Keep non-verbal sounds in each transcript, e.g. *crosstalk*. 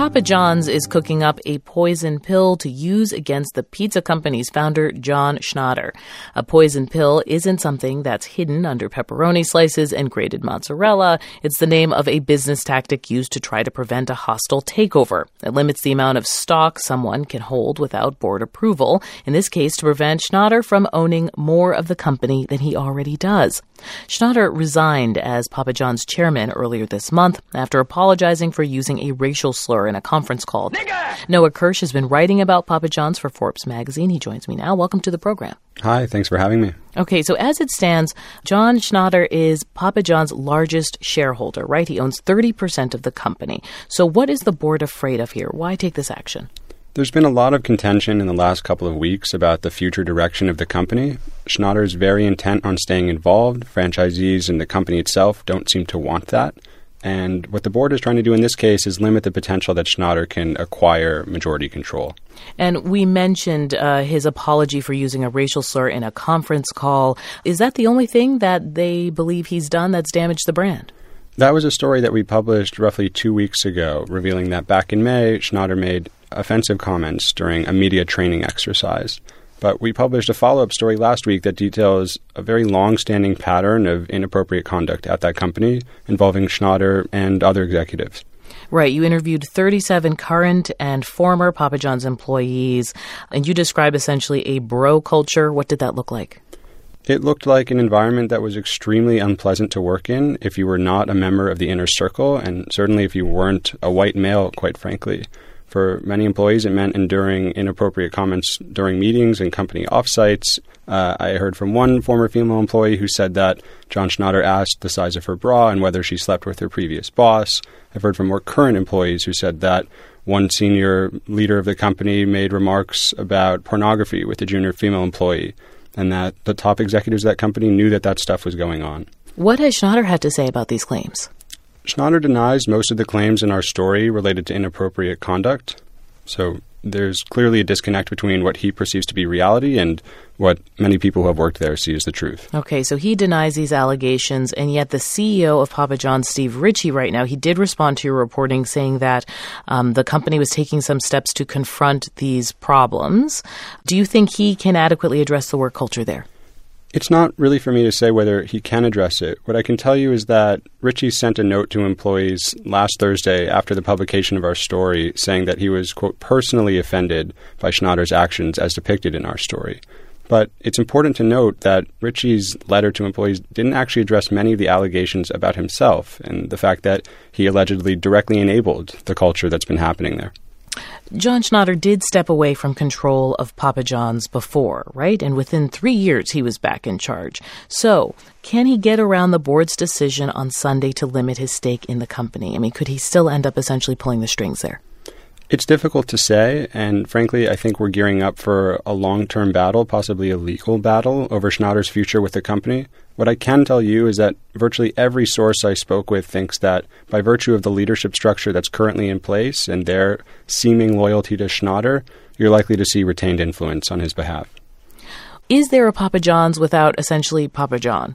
Papa John's is cooking up a poison pill to use against the pizza company's founder, John Schnatter. A poison pill isn't something that's hidden under pepperoni slices and grated mozzarella. It's the name of a business tactic used to try to prevent a hostile takeover. It limits the amount of stock someone can hold without board approval, in this case to prevent Schnatter from owning more of the company than he already does. Schnatter resigned as Papa John's chairman earlier this month after apologizing for using a racial slur in a conference call. Nigger! Noah Kirsch has been writing about Papa John's for Forbes magazine. He joins me now. Welcome to the program. Hi, thanks for having me. Okay, so as it stands, John Schnatter is Papa John's largest shareholder, right? He owns 30% of the company. So what is the board afraid of here? Why take this action? There's been a lot of contention in the last couple of weeks about the future direction of the company. Schnatter is very intent on staying involved. Franchisees and the company itself don't seem to want that. And what the board is trying to do in this case is limit the potential that Schnatter can acquire majority control. And we mentioned uh, his apology for using a racial slur in a conference call. Is that the only thing that they believe he's done that's damaged the brand? That was a story that we published roughly two weeks ago, revealing that back in May, Schnatter made offensive comments during a media training exercise. But we published a follow up story last week that details a very long standing pattern of inappropriate conduct at that company involving Schnatter and other executives. Right. You interviewed 37 current and former Papa John's employees, and you describe essentially a bro culture. What did that look like? It looked like an environment that was extremely unpleasant to work in if you were not a member of the inner circle, and certainly if you weren't a white male, quite frankly. For many employees, it meant enduring inappropriate comments during meetings and company offsites. Uh, I heard from one former female employee who said that John Schnatter asked the size of her bra and whether she slept with her previous boss. I've heard from more current employees who said that one senior leader of the company made remarks about pornography with a junior female employee, and that the top executives of that company knew that that stuff was going on. What has Schnatter had to say about these claims? Schnatter denies most of the claims in our story related to inappropriate conduct. So there's clearly a disconnect between what he perceives to be reality and what many people who have worked there see as the truth. Okay, so he denies these allegations, and yet the CEO of Papa John's, Steve Ritchie, right now, he did respond to your reporting saying that um, the company was taking some steps to confront these problems. Do you think he can adequately address the work culture there? It's not really for me to say whether he can address it. What I can tell you is that Ritchie sent a note to employees last Thursday after the publication of our story saying that he was, quote, personally offended by Schnatter's actions as depicted in our story. But it's important to note that Ritchie's letter to employees didn't actually address many of the allegations about himself and the fact that he allegedly directly enabled the culture that's been happening there. John Schnatter did step away from control of Papa John's before, right? And within three years, he was back in charge. So, can he get around the board's decision on Sunday to limit his stake in the company? I mean, could he still end up essentially pulling the strings there? It's difficult to say, and frankly, I think we're gearing up for a long term battle, possibly a legal battle, over Schnatter's future with the company. What I can tell you is that virtually every source I spoke with thinks that by virtue of the leadership structure that's currently in place and their seeming loyalty to Schnatter, you're likely to see retained influence on his behalf. Is there a Papa John's without essentially Papa John?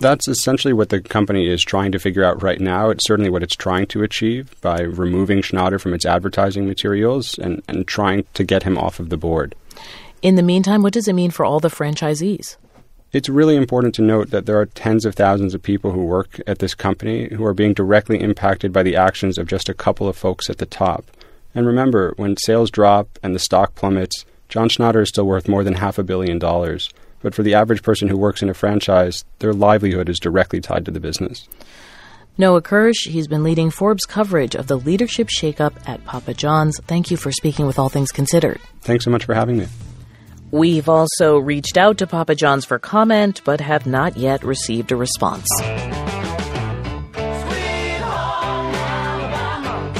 That's essentially what the company is trying to figure out right now. It's certainly what it's trying to achieve by removing Schnatter from its advertising materials and, and trying to get him off of the board. In the meantime, what does it mean for all the franchisees? It's really important to note that there are tens of thousands of people who work at this company who are being directly impacted by the actions of just a couple of folks at the top. And remember, when sales drop and the stock plummets, John Schnatter is still worth more than half a billion dollars. But for the average person who works in a franchise, their livelihood is directly tied to the business. Noah Kirsch, he's been leading Forbes coverage of the leadership shakeup at Papa John's. Thank you for speaking with All Things Considered. Thanks so much for having me. We've also reached out to Papa John's for comment, but have not yet received a response.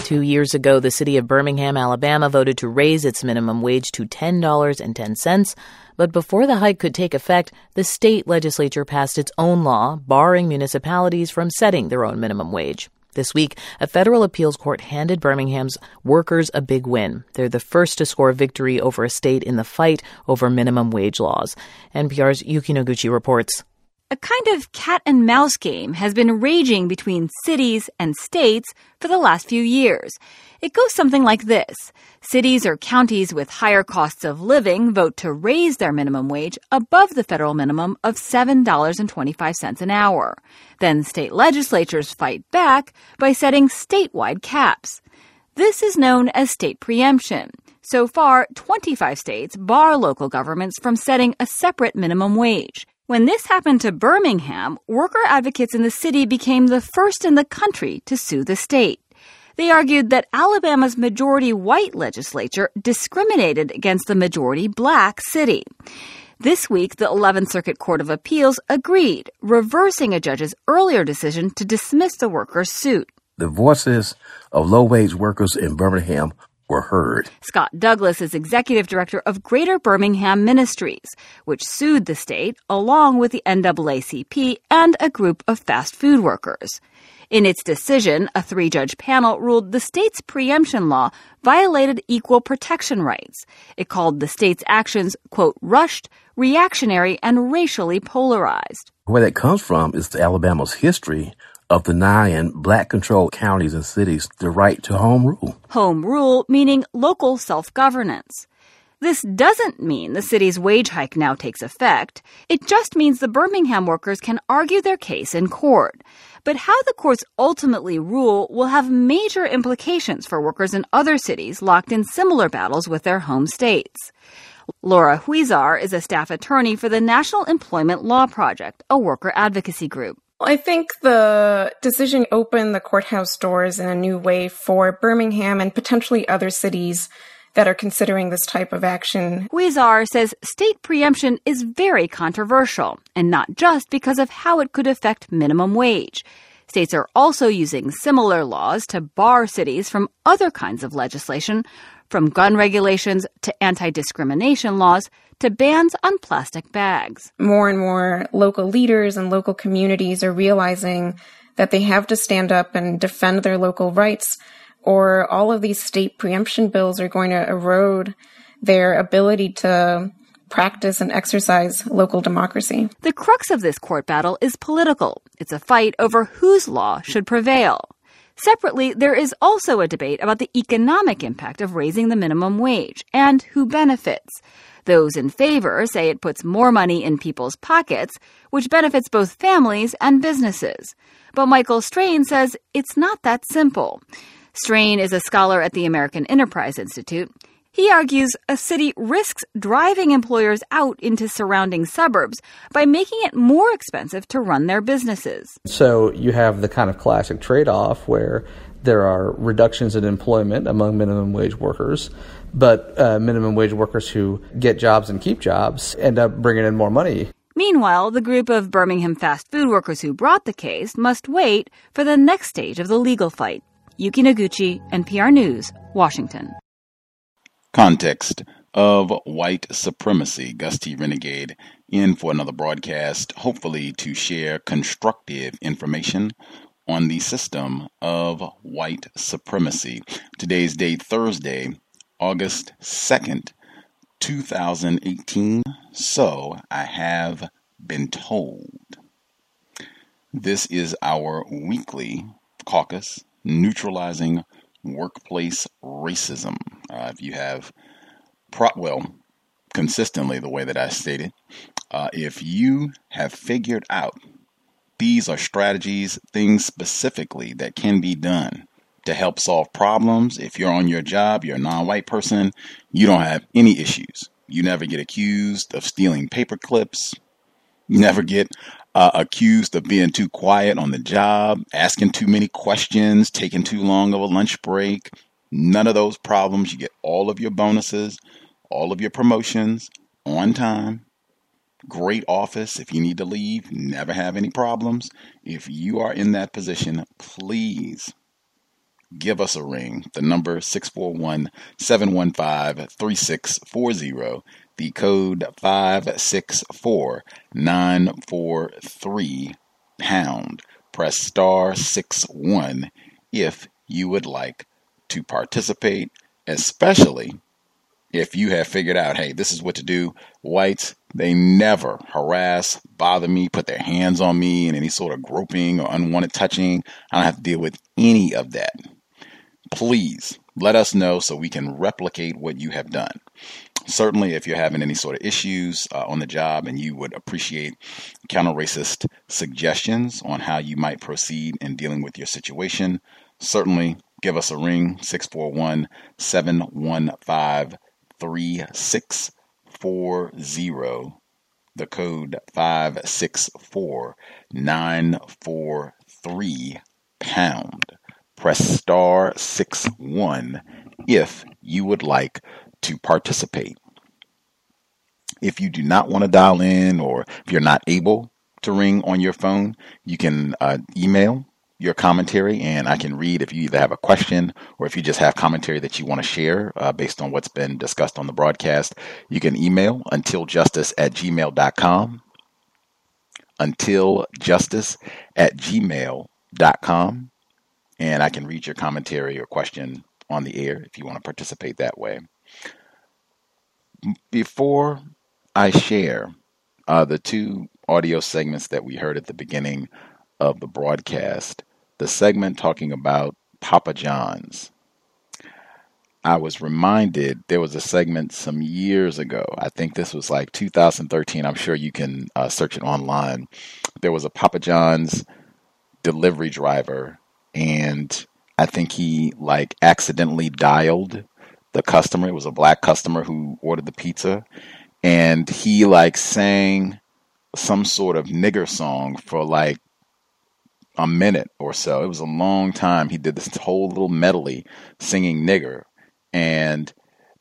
Two years ago, the city of Birmingham, Alabama voted to raise its minimum wage to $10.10. But before the hike could take effect, the state legislature passed its own law barring municipalities from setting their own minimum wage. This week, a federal appeals court handed Birmingham's workers a big win. They're the first to score victory over a state in the fight over minimum wage laws. NPR's Yuki Noguchi reports. A kind of cat and mouse game has been raging between cities and states for the last few years. It goes something like this. Cities or counties with higher costs of living vote to raise their minimum wage above the federal minimum of $7.25 an hour. Then state legislatures fight back by setting statewide caps. This is known as state preemption. So far, 25 states bar local governments from setting a separate minimum wage. When this happened to Birmingham, worker advocates in the city became the first in the country to sue the state. They argued that Alabama's majority white legislature discriminated against the majority black city. This week, the 11th Circuit Court of Appeals agreed, reversing a judge's earlier decision to dismiss the workers' suit. The voices of low wage workers in Birmingham were heard. Scott Douglas is executive director of Greater Birmingham Ministries, which sued the state along with the NAACP and a group of fast food workers. In its decision, a three judge panel ruled the state's preemption law violated equal protection rights. It called the state's actions, quote, rushed, reactionary, and racially polarized. Where that comes from is Alabama's history of denying black controlled counties and cities the right to home rule. Home rule meaning local self governance. This doesn't mean the city's wage hike now takes effect. It just means the Birmingham workers can argue their case in court. But how the courts ultimately rule will have major implications for workers in other cities locked in similar battles with their home states. Laura Huizar is a staff attorney for the National Employment Law Project, a worker advocacy group. I think the decision opened the courthouse doors in a new way for Birmingham and potentially other cities that are considering this type of action. Huizar says state preemption is very controversial, and not just because of how it could affect minimum wage. States are also using similar laws to bar cities from other kinds of legislation, from gun regulations to anti discrimination laws to bans on plastic bags. More and more local leaders and local communities are realizing that they have to stand up and defend their local rights, or all of these state preemption bills are going to erode their ability to practice and exercise local democracy. The crux of this court battle is political. It's a fight over whose law should prevail. Separately, there is also a debate about the economic impact of raising the minimum wage and who benefits. Those in favor say it puts more money in people's pockets, which benefits both families and businesses. But Michael Strain says it's not that simple. Strain is a scholar at the American Enterprise Institute. He argues a city risks driving employers out into surrounding suburbs by making it more expensive to run their businesses. So you have the kind of classic trade off where there are reductions in employment among minimum wage workers, but uh, minimum wage workers who get jobs and keep jobs end up bringing in more money. Meanwhile, the group of Birmingham fast food workers who brought the case must wait for the next stage of the legal fight. Yuki Noguchi, NPR News, Washington. Context of white supremacy. Gus T. Renegade in for another broadcast, hopefully to share constructive information on the system of white supremacy. Today's date, Thursday, August 2nd, 2018. So I have been told. This is our weekly caucus neutralizing workplace racism. Uh, if you have, pro- well, consistently the way that I stated, uh, if you have figured out these are strategies, things specifically that can be done to help solve problems. If you're on your job, you're a non white person, you don't have any issues. You never get accused of stealing paper clips. You never get uh, accused of being too quiet on the job, asking too many questions, taking too long of a lunch break. None of those problems. You get all of your bonuses, all of your promotions on time. Great office. If you need to leave, never have any problems. If you are in that position, please give us a ring. The number 641 715 3640 the code 564943 pound. Press star 6 1 if you would like to participate, especially if you have figured out, hey, this is what to do. Whites, they never harass, bother me, put their hands on me in any sort of groping or unwanted touching. I don't have to deal with any of that. Please let us know so we can replicate what you have done certainly if you're having any sort of issues uh, on the job and you would appreciate counter racist suggestions on how you might proceed in dealing with your situation, certainly give us a ring 641 715 3640. The code 564943 pound. Press star 6 1 if you would like to participate. If you do not want to dial in or if you're not able to ring on your phone, you can uh, email your commentary and I can read if you either have a question or if you just have commentary that you want to share uh, based on what's been discussed on the broadcast. You can email untiljustice at gmail.com. Untiljustice at gmail.com. And I can read your commentary or question on the air if you want to participate that way before I share uh, the two audio segments that we heard at the beginning of the broadcast, the segment talking about Papa John's, I was reminded there was a segment some years ago. I think this was like 2013. I'm sure you can uh, search it online. There was a Papa John's delivery driver, and I think he like accidentally dialed the customer. It was a black customer who ordered the pizza, and he like sang some sort of nigger song for like a minute or so. It was a long time. He did this whole little medley singing nigger and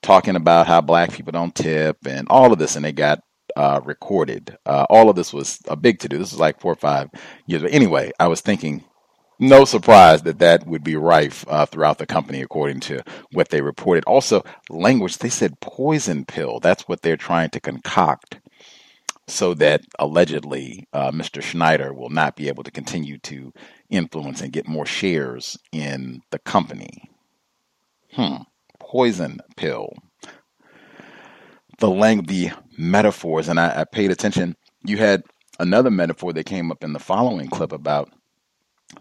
talking about how black people don't tip and all of this, and they got uh, recorded. Uh, all of this was a big to do. This was like four or five years. But anyway, I was thinking no surprise that that would be rife uh, throughout the company, according to what they reported. Also, language, they said poison pill. That's what they're trying to concoct so that allegedly uh, Mr. Schneider will not be able to continue to influence and get more shares in the company. Hmm. Poison pill. The lang- the metaphors, and I, I paid attention. You had another metaphor that came up in the following clip about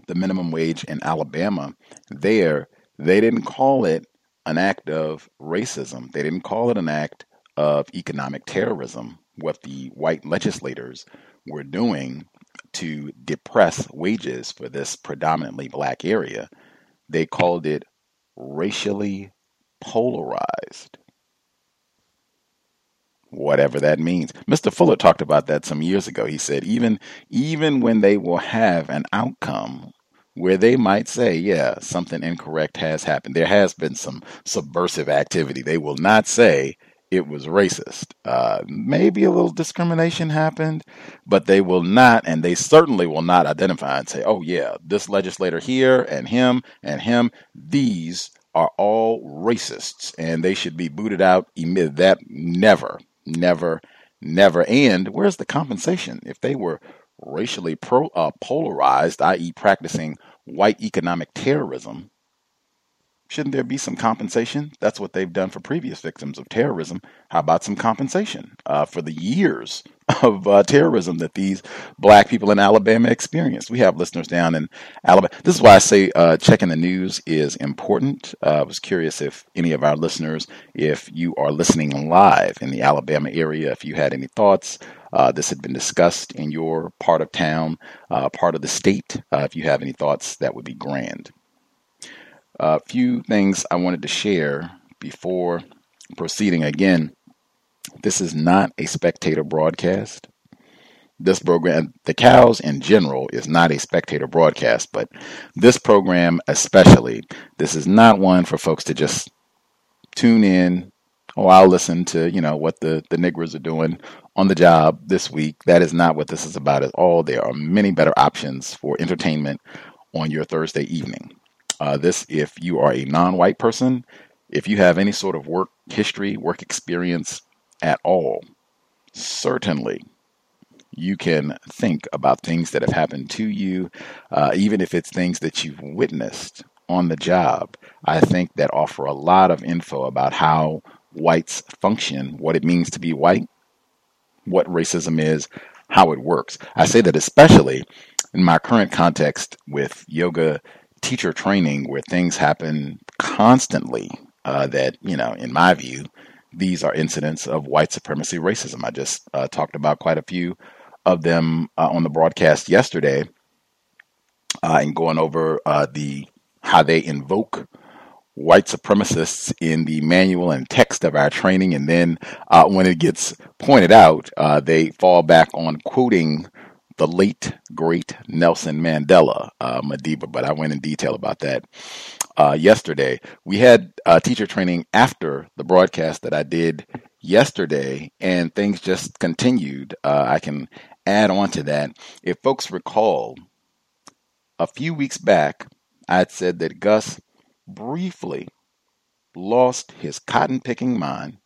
the minimum wage in Alabama, there they didn't call it an act of racism. They didn't call it an act of economic terrorism. What the white legislators were doing to depress wages for this predominantly black area, they called it racially polarized. Whatever that means. Mr. Fuller talked about that some years ago. He said even even when they will have an outcome where they might say, yeah, something incorrect has happened. There has been some subversive activity. They will not say it was racist. Uh, maybe a little discrimination happened, but they will not, and they certainly will not identify and say, oh, yeah, this legislator here and him and him, these are all racists and they should be booted out. That never, never, never. And where's the compensation? If they were racially pro, uh, polarized, i.e., practicing white economic terrorism, shouldn't there be some compensation? That's what they've done for previous victims of terrorism. How about some compensation uh, for the years of uh, terrorism that these black people in Alabama experienced? We have listeners down in Alabama. This is why I say uh, checking the news is important. Uh, I was curious if any of our listeners, if you are listening live in the Alabama area, if you had any thoughts. Uh, this had been discussed in your part of town, uh, part of the state. if you have any thoughts, that would be grand. A few things I wanted to share before proceeding. Again, this is not a spectator broadcast. This program, The Cows in general, is not a spectator broadcast, but this program especially, this is not one for folks to just tune in. Oh, I'll listen to, you know, what the, the niggers are doing on the job this week. That is not what this is about at all. There are many better options for entertainment on your Thursday evening. Uh, this, if you are a non white person, if you have any sort of work history, work experience at all, certainly you can think about things that have happened to you, uh, even if it's things that you've witnessed on the job. I think that offer a lot of info about how whites function, what it means to be white, what racism is, how it works. I say that especially in my current context with yoga teacher training where things happen constantly uh, that, you know, in my view, these are incidents of white supremacy racism. I just uh, talked about quite a few of them uh, on the broadcast yesterday uh, and going over uh, the how they invoke white supremacists in the manual and text of our training. And then uh, when it gets pointed out, they fall back on quoting the late great Nelson Mandela, uh, Madiba, but I went in detail about that uh, yesterday. We had uh, teacher training after the broadcast that I did yesterday, and things just continued. Uh, I can add on to that. If folks recall, a few weeks back, I had said that Gus briefly lost his cotton picking mind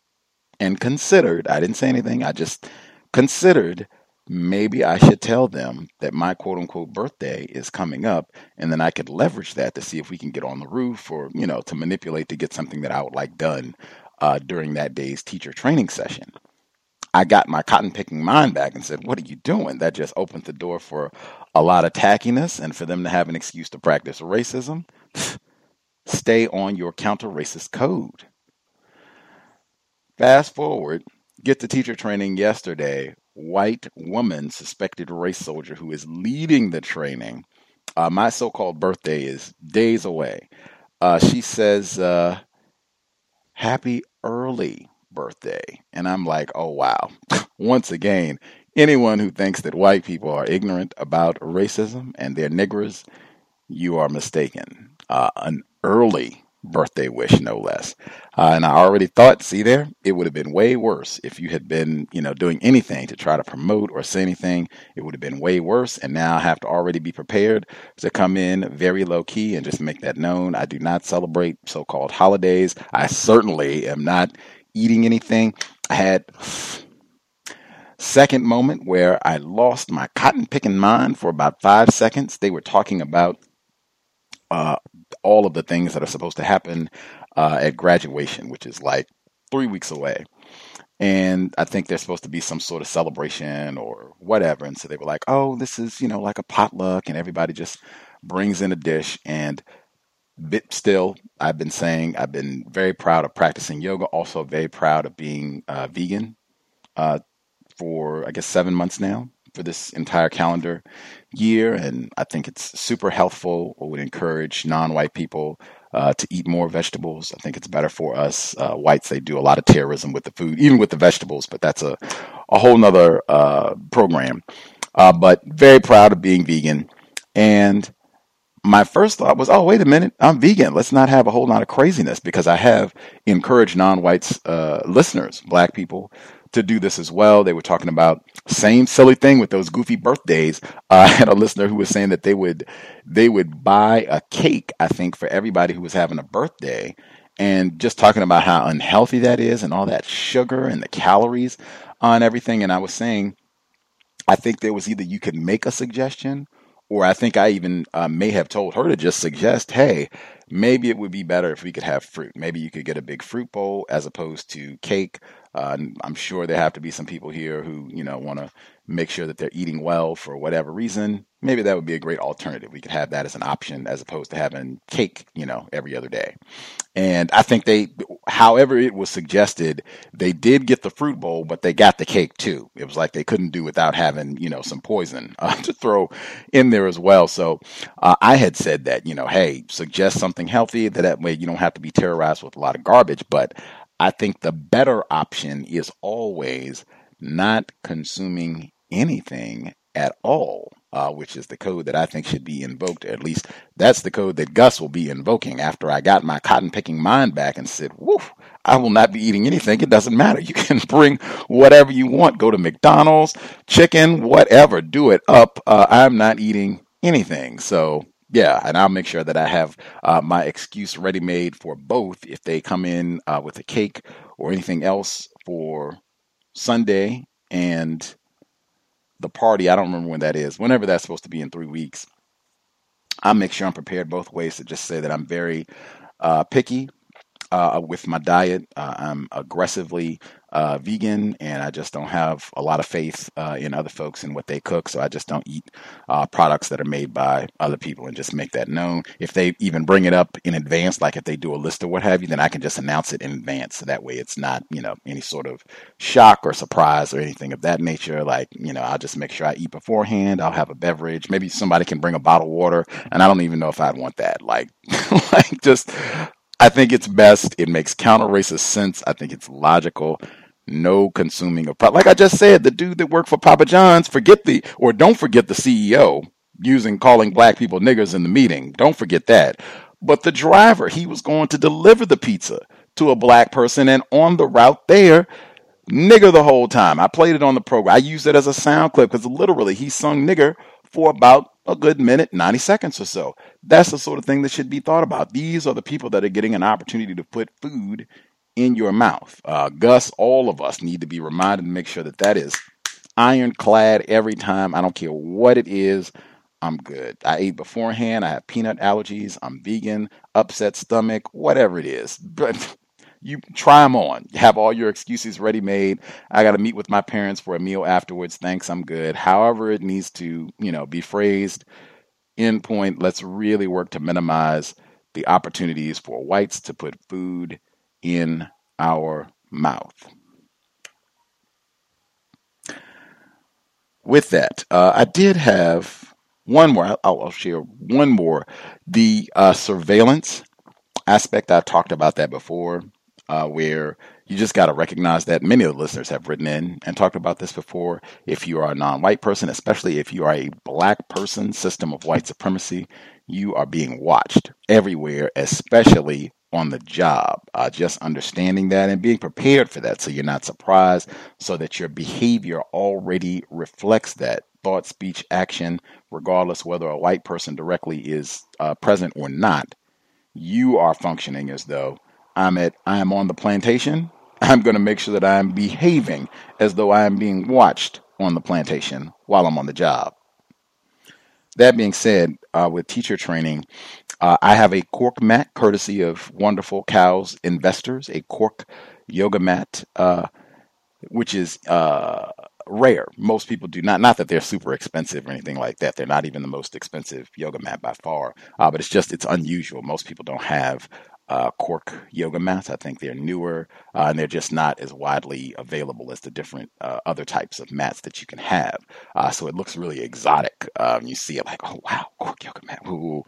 and considered, I didn't say anything, I just considered maybe I should tell them that my quote unquote birthday is coming up, and then I could leverage that to see if we can get on the roof or, you know, to manipulate to get something that I would like done uh, during that day's teacher training session. I got my cotton picking mind back and said, What are you doing? That just opened the door for a lot of tackiness and for them to have an excuse to practice racism. *sighs* Stay on your counter racist code. Fast forward, get to teacher training yesterday white woman, suspected race soldier, who is leading the training. Uh, my so called birthday is days away. Uh, she says, uh, Happy early birthday. And I'm like, Oh, wow. *laughs* Once again, anyone who thinks that white people are ignorant about racism and they're niggers, you are mistaken. Uh, an early birthday wish, no less. Uh, and I already thought, see there, it would have been way worse if you had been, you know, doing anything to try to promote or say anything. It would have been way worse. And now I have to already be prepared to come in very low key and just make that known. I do not celebrate so called holidays. I certainly am not eating anything. I had second moment where I lost my cotton picking mind for about five seconds. They were talking about uh, all of the things that are supposed to happen uh, at graduation, which is like three weeks away. And I think there's supposed to be some sort of celebration or whatever. And so they were like, oh, this is, you know, like a potluck, and everybody just brings in a dish. And bit still, I've been saying I've been very proud of practicing yoga, also very proud of being uh, vegan uh, for, I guess, seven months now for this entire calendar year, and I think it's super healthful. I would encourage non-white people uh, to eat more vegetables. I think it's better for us uh, whites. They do a lot of terrorism with the food, even with the vegetables, but that's a a whole nother uh, program. Uh, but very proud of being vegan, and my first thought was, oh, wait a minute, I'm vegan. Let's not have a whole lot of craziness because I have encouraged non-whites uh, listeners, black people, to do this as well. They were talking about same silly thing with those goofy birthdays. Uh, *laughs* I had a listener who was saying that they would they would buy a cake, I think, for everybody who was having a birthday, and just talking about how unhealthy that is and all that sugar and the calories on everything. And I was saying, I think there was either you could make a suggestion or I think I even uh, may have told her to just suggest, hey, maybe it would be better if we could have fruit. Maybe you could get a big fruit bowl as opposed to cake. Uh, I'm sure there have to be some people here who, you know, want to make sure that they're eating well for whatever reason. Maybe that would be a great alternative. We could have that as an option as opposed to having cake, you know, every other day. And I think they, however it was suggested, they did get the fruit bowl, but they got the cake too. It was like they couldn't do without having, you know, some poison *laughs* uh, to throw in there as well. So uh, I had said that, you know, hey, suggest something healthy that that way you don't have to be terrorized with a lot of garbage. But I think the better option is always not consuming anything at all, uh, which is the code that I think should be invoked. At least that's the code that Gus will be invoking after I got my cotton picking mind back and said, woof, I will not be eating anything. It doesn't matter. *laughs* You can bring whatever you want. Go to McDonald's, chicken, whatever, do it up. Uh, I'm not eating anything. So yeah, and I'll make sure that I have uh, my excuse ready made for both if they come in uh, with a cake or anything else for Sunday and the party. I don't remember when that is. Whenever that's supposed to be in three weeks, I'll make sure I'm prepared both ways to just say that I'm very uh, picky uh, with my diet. Uh, I'm aggressively uh, vegan, and I just don't have a lot of faith uh, in other folks and what they cook. So I just don't eat uh, products that are made by other people and just make that known. If they even bring it up in advance, like if they do a list or what have you, then I can just announce it in advance. So that way it's not, you know, any sort of shock or surprise or anything of that nature. Like, you know, I'll just make sure I eat beforehand. I'll have a beverage. Maybe somebody can bring a bottle of water, and I don't even know if I'd want that. Like, *laughs* like just I think it's best. It makes counter racist sense. I think it's logical no consuming of like I just said, the dude that worked for Papa John's, forget the or don't forget the CEO using calling black people niggers in the meeting. Don't forget that. But the driver, he was going to deliver the pizza to a black person and on the route there, nigger the whole time. I played it on the program. I used it as a sound clip because literally he sung nigger for about a good minute, 90 seconds or so. That's the sort of thing that should be thought about. These are the people that are getting an opportunity to put food in your mouth. Uh, Gus, all of us need to be reminded to make sure that that is ironclad every time. I don't care what it is. I'm good. I ate beforehand. I have peanut allergies. I'm vegan, upset stomach, whatever it is. *laughs* But you try them on. Have all your excuses ready made. I got to meet with my parents for a meal afterwards. Thanks, I'm good. However, it needs to, you know, be phrased. End point. Let's really work to minimize the opportunities for whites to put food in our mouth. With that, uh, I did have one more. I'll, I'll share one more. The uh, surveillance aspect, I've talked about that before, uh, where you just got to recognize that many of the listeners have written in and talked about this before. If you are a non white person, especially if you are a black person, system of white supremacy, you are being watched everywhere, especially on the job. Uh, just understanding that and being prepared for that so you're not surprised, so that your behavior already reflects that thought, speech, action, regardless whether a white person directly is uh, present or not. You are functioning as though I'm at I am on the plantation. I'm going to make sure that I'm behaving as though I am being watched on the plantation while I'm on the job. That being said, uh, with teacher training, uh, I have a cork mat courtesy of Wonderful Cows Investors, a cork yoga mat, uh, which is uh, rare. Most people do not. Not that they're super expensive or anything like that. They're not even the most expensive yoga mat by far. Uh, but it's just it's unusual. Most people don't have uh, cork yoga mats. I think they're newer uh, and they're just not as widely available as the different uh, other types of mats that you can have. Uh, so it looks really exotic. Um, you see it like, oh wow, cork yoga mat. Ooh.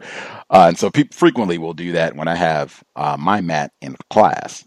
Uh, and so people frequently will do that when I have uh, my mat in class.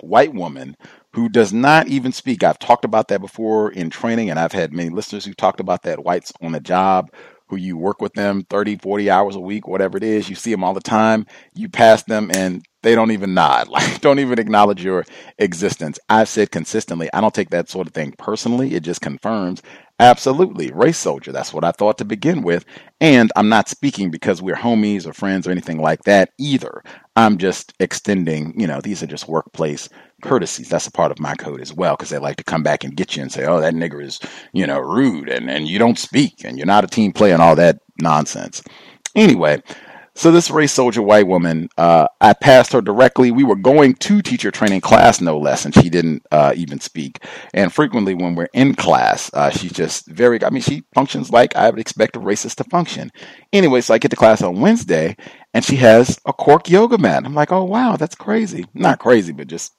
White woman who does not even speak. I've talked about that before in training, and I've had many listeners who talked about that. Whites on the job who you work with them 30, 40 hours a week, whatever it is. You see them all the time. You pass them and they don't even nod, *laughs* like don't even acknowledge your existence. I've said consistently, I don't take that sort of thing personally. It just confirms absolutely race soldier. That's what I thought to begin with. And I'm not speaking because we're homies or friends or anything like that either. I'm just extending, you know, these are just workplace courtesies. That's a part of my code as well because they like to come back and get you and say, oh, that nigger is, you know, rude and, and you don't speak and you're not a team player and all that nonsense. Anyway, so this race soldier white woman, uh, I passed her directly. We were going to teacher training class, no less, and she didn't uh, even speak. And frequently, when we're in class, uh, she's just very. I mean, she functions like I would expect a racist to function. Anyway, so I get to class on Wednesday, and she has a cork yoga mat. I'm like, oh wow, that's crazy. Not crazy, but just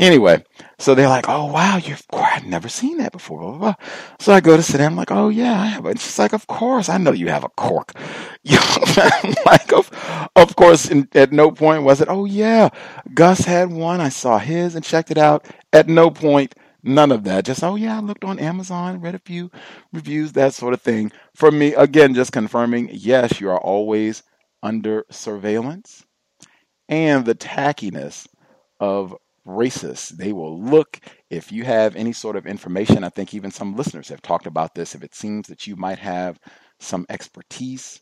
Anyway, so they're like, "Oh wow, you've I've never seen that before." Blah, blah, blah. So I go to sit down. I'm like, "Oh yeah, I have." And she's like, "Of course, I know you have a cork." *laughs* You know, like, of, of course. At no point was it, "Oh yeah, Gus had one. I saw his and checked it out." At no point, none of that. Just, "Oh yeah, I looked on Amazon, read a few reviews, that sort of thing." For me, again, just confirming, yes, you are always under surveillance, and the tackiness of racists. They will look if you have any sort of information. I think even some listeners have talked about this. If it seems that you might have some expertise,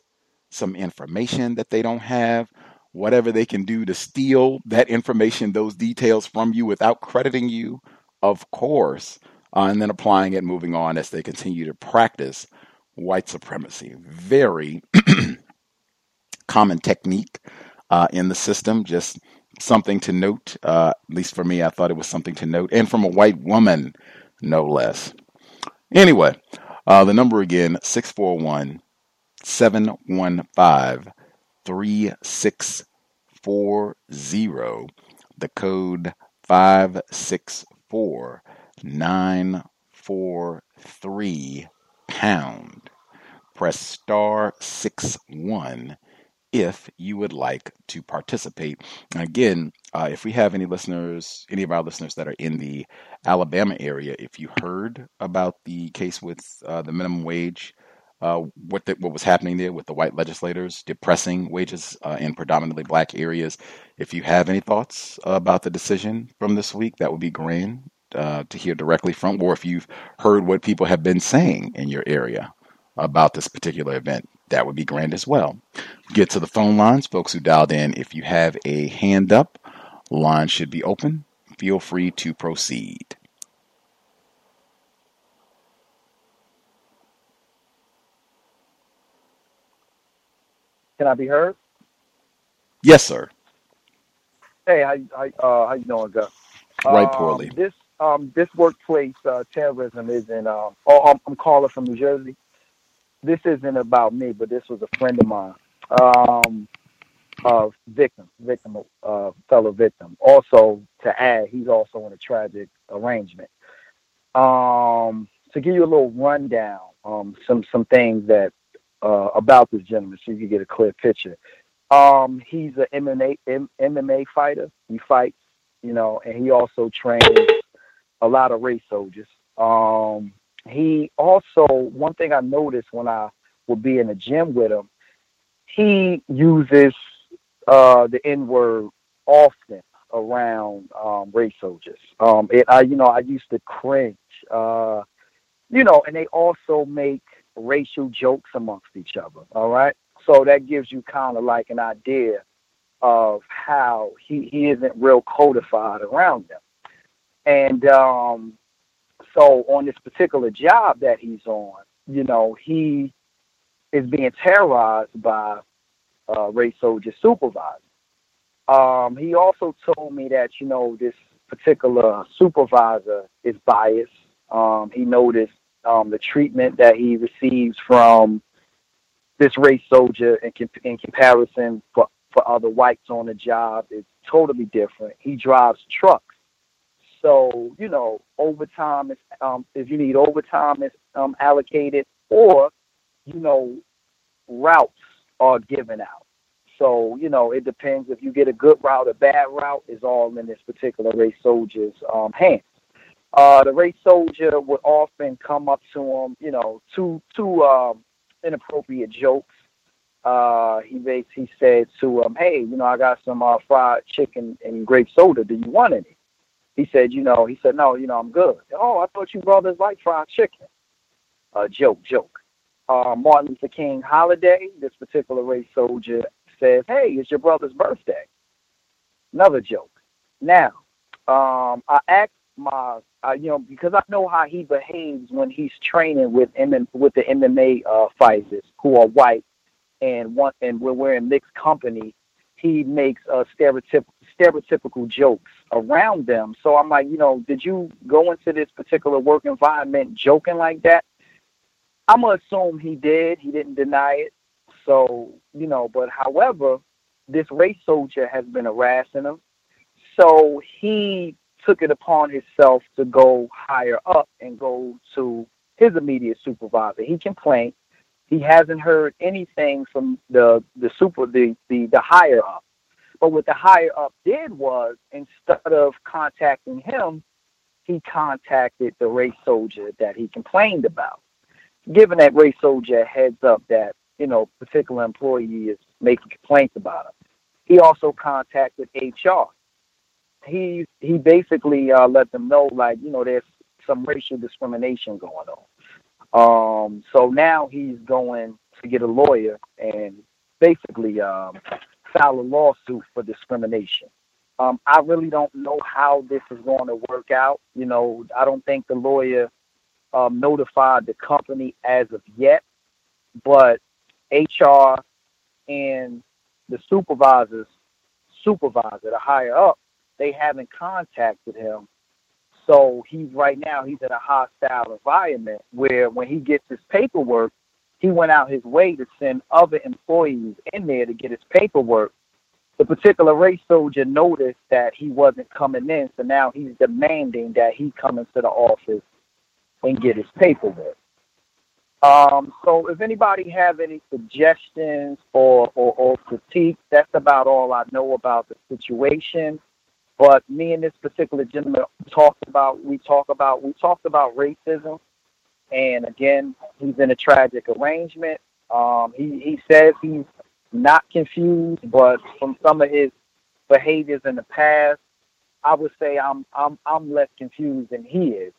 some information that they don't have, whatever they can do to steal that information, those details from you without crediting you, of course, uh, and then applying it, moving on as they continue to practice white supremacy. Very *clears throat* common technique uh, in the system. Just something to note. Uh, at least for me, I thought it was something to note, and from a white woman, no less. Anyway, uh, the number again 641 715 3640. The code 564 943 pound. Press star 6 1 if you would like to participate. Again, uh, if we have any listeners, any of our listeners that are in the Alabama area, if you heard about the case with uh, the minimum wage, uh, what the, what was happening there with the white legislators depressing wages uh, in predominantly black areas, if you have any thoughts about the decision from this week, that would be grand uh, to hear directly from, or if you've heard what people have been saying in your area about this particular event that would be grand as well. Get to the phone lines, folks who dialed in. If you have a hand up, line should be open. Feel free to proceed. Can I be heard? Yes, sir. Hey, how how, uh, how you doing, Gus? Right Um, poorly. this um this workplace uh, terrorism is in. Um, oh, I'm, I'm calling from New Jersey. This isn't about me, but this was a friend of mine. Um, uh, victim, victim, uh, fellow victim. Also, to add, he's also in a tragic arrangement. Um, to give you a little rundown, um, some some things that uh, about this gentleman, so you can get a clear picture. Um, he's an MMA M- MMA fighter. He fights, you know, and he also trains a lot of race soldiers. Um, he also one thing I noticed when I would be in the gym with him, he uses uh, the N word often around um, race soldiers. Um, it, I, you know, I used to cringe. Uh, you know, and they also make racial jokes amongst each other. All right, so that gives you kind of like an idea of how he, he isn't real codified around them. And um, so on this particular job that he's on, you know, he is being terrorized by uh, race soldier supervisor. Um, he also told me that you know this particular supervisor is biased. Um, he noticed um, the treatment that he receives from this race soldier in, com- in comparison for, for other whites on the job is totally different. He drives trucks. So, you know, overtime is um, if you need overtime is um, allocated or, you know, routes are given out. So, you know, it depends if you get a good route, a bad route is all in this particular race soldier's um, hands. Uh, the race soldier would often come up to him, you know, two two um, inappropriate jokes. Uh, he basically said to him, "Hey, you know, I got some uh, fried chicken and grape soda. Do you want any?" He said, "You know," he said, "No, you know, I'm good." Oh, I thought you brothers like fried chicken. Uh, joke, joke. Uh, Martin Luther King holiday. This particular race soldier says, "Hey, it's your brother's birthday." Another joke. Now, um, I asked my, uh, you know, because I know how he behaves when he's training with M- with the MMA uh, fighters who are white and one and when we're in mixed company, he makes uh, stereotypical stereotypical jokes around them. So I'm like, you know, did you go into this particular work environment joking like that? I'm gonna assume he did. He didn't deny it. So you know, but however, this race soldier has been harassing him. So he took it upon himself to go higher up and go to his immediate supervisor. He complained. He hasn't heard anything from the the super the the, the higher up. But what the higher up did was instead of contacting him, he contacted the race soldier that he complained about, giving that race soldier a heads up that you know particular employee is making complaints about him. He also contacted HR. He he basically uh, let them know like you know there's some racial discrimination going on. Um, so now he's going to get a lawyer and basically um, file a lawsuit for discrimination. Um, I really don't know how this is going to work out. You know, I don't think the lawyer um, notified the company as of yet, but HR and the supervisors, supervisor, the higher up, they haven't contacted him. So he's right now he's in a hostile environment where when he gets his paperwork, he went out his way to send other employees in there to get his paperwork. The particular race soldier noticed that he wasn't coming in, so now he's demanding that he come into the office and get his paperwork. Um, so if anybody have any suggestions or, or, or critiques, that's about all I know about the situation. But me and this particular gentleman talked about we talk about we talked about racism and again, he's in a tragic arrangement. Um, he, he says he's not confused, but from some of his behaviors in the past, I would say I'm I'm I'm less confused than he is.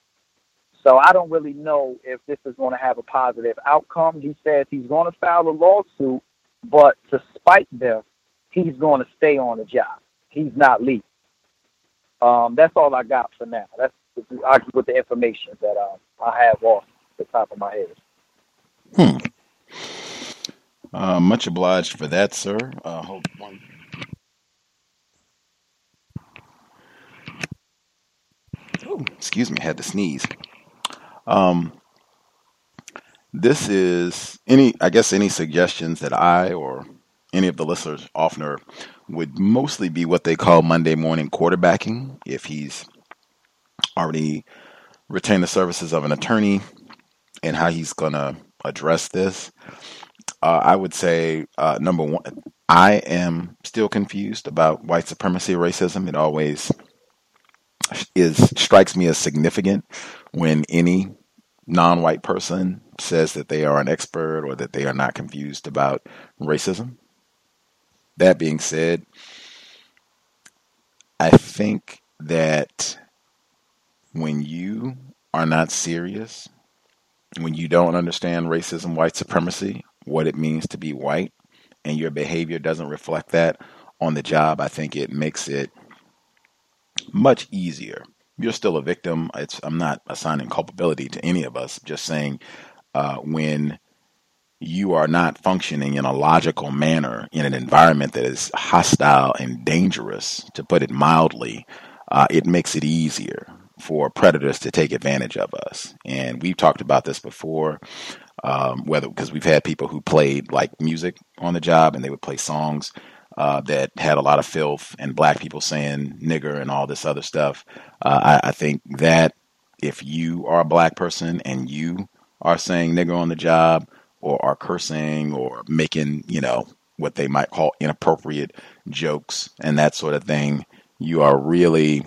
So I don't really know if this is going to have a positive outcome. He says he's going to file a lawsuit, but to spite them, he's going to stay on the job. He's not leaving. Um, that's all I got for now. That's with the information that uh, I have off the top of my head. Hmm. Uh, much obliged for that, sir. Uh, hold one. Oh, excuse me, had to sneeze. Um, this is any, I guess, any suggestions that I or any of the listeners often would mostly be what they call Monday morning quarterbacking. If he's already retained the services of an attorney, and how he's going to address this. Uh, I would say uh, number one, I am still confused about white supremacy racism. It always is strikes me as significant when any non-white person says that they are an expert or that they are not confused about racism. That being said, I think that when you are not serious when you don't understand racism, white supremacy, what it means to be white, and your behavior doesn't reflect that on the job, I think it makes it much easier. You're still a victim. It's, I'm not assigning culpability to any of us. Just saying, uh, when you are not functioning in a logical manner in an environment that is hostile and dangerous, to put it mildly, uh, it makes it easier for predators to take advantage of us. And we've talked about this before, um, whether because we've had people who played like music on the job and they would play songs uh, that had a lot of filth and black people saying nigger and all this other stuff. Uh, I, I think that if you are a black person and you are saying nigger on the job or are cursing or making, you know, what they might call inappropriate jokes and that sort of thing, you are really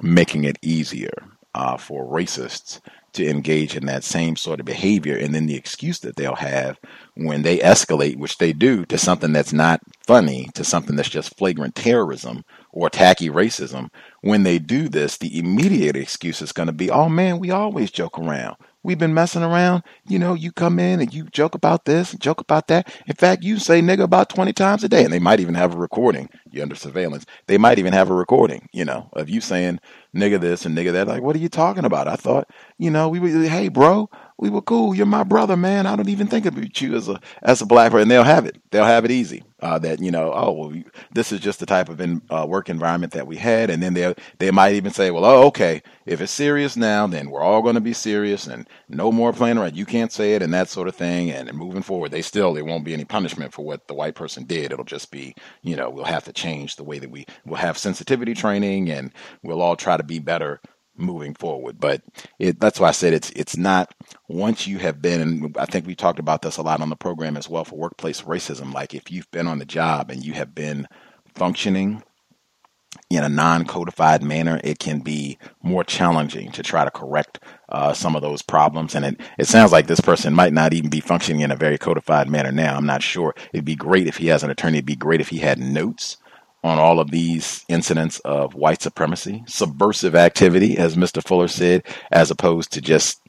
making it easier uh, for racists to engage in that same sort of behavior. And then the excuse that they'll have when they escalate, which they do, to something that's not funny, to something that's just flagrant terrorism or tacky racism, when they do this, the immediate excuse is going to be, oh man, we always joke around. We've been messing around. You know, you come in and you joke about this, joke about that. In fact, you say nigga about 20 times a day, and they might even have a recording. You're under surveillance. They might even have a recording, you know, of you saying nigga this and nigga that. Like, what are you talking about? I thought, you know, we were, hey, bro, we were cool. You're my brother, man. I don't even think about you as a as a black person. And they'll have it. They'll have it easy. Uh, that you know, oh, well, this is just the type of in, uh, work environment that we had. And then they they might even say, well, oh, okay, if it's serious now, then we're all going to be serious and no more playing around. You can't say it and that sort of thing. And, moving forward, they still there won't be any punishment for what the white person did. It'll just be, you know, we'll have to change the way that we will have sensitivity training and we'll all try to be better moving forward. But it, that's why I said it's it's not once you have been, and I think we talked about this a lot on the program as well for workplace racism. Like if you've been on the job and you have been functioning in a non-codified manner, it can be more challenging to try to correct uh, some of those problems. And it, it sounds like this person might not even be functioning in a very codified manner now. I'm not sure. It'd be great if he has an attorney. It'd be great if he had notes on all of these incidents of white supremacy, subversive activity, as Mr. Fuller said, as opposed to just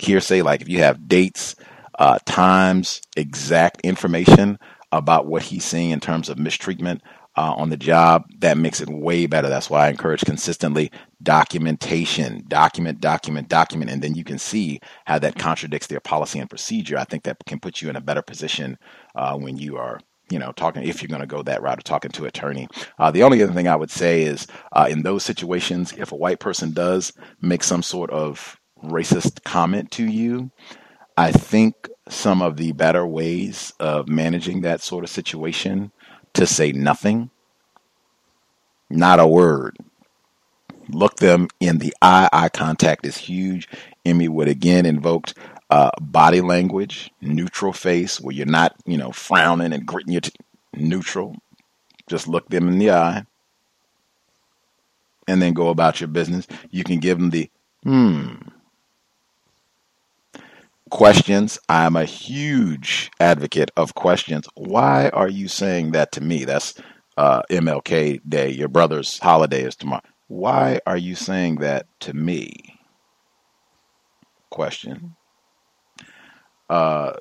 hearsay. Like if you have dates, uh, times, exact information about what he's seeing in terms of mistreatment uh, on the job, that makes it way better. That's why I encourage consistently documentation, document, document, document, and then you can see how that contradicts their policy and procedure. I think that can put you in a better position uh, when you are you know, talking if you're going to go that route of talking to attorney. Uh, the only other thing I would say is uh, in those situations, if a white person does make some sort of racist comment to you, I think some of the better ways of managing that sort of situation to say nothing, not a word. Look them in the eye. Eye contact is huge. Emmy would again invoked uh, body language, neutral face, where you're not, you know, frowning and gritting your teeth. Neutral. Just look them in the eye and then go about your business. You can give them the hmm. Questions. I'm a huge advocate of questions. Why are you saying that to me? That's uh, MLK Day. Your brother's holiday is tomorrow. Why are you saying that to me? Question uh,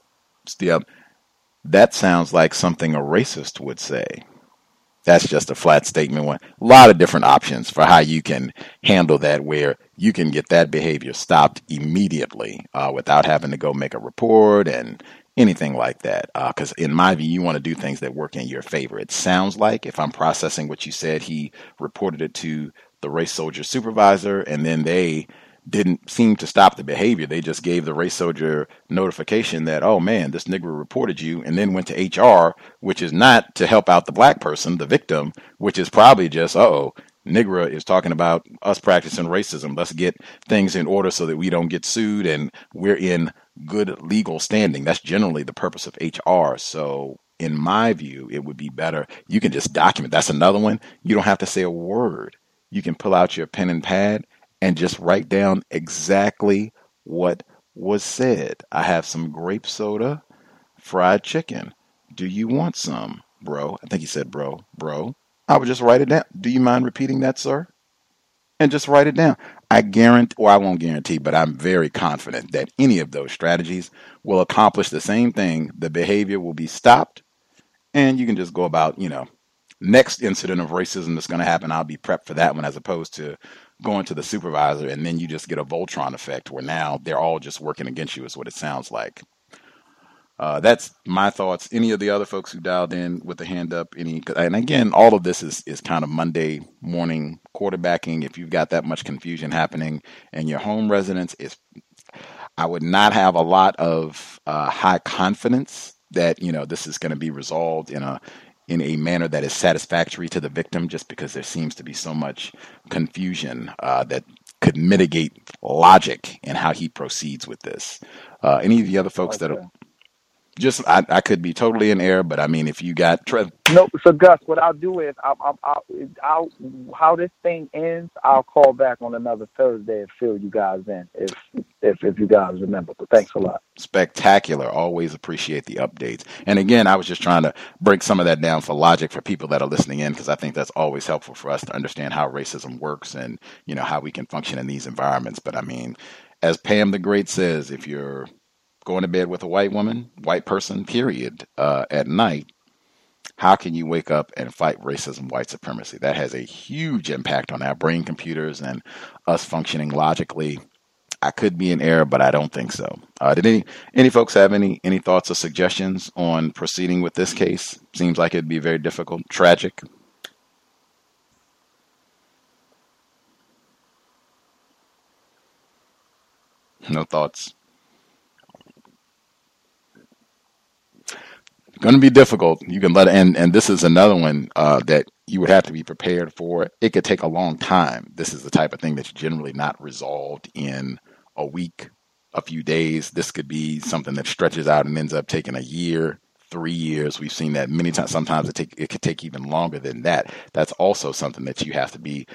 that sounds like something a racist would say. That's just a flat statement. One, a lot of different options for how you can handle that, where you can get that behavior stopped immediately uh, without having to go make a report and anything like that. Because uh, in my view, you want to do things that work in your favor. It sounds like, if I'm processing what you said, he reported it to the race soldier supervisor, and then they didn't seem to stop the behavior. They just gave the race soldier notification that, oh man, this Negro reported you, and then went to HR, which is not to help out the black person, the victim, which is probably just, oh, Negro is talking about us practicing racism. Let's get things in order so that we don't get sued and we're in good legal standing. That's generally the purpose of HR. So, in my view, it would be better. You can just document. That's another one. You don't have to say a word. You can pull out your pen and pad and just write down exactly what was said. I have some grape soda, fried chicken. Do you want some, bro? I think he said, bro, bro. I would just write it down. Do you mind repeating that, sir? And just write it down. I guarantee, or I won't guarantee, but I'm very confident that any of those strategies will accomplish the same thing. The behavior will be stopped, and you can just go about, you know, next incident of racism that's going to happen. I'll be prepped for that one as opposed to going to the supervisor, and then you just get a Voltron effect where now they're all just working against you, is what it sounds like. Uh, that's my thoughts. Any of the other folks who dialed in with a hand up, any, and again, all of this is, is kind of Monday morning quarterbacking. If you've got that much confusion happening and your home residence is, I would not have a lot of uh, high confidence that you know this is going to be resolved in a in a manner that is satisfactory to the victim, just because there seems to be so much confusion uh, that could mitigate logic in how he proceeds with this. Uh, any of the other folks okay. that are just I, I could be totally in error, but I mean, if you got Trev, No, so Gus, what I'll do is I'll, I'll, I'll, I'll how this thing ends. I'll call back on another Thursday and fill you guys in if if if you guys remember. But thanks a lot. spectacular. Always appreciate the updates. And again, I was just trying to break some of that down for logic for people that are listening in because I think that's always helpful for us to understand how racism works and you know how we can function in these environments. But I mean, as Pam the Great says, if you're going to bed with a white woman, white person, period, uh, at night, how can you wake up and fight racism, white supremacy? That has a huge impact on our brain computers and us functioning logically. I could be in error, but I don't think so. Uh, did any any folks have any any thoughts or suggestions on proceeding with this case? Seems like it'd be very difficult, tragic. No thoughts. Going to be difficult. You can let and and this is another one uh, that you would have to be prepared for. It could take a long time. This is the type of thing that's generally not resolved in a week, a few days. This could be something that stretches out and ends up taking a year, three years. We've seen that many times. Sometimes it take it could take even longer than that. That's also something that you have to be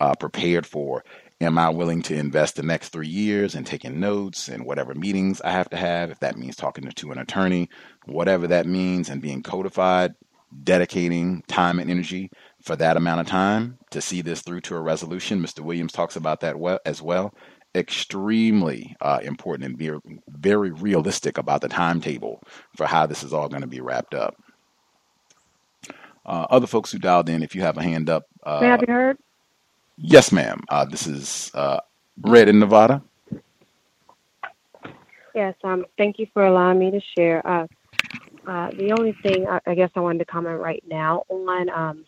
uh, prepared for. Am I willing to invest the next three years in taking notes and whatever meetings I have to have? If that means talking to an attorney, whatever that means, and being codified, dedicating time and energy for that amount of time to see this through to a resolution. Mr. Williams talks about that well, as well. Extremely uh, important and very, very realistic about the timetable for how this is all going to be wrapped up. Uh, other folks who dialed in, if you have a hand up, May I uh, be heard? Yes, ma'am. Uh, this is uh, Red in Nevada. Yes. Um. Thank you for allowing me to share. Uh, uh, the only thing I, I guess I wanted to comment right now on um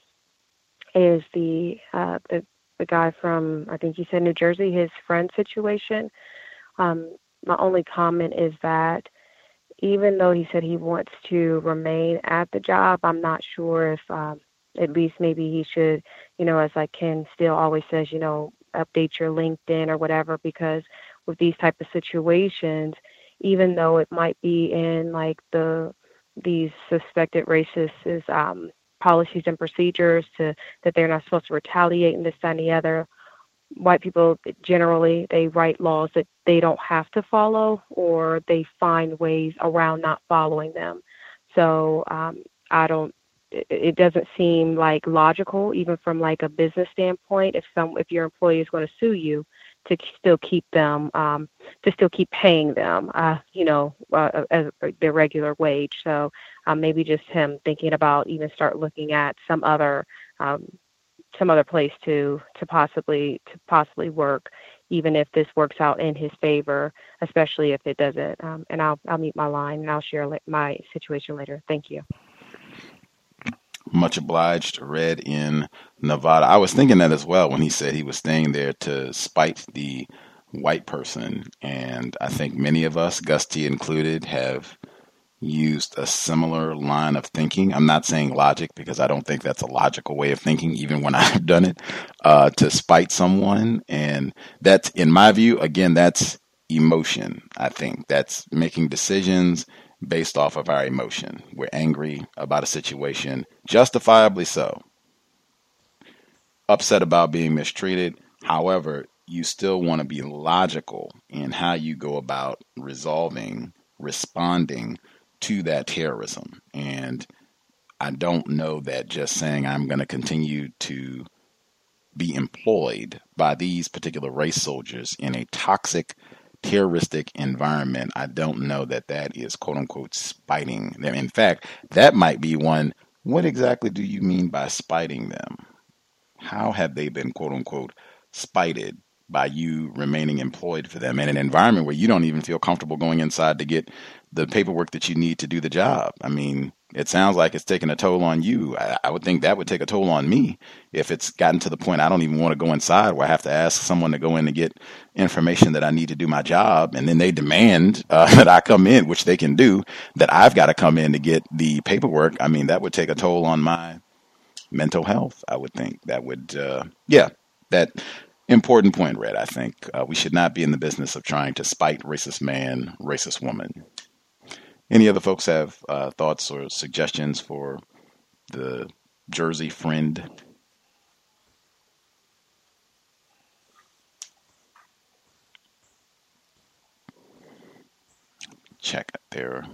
is the uh the the guy from I think he said New Jersey, his friend situation. Um. My only comment is that even though he said he wants to remain at the job, I'm not sure if um, at least maybe he should, you know, as like Ken still always says, you know, update your LinkedIn or whatever, because with these type of situations, even though it might be in like the these suspected racists um, policies and procedures to that they're not supposed to retaliate and this that, and the other white people generally they write laws that they don't have to follow or they find ways around not following them. So um, i don't it, doesn't seem like logical even from like a business standpoint if some if your employee is going to sue you to still keep them um, to still keep paying them uh, you know uh, as their regular wage so um, maybe just him thinking about even start looking at some other um, some other place to to possibly to possibly work, even if this works out in his favor, especially if it doesn't. Um, and I'll I'll meet my line and I'll share my situation later. Thank you. Much obliged, Red in Nevada. I was thinking that as well when he said he was staying there to spite the white person. And I think many of us, Gus T. included, have used a similar line of thinking. I'm not saying logic because I don't think that's a logical way of thinking, even when *laughs* I've done it, uh, to spite someone. And that's, in my view, again, that's emotion. I think that's making decisions based off of our emotion. We're angry about a situation, justifiably so, upset about being mistreated. However, you still want to be logical in how you go about resolving, responding to that terrorism. And I don't know that just saying I'm going to continue to be employed by these particular race soldiers in a toxic, terroristic environment, I don't know that that is quote unquote spiting them. In fact, that might be one. What exactly do you mean by spiting them? How have they been quote unquote spited by you remaining employed for them in an environment where you don't even feel comfortable going inside to get the paperwork that you need to do the job? I mean, it sounds like it's taking a toll on you. I, I would think that would take a toll on me if it's gotten to the point I don't even want to go inside where I have to ask someone to go in to get information that I need to do my job. And then they demand uh, *laughs* that I come in, which they can do, that I've got to come in to get the paperwork. I mean, that would take a toll on my mental health, I would think. That would, uh, yeah, that important point, Red. I think uh, we should not be in the business of trying to spite racist man, racist woman. Any other folks have uh, thoughts or suggestions for the Jersey friend? Check there.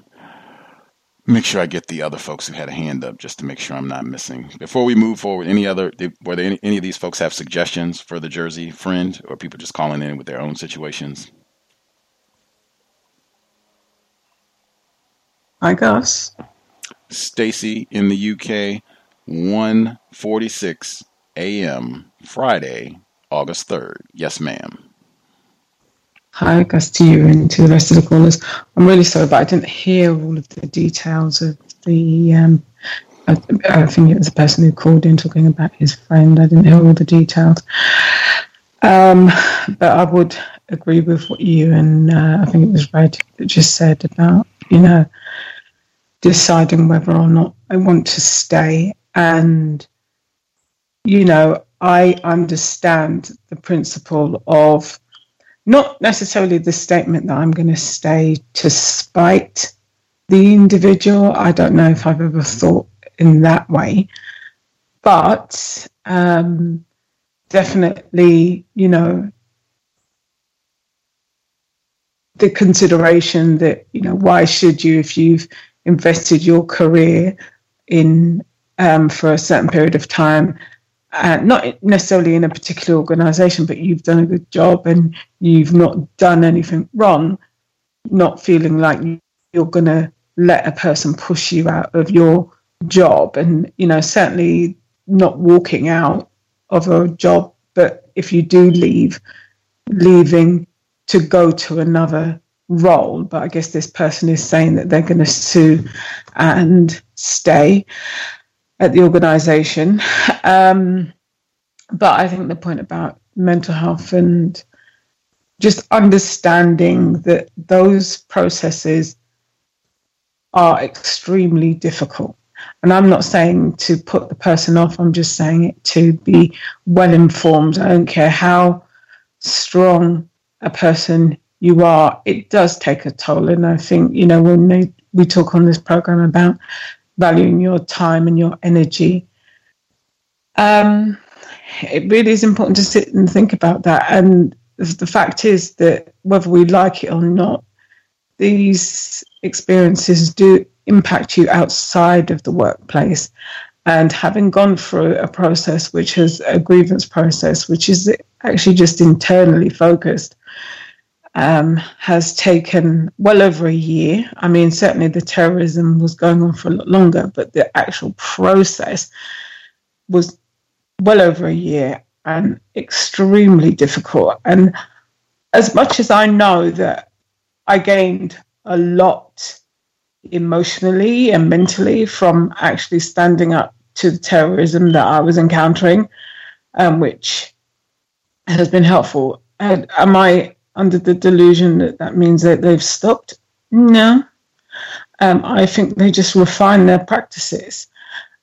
Make sure I get the other folks who had a hand up just to make sure I'm not missing. Before we move forward, any other, were there any, any of these folks have suggestions for the Jersey friend or people just calling in with their own situations? I guess. Stacy in the UK, 1:46 a.m. Friday, August 3rd. Yes, ma'am. Hi, Gus, to you and to the rest of the callers. I'm really sorry, but I didn't hear all of the details of the. Um, I, I, think it was the person who called in talking about his friend. I didn't hear all the details. Um, but I would agree with what you and uh, I think it was Red that just said about, you know, deciding whether or not I want to stay. And, you know, I understand the principle of not necessarily the statement that I'm going to stay to spite the individual. I don't know if I've ever thought in that way, but um, definitely, you know, the consideration that, you know, why should you, if you've invested your career in um, for a certain period of time, uh, not necessarily in a particular organization, but you've done a good job and you've not done anything wrong, not feeling like you're going to let a person push you out of your job. And, you know, certainly not walking out of a job, but if you do leave, leaving to go to another role. But I guess this person is saying that they're going to sue and stay at the organization. *laughs* Um, but I think the point about mental health and just understanding that those processes are extremely difficult. And I'm not saying to put the person off, I'm just saying it to be well informed. I don't care how strong a person you are, it does take a toll. And I think, you know, when they, we talk on this program about valuing your time and your energy. Um, it really is important to sit and think about that. And the fact is that whether we like it or not, these experiences do impact you outside of the workplace. And having gone through a process which is a grievance process, which is actually just internally focused, um, has taken well over a year. I mean, certainly the terrorism was going on for a lot longer, but the actual process was well over a year and extremely difficult. And as much as I know that I gained a lot emotionally and mentally from actually standing up to the terrorism that I was encountering, um, which has been helpful. And am I under the delusion that that means that they've stopped. No. Um, I think they just refine their practices.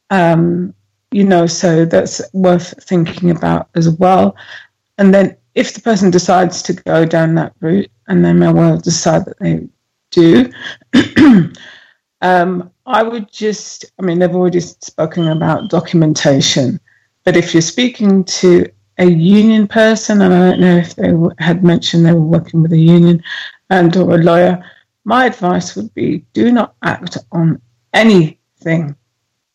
Um, you know, so that's worth thinking about as well. And then if the person decides to go down that route, and they may well decide that they do, *clears throat* um, I would just, I mean, they've already spoken about documentation, but if you're speaking to a union person, and I don't know if they had mentioned they were working with a union um, and or a lawyer. My advice would be: do not act on anything,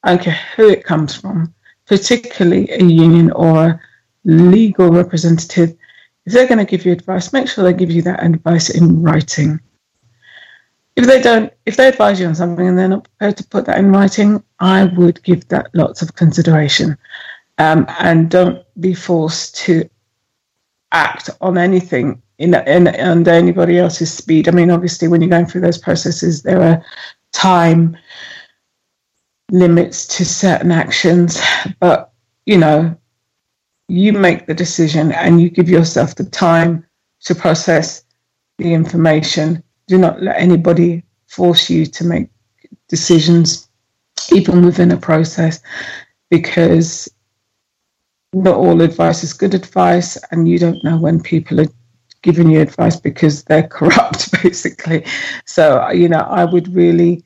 I don't care who it comes from, particularly a union or a legal representative. If they're going to give you advice, make sure they give you that advice in writing. If they don't, if they advise you on something and they're not prepared to put that in writing, I would give that lots of consideration um, and don't be forced to act on anything in, in under anybody else's speed. I mean, obviously, when you're going through those processes, there are time limits to certain actions, but you know, you make the decision and you give yourself the time to process the information. Do not let anybody force you to make decisions, even within a process, because not all advice is good advice, and you don't know when people are giving you advice because they're *laughs* corrupt, basically. So, you know, I would really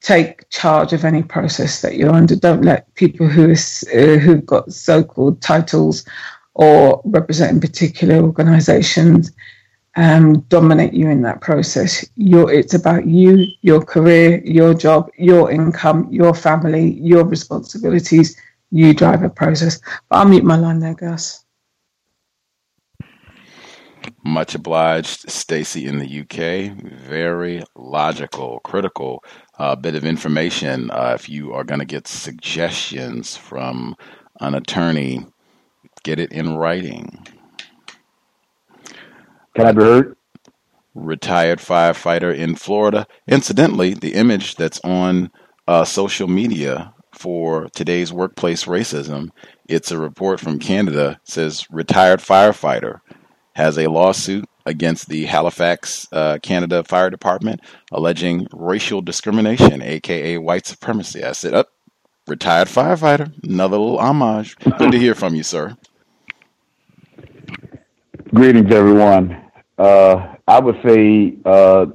take charge of any process that you're under. Don't let people who is, uh, who've got so-called titles or representing particular organisations um, dominate you in that process. You're, it's about you, your career, your job, your income, your family, your responsibilities. You drive a process. But I'll mute my line there, Gus. Much obliged, Stacy in the UK. Very logical, critical uh, bit of information. Uh, if you are going to get suggestions from an attorney, get it in writing. Can I be heard? Retired firefighter in Florida. Incidentally, the image that's on uh, social media for today's workplace racism, it's a report from Canada. Says retired firefighter has a lawsuit against the Halifax, uh, Canada Fire Department, alleging racial discrimination, aka white supremacy. I said, up, oh, retired firefighter. Another little homage. Good to hear from you, sir. Greetings, everyone. Uh, I would say uh,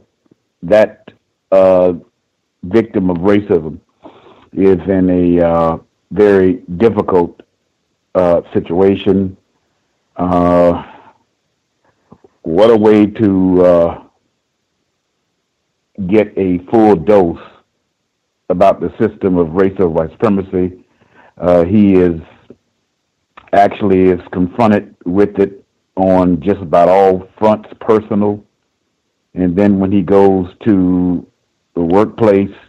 that uh, victim of racism is in a uh, very difficult uh, situation. Uh, what a way to get a full dose about the system of racial white supremacy. he is actually is confronted with it on just about all fronts personal. And then when he goes to the workplace uh, uh,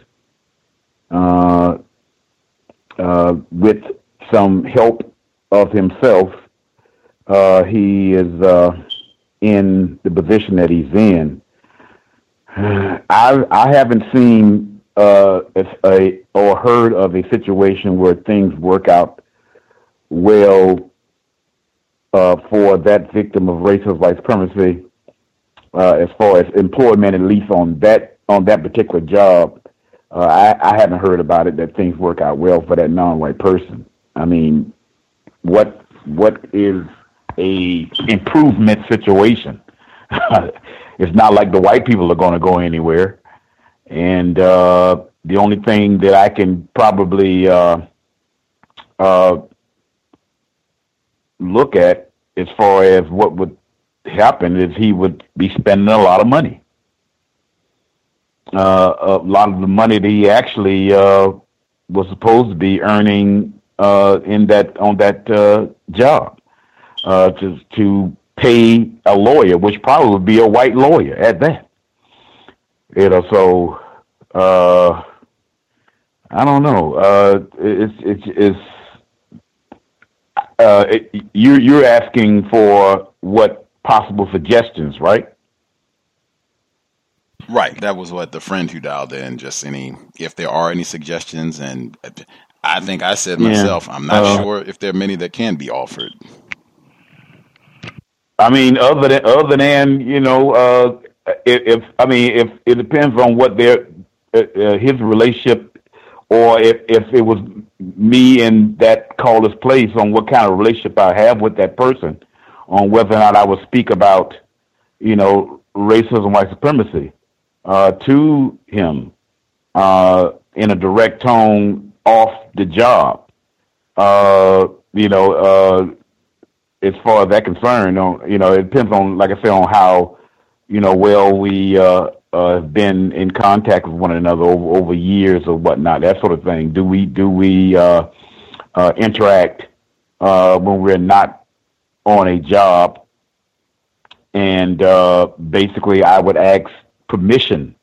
with some help of himself, uh, he is uh, in the position that he's in. *sighs* I I haven't seen uh, a, or heard of a situation where things work out well uh, for that victim of racial white supremacy, uh, as far as employment, at least on that on that particular job. Uh, I, I haven't heard about it that things work out well for that non-white person. I mean, what what is a improvement situation? *laughs* it's not like the white people are going to go anywhere, and uh, the only thing that I can probably uh, uh, look at as far as what would happen is he would be spending a lot of money. Uh, a lot of the money that he actually uh, was supposed to be earning uh, in that on that uh, job uh, to to pay a lawyer, which probably would be a white lawyer at that. You know, so uh, I don't know. it's it's it's uh, you're you're asking for what possible suggestions, right? Right. That was what the friend who dialed in. Just any, if there are any suggestions, and I think I said myself, yeah. I'm not uh, sure if there are many that can be offered. I mean, other than other than you know, uh, if, if I mean, if it depends on what their uh, uh his relationship or if, if it was me in that caller's place on what kind of relationship I have with that person, on whether or not I would speak about, you know, racism, white supremacy uh, to him uh, in a direct tone off the job. Uh, you know, uh, as far as that concerned, you know, it depends on, like I said, on how, you know, well we uh, uh, been in contact with one another over, over years or whatnot, that sort of thing. Do we do we uh, uh, interact uh, when we're not on a job? And uh, basically, I would ask permission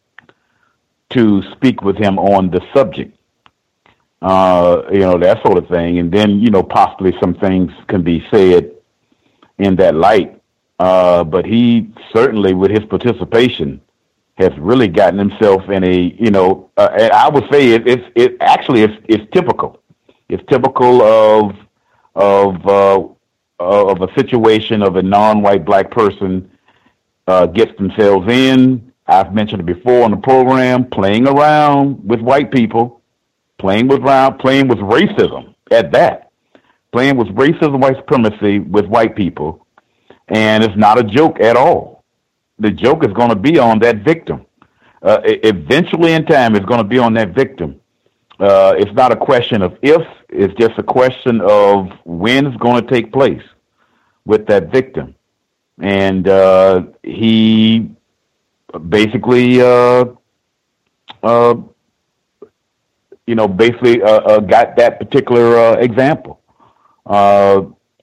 to speak with him on the subject. Uh, you know that sort of thing, and then you know possibly some things can be said in that light. but he certainly, with his participation, has really gotten himself in a you know uh, I would say it, it's it actually it's it's typical. It's typical of of uh, of a situation of a non-white black person uh, gets themselves in. I've mentioned it before on the program, playing around with white people, playing with playing with racism at that, playing with racism, white supremacy with white people, and it's not a joke at all. The joke is going to be on that victim. Uh, eventually, in time, it's going to be on that victim. Uh, it's not a question of if; it's just a question of when it's going to take place with that victim. And uh, he basically, uh, uh, you know, basically uh, uh, got that particular uh, example.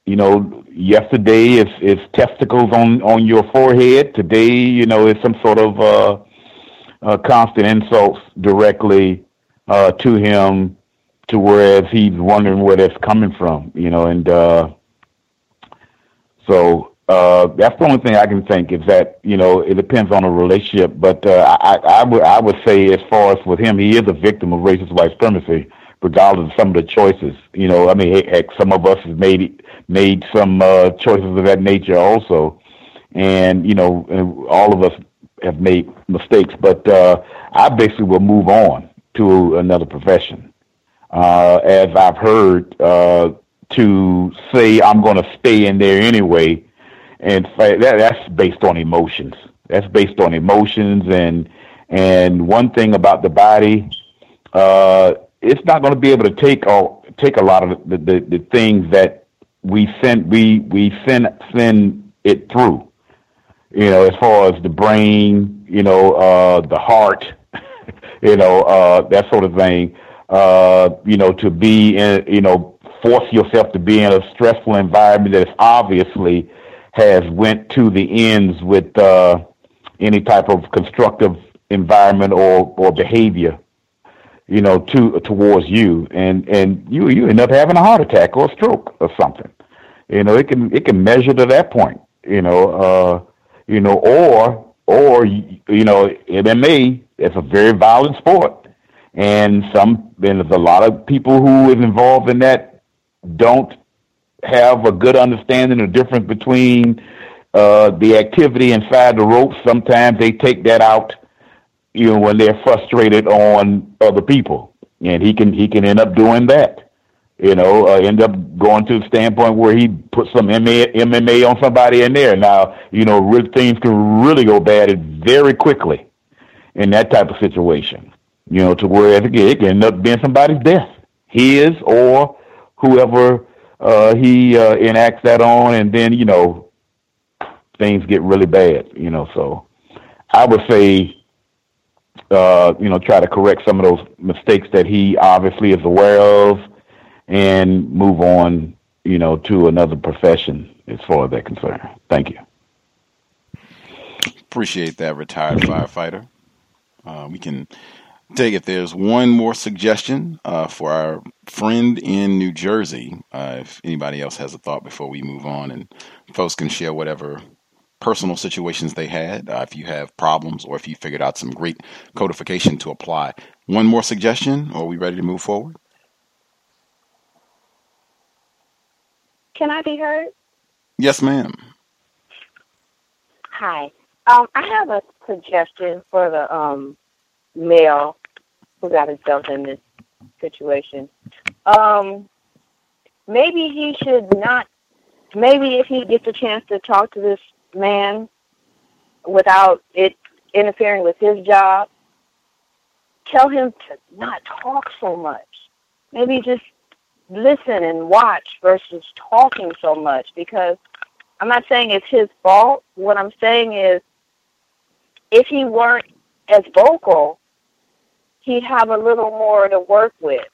You know, yesterday it's, it's testicles on, on your forehead. Today, you know, it's some sort of constant insults directly to him, to whereas he's wondering where that's coming from. You know, and so uh, that's the only thing I can think is that you know it depends on the relationship. But uh, I, I would I would say as far as with him, he is a victim of racist white supremacy, regardless of some of the choices. You know, I mean, heck, some of us have made made some uh, choices of that nature also, and you know, all of us have made mistakes. But uh, I basically will move on to another profession, uh, as I've heard. Uh, to say I'm going to stay in there anyway and that, that's based on emotions. That's based on emotions, and and one thing about the body, uh, it's not going to be able to take all take a lot of the, the, the things that we send we we send send it through. You know, as far as the brain, you know, uh, the heart, *laughs* you know, uh, that sort of thing. Uh, you know, to be in, you know, force yourself to be in a stressful environment that is obviously has went to the ends with uh, any type of constructive environment or or behavior, you know, to towards you, and and you you end up having a heart attack or a stroke or something. You know, it can it can measure to that point. You know, uh, you know, or or you know, MMA it's a very violent sport, and some there's a lot of people who is involved in that don't have a good understanding of the difference between uh, the activity inside the ropes. Sometimes they take that out, you know, when they're frustrated on other people, and he can he can end up doing that. You know, uh, end up going to the standpoint where he puts some MMA, on somebody in there. Now, you know, things can really go bad very quickly in that type of situation. You know, to where it can end up being somebody's death, his or whoever uh, he uh, enacts that on, and then you know things get really bad. You know, so I would say uh, you know try to correct some of those mistakes that he obviously is aware of, and move on. You know, to another profession as far as that concerned. Thank you. Appreciate that, retired firefighter. Uh, we can take if there's one more suggestion uh, for our friend in New Jersey. Uh, if anybody else has a thought before we move on, and folks can share whatever personal situations they had, uh, if you have problems or if you figured out some great codification to apply. One more suggestion, or are we ready to move forward? Can I be heard? Yes, ma'am. Hi. Um, I have a suggestion for the um, male got himself in this situation. Um, maybe he should not. Maybe if he gets a chance to talk to this man without it interfering with his job, tell him to not talk so much. Maybe just listen and watch versus talking so much because I'm not saying it's his fault. What I'm saying is if he weren't as vocal, he'd have a little more to work with.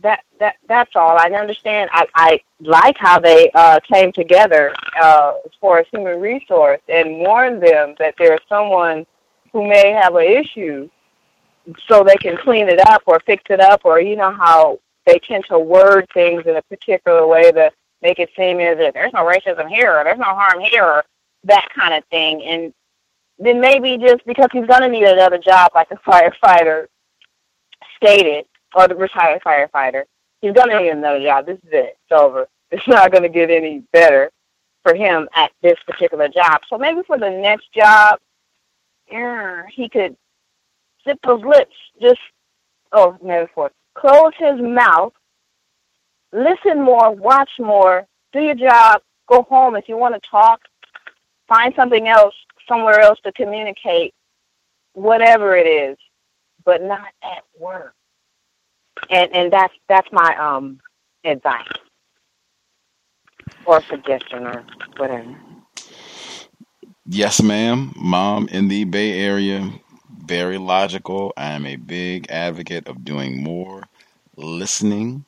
That that that's all. I understand. I I like how they uh, came together uh, as far as human resource and warned them that there's someone who may have an issue, so they can clean it up or fix it up, or you know how they tend to word things in a particular way to make it seem as if there's no racism here or there's no harm here or that kind of thing. And then maybe just because he's going to need another job like a *laughs* firefighter, stated, or the retired firefighter, he's going to need another job. This is it. It's over. *laughs* It's not going to get any better for him at this particular job. So maybe for the next job, he could zip those lips. Just, oh, metaphor. Close his mouth. Listen more. Watch more. Do your job. Go home. If you want to talk, find something else somewhere else to communicate whatever it is, but not at work. And and that's that's my um advice or suggestion or whatever. Yes, ma'am. Mom in the Bay Area, very logical. I am a big advocate of doing more listening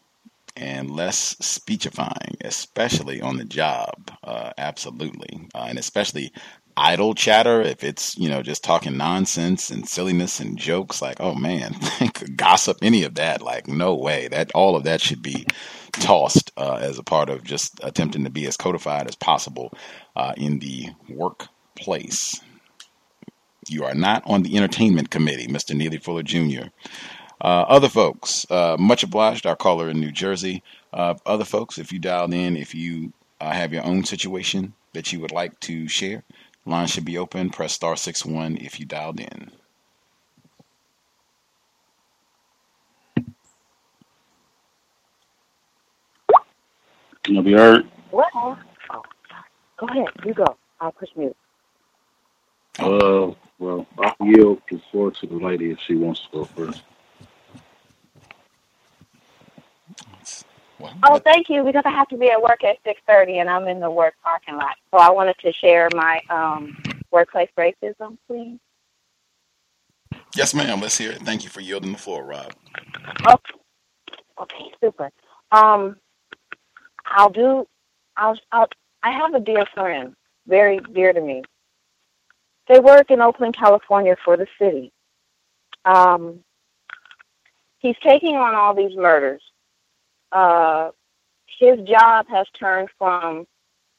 and less speechifying, especially on the job. Uh, absolutely. Uh, and especially idle chatter, if it's, you know, just talking nonsense and silliness and jokes, like, oh man, *laughs* gossip, any of that, like, no way. That all of that should be tossed uh, as a part of just attempting to be as codified as possible uh, in the workplace. You are not on the entertainment committee, Mr. Neely Fuller Jr. Uh, other folks, uh, much obliged, our caller in New Jersey. Uh, other folks, if you dialed in, if you uh, have your own situation that you would like to share, line should be open. Press star six one if you dialed in. You'll be heard. What? Oh, go ahead. You go. I'll push mute. Uh, well, I'll yield the floor to the lady if she wants to go first. Oh, thank you, because I have to be at work at six thirty, and I'm in the work parking lot. So I wanted to share my um, workplace racism, please. Yes, ma'am. Let's hear it. Thank you for yielding the floor, Rob. Okay, okay, super. Um, I'll do. I'll. I'll. I have a dear friend, very dear to me. They work in Oakland, California, for the city. Um, he's taking on all these murders uh, his job has turned from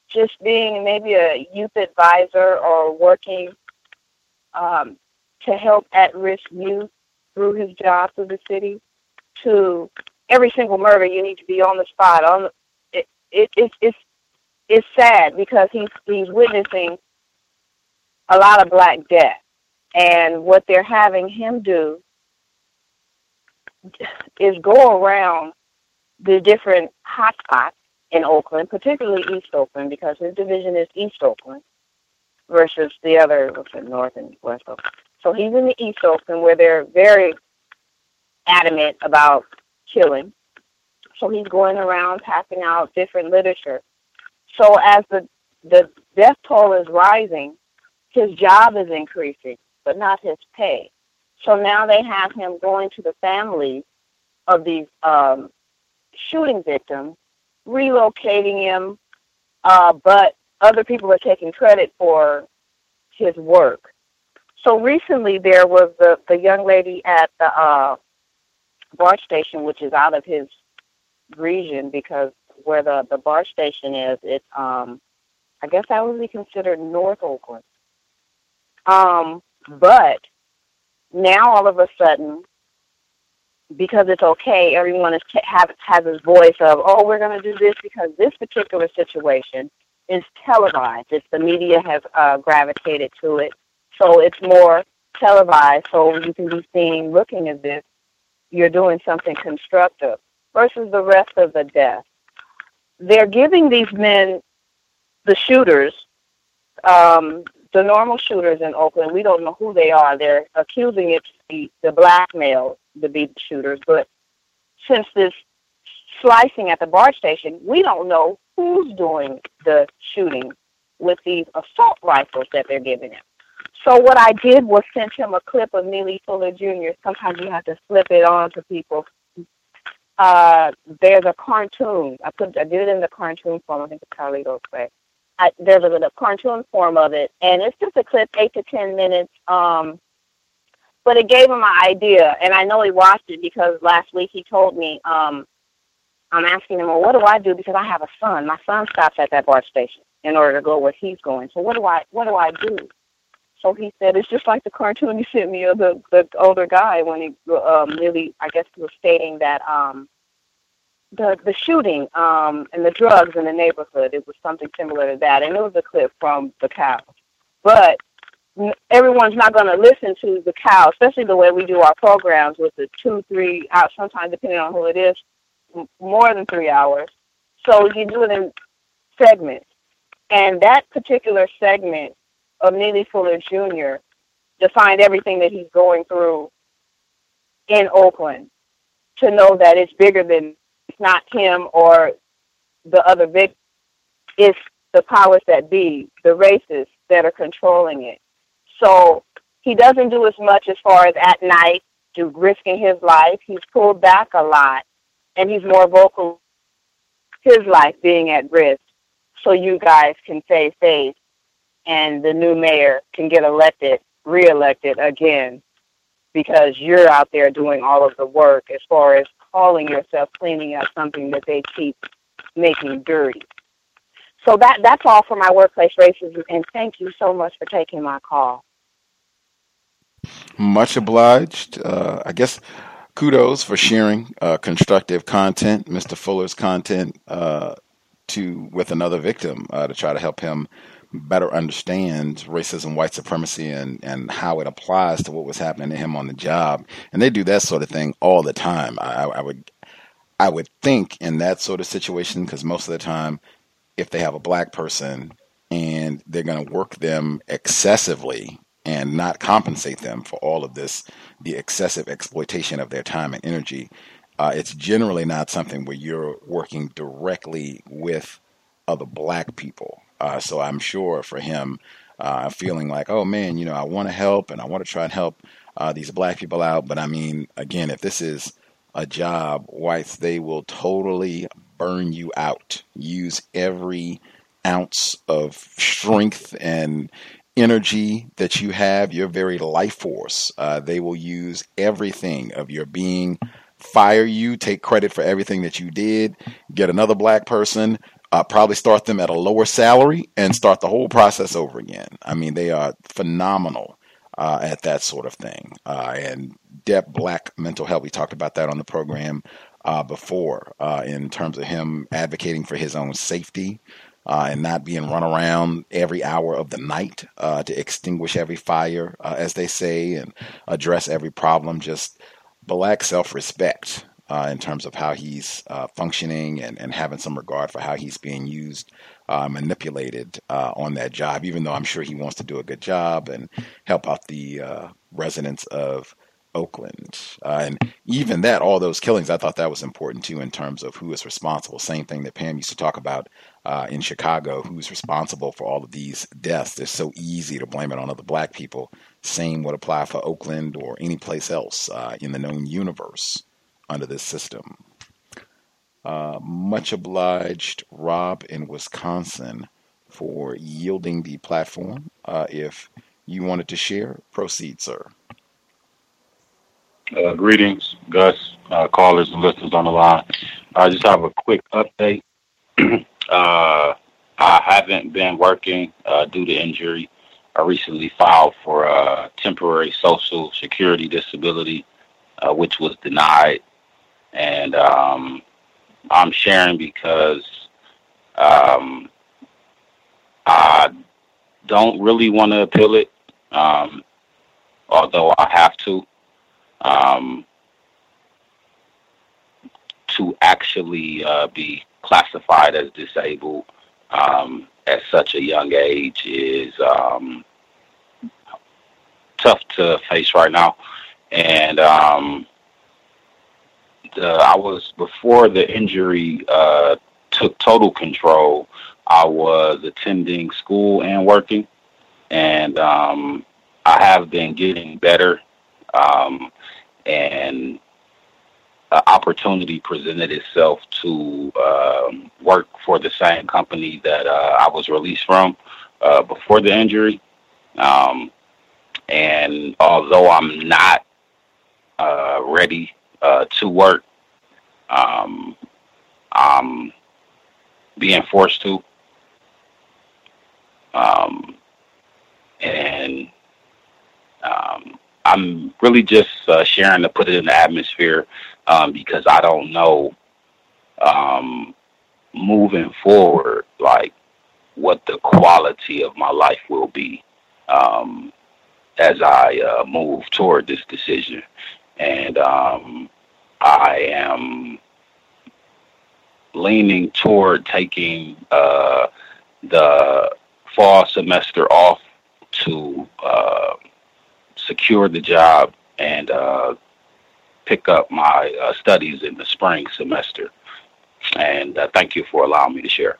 just being maybe a youth advisor or working um, to help at-risk youth through his job through the city to every single murder you need to be on the spot. On it, it, it, it's it's sad because he's he's witnessing a lot of black death, and what they're having him do is go around the different hotspots in Oakland, particularly East Oakland, because his division is East Oakland versus the other, what's it, North and West Oakland. So he's in the East Oakland where they're very adamant about killing. So he's going around passing out different literature. So as the the death toll is rising, his job is increasing, but not his pay. So now they have him going to the families of these um, shooting victim, relocating him, uh, but other people are taking credit for his work. So recently there was the, the young lady at the uh, BART station, which is out of his region because where the, the BART station is, it's, um, I guess that would be considered North Oakland. Um, but now all of a sudden, because it's okay, everyone is have, has his voice of, oh, we're going to do this because this particular situation is televised. It's the media has uh, gravitated to it, so it's more televised. So you can be seen looking as if you're doing something constructive versus the rest of the death. They're giving these men, the shooters, um, the normal shooters in Oakland. We don't know who they are. They're accusing it to be the black blackmail to be the shooters. But since this slicing at the BART station, we don't know who's doing the shooting with these assault rifles that they're giving him. So what I did was send him a clip of Neely Fuller Jr. Sometimes you have to slip it on to people. Uh, there's a cartoon. I put I did it in the cartoon form. I think it's Carlito's way. I, there's a, a cartoon form of it, and it's just a clip, eight to ten minutes. Um, but it gave him an idea, and I know he watched it because last week he told me, um, I'm asking him, well, what do I do? Because I have a son. My son stops at that BART station in order to go where he's going. So what do I, what do I do? So he said, it's just like the cartoon you sent me of the, the older guy when he um, really, I guess, was stating that um, the the shooting um, and the drugs in the neighborhood. It was something similar to that, and it was a clip from the cow. But everyone's not going to listen to the cow, especially the way we do our programs with the two, three hours, sometimes depending on who it is, more than three hours. So you do it in segments. And that particular segment of Neely Fuller Jr. defined everything that he's going through in Oakland to know that it's bigger than not him or the other victim. It's the powers that be, the races that are controlling it. So he doesn't do as much as far as at night, do risking his life. He's pulled back a lot and he's more vocal his life being at risk so you guys can save face and the new mayor can get elected, reelected again because you're out there doing all of the work as far as calling yourself cleaning up something that they keep making dirty. So that that's all for my workplace racism and thank you so much for taking my call. Much obliged. Uh, I guess kudos for sharing uh, constructive content, Mr. Fuller's content, uh, to with another victim uh, to try to help him better understand racism, white supremacy, and and how it applies to what was happening to him on the job. And they do that sort of thing all the time. I, I would I would think in that sort of situation because most of the time, if they have a black person and they're going to work them excessively and not compensate them for all of this, the excessive exploitation of their time and energy. Uh, it's generally not something where you're working directly with other black people. Uh, so I'm sure for him, uh, feeling like, oh man, you know, I want to help and I want to try and help uh, these black people out. But I mean, again, if this is a job, whites, they will totally burn you out. Use every ounce of strength and energy that you have, your very life force. Uh, they will use everything of your being, fire you, take credit for everything that you did, get another black person, uh, probably start them at a lower salary, and start the whole process over again. I mean, they are phenomenal. Uh, at that sort of thing. Uh, and Depp Black mental health, we talked about that on the program uh, before uh, in terms of him advocating for his own safety uh, and not being run around every hour of the night to extinguish every fire, as they say, and address every problem. Just black self respect uh, in terms of how he's uh, functioning and, and having some regard for how he's being used, uh, manipulated on that job, even though I'm sure he wants to do a good job and help out the residents of Oakland. Uh, and even that, all those killings, I thought that was important too in terms of who is responsible. Same thing that Pam used to talk about uh, in Chicago, who's responsible for all of these deaths. It's so easy to blame it on other black people. Same would apply for Oakland or any place else uh, in the known universe under this system. Uh, much obliged, Rob in Wisconsin, for yielding the platform. Uh, if you wanted to share, proceed, sir. Uh, greetings, Gus, uh, callers and listeners on the line. I just have a quick update. *clears throat* uh, I haven't been working uh, due to injury. I recently filed for a temporary social security disability, which was denied. And um, I'm sharing because um, I don't really want to appeal it, um, although I have to um, to actually uh, be classified as disabled um, at such a young age is um, tough to face right now. And um, the, I was before the injury uh, took total control. I was attending school and working, and um, I have been getting better. Um, and an opportunity presented itself to um, work for the same company that uh, I was released from uh, before the injury. Um, and although I'm not uh, ready uh, to work, um, I'm being forced to. Um, and um, I'm really just uh, sharing to put it in the atmosphere um, because I don't know um, moving forward, like what the quality of my life will be um, as I uh, move toward this decision. And um, I am leaning toward taking uh, the fall semester off to uh, secure the job and uh, pick up my uh, studies in the spring semester. And uh, thank you for allowing me to share.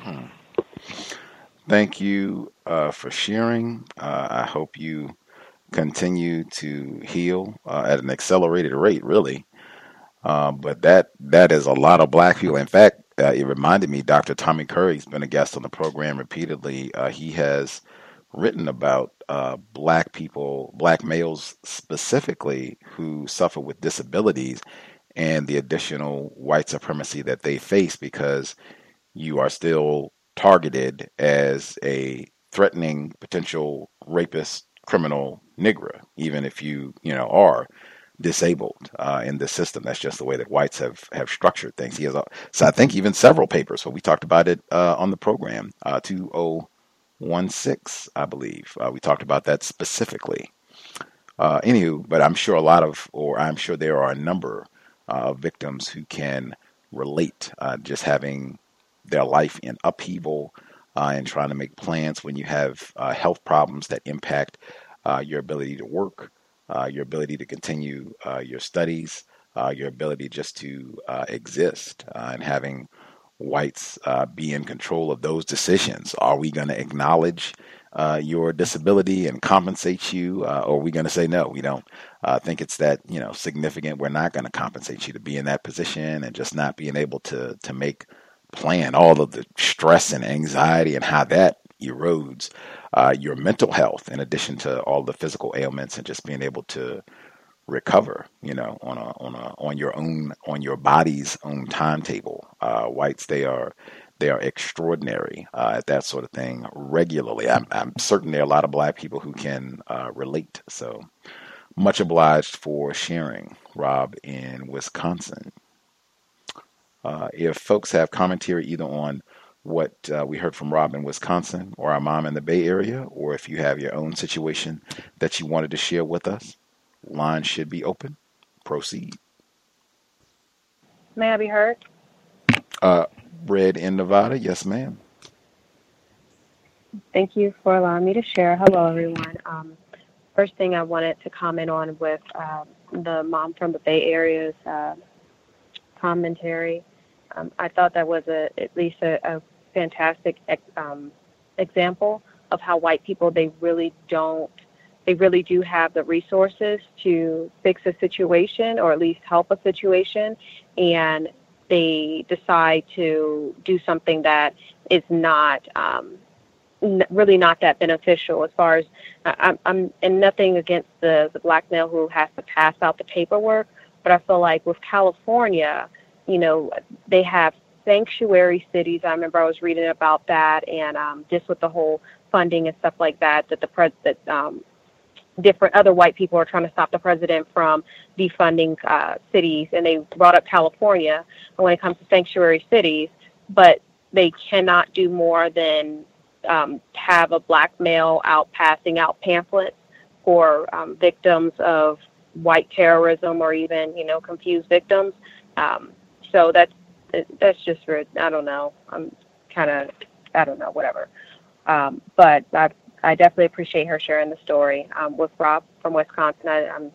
Hmm. Thank you uh, for sharing. I hope you continue to heal uh, at an accelerated rate, really. Uh, but that that is a lot of black people. In fact, uh, it reminded me, Dr. Tommy Curry's been a guest on the program repeatedly. Uh, he has written about uh, black people, black males specifically, who suffer with disabilities and the additional white supremacy that they face because you are still targeted as a threatening potential rapist, criminal, Negro, even if you, you know, are disabled uh, in the system. That's just the way that whites have have structured things. He has, a, so I think even several papers. So we talked about it uh, on the program, uh, two oh one six, I believe. Uh, we talked about that specifically. Uh, anywho, but I'm sure a lot of, or I'm sure there are a number uh, of victims who can relate, just having their life in upheaval and trying to make plans when you have health problems that impact your ability to work, uh, your ability to continue uh, your studies, uh, your ability just to uh, exist, uh, and having whites uh, be in control of those decisions. Are we going to acknowledge your disability and compensate you, or are we going to say no? We don't think it's that you know significant. We're not going to compensate you to be in that position, and just not being able to to make plan all of the stress and anxiety and how that erodes uh, your mental health in addition to all the physical ailments and just being able to recover you know on a on a on your own on your body's own timetable. Uh, whites they are they are extraordinary uh, at that sort of thing regularly. I'm, I'm, certain there are a lot of black people who can uh, relate. So much obliged for sharing rob in wisconsin. Uh, if folks have commentary either on what uh, we heard from Rob in Wisconsin or our mom in the Bay Area, or if you have your own situation that you wanted to share with us, line should be open. Proceed. May I be heard? Uh, Red in Nevada, yes, ma'am. Thank you for allowing me to share. Hello, everyone. Um, first thing I wanted to comment on with um, the mom from the Bay Area's uh, commentary. Um, I thought that was a, at least a, a fantastic um, example of how white people they really don't they really do have the resources to fix a situation or at least help a situation. And they decide to do something that is not um, n- really not that beneficial as far as I'm, I'm and nothing against the the black male who has to pass out the paperwork. But I feel like with California you know they have sanctuary cities. I remember I was reading about that, and um, just with the whole funding and stuff like that, that the pres that um, different other white people are trying to stop the president from defunding uh, cities, and they brought up California when it comes to sanctuary cities, but they cannot do more than um, have a black male out passing out pamphlets for um, victims of white terrorism or even you know confused victims. Um, so that's that's just for I don't know. I'm kind of I don't know whatever. Um, but I I definitely appreciate her sharing the story um, with Rob from Wisconsin. I, I'm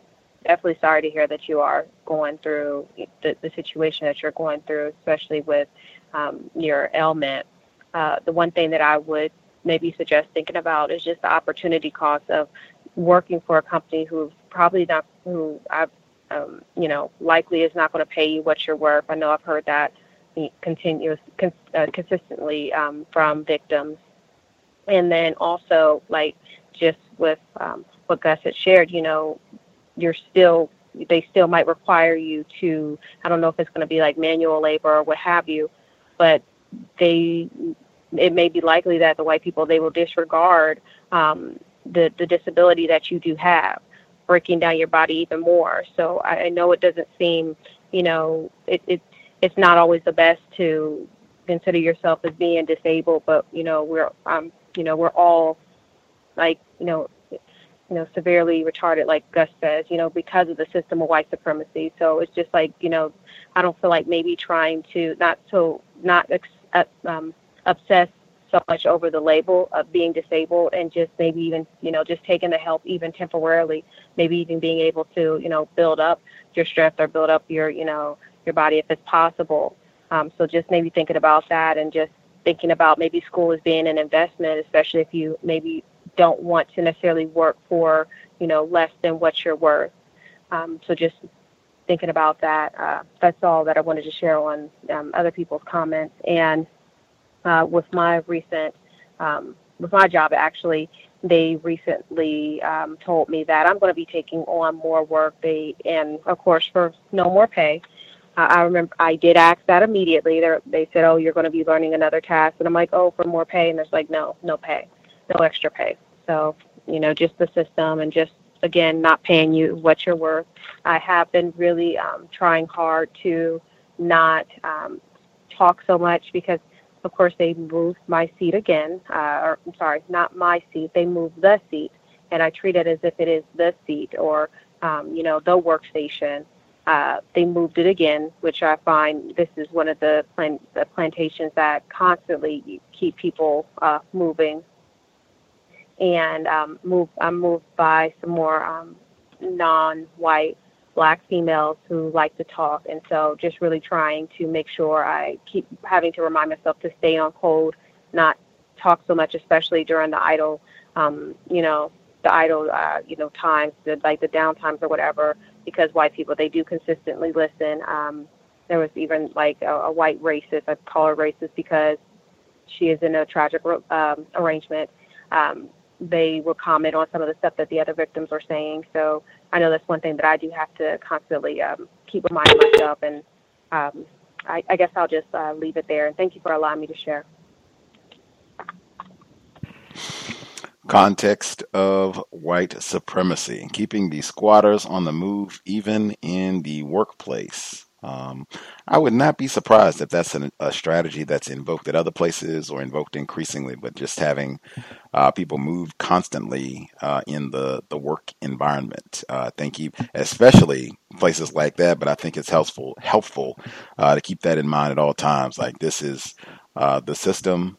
definitely sorry to hear that you are going through the, the situation that you're going through, especially with um, your ailment. Uh, the one thing that I would maybe suggest thinking about is just the opportunity cost of working for a company who probably not who I've um, you know likely is not going to pay you what you're worth. I know I've heard that continuous con- uh, consistently um, from victims. And then also like just with um, what gus had shared you know you're still they still might require you to i don't know if it's going to be like manual labor or what have you but they it may be likely that the white people they will disregard um, the the disability that you do have breaking down your body even more. So i, I know it doesn't seem you know it, it it's not always the best to consider yourself as being disabled, but you know we're um you know we're all like you know you know severely retarded like Gus says you know because of the system of white supremacy. So it's just like you know I don't feel like maybe trying to not so not ex- um, obsess so much over the label of being disabled and just maybe even, you know, just taking the help even temporarily, maybe even being able to, you know, build up your strength or build up your, you know, your body if it's possible. Um, so just maybe thinking about that and just thinking about maybe school as being an investment, especially if you maybe don't want to necessarily work for, you know, less than what you're worth. Um, so just thinking about that. Uh, that's all that I wanted to share on um, other people's comments. And uh, with my recent, um, with my job, actually, they recently um, told me that I'm going to be taking on more work. They and of course for no more pay. I remember I did ask that immediately. They they said, "Oh, you're going to be learning another task," and I'm like, "Oh, for more pay?" And there's like, "No, no pay, no extra pay." So you know, just the system and just again not paying you what you're worth. I have been really um, trying hard to not um, talk so much because, of course, they moved my seat again. Uh, or I'm sorry, not my seat. They moved the seat, and I treat it as if it is the seat or um, you know the workstation. Uh, they moved it again, which I find this is one of the, plant- the plantations that constantly keep people uh, moving. And um, moved, I'm moved by some more um, non-white black females who like to talk, and so just really trying to make sure I keep having to remind myself to stay on code, not talk so much, especially during the idle, um, you know, the idle, uh, you know, times, the, like the down times or whatever, because white people they do consistently listen. Um, there was even like a, a white racist, I call her racist because she is in a tragic um, arrangement. Um, they will comment on some of the stuff that the other victims are saying. So I know that's one thing that I do have to constantly um, keep reminding myself. And um, I, I guess I'll just uh, leave it there. And thank you for allowing me to share. Context of white supremacy, keeping the squatters on the move even in the workplace. Um, I would not be surprised if that's an, a strategy that's invoked at other places or invoked increasingly, but just having uh, people move constantly uh, in the, the work environment. Uh, thank you, especially places like that. But I think it's helpful helpful uh, to keep that in mind at all times. Like this is uh, the system.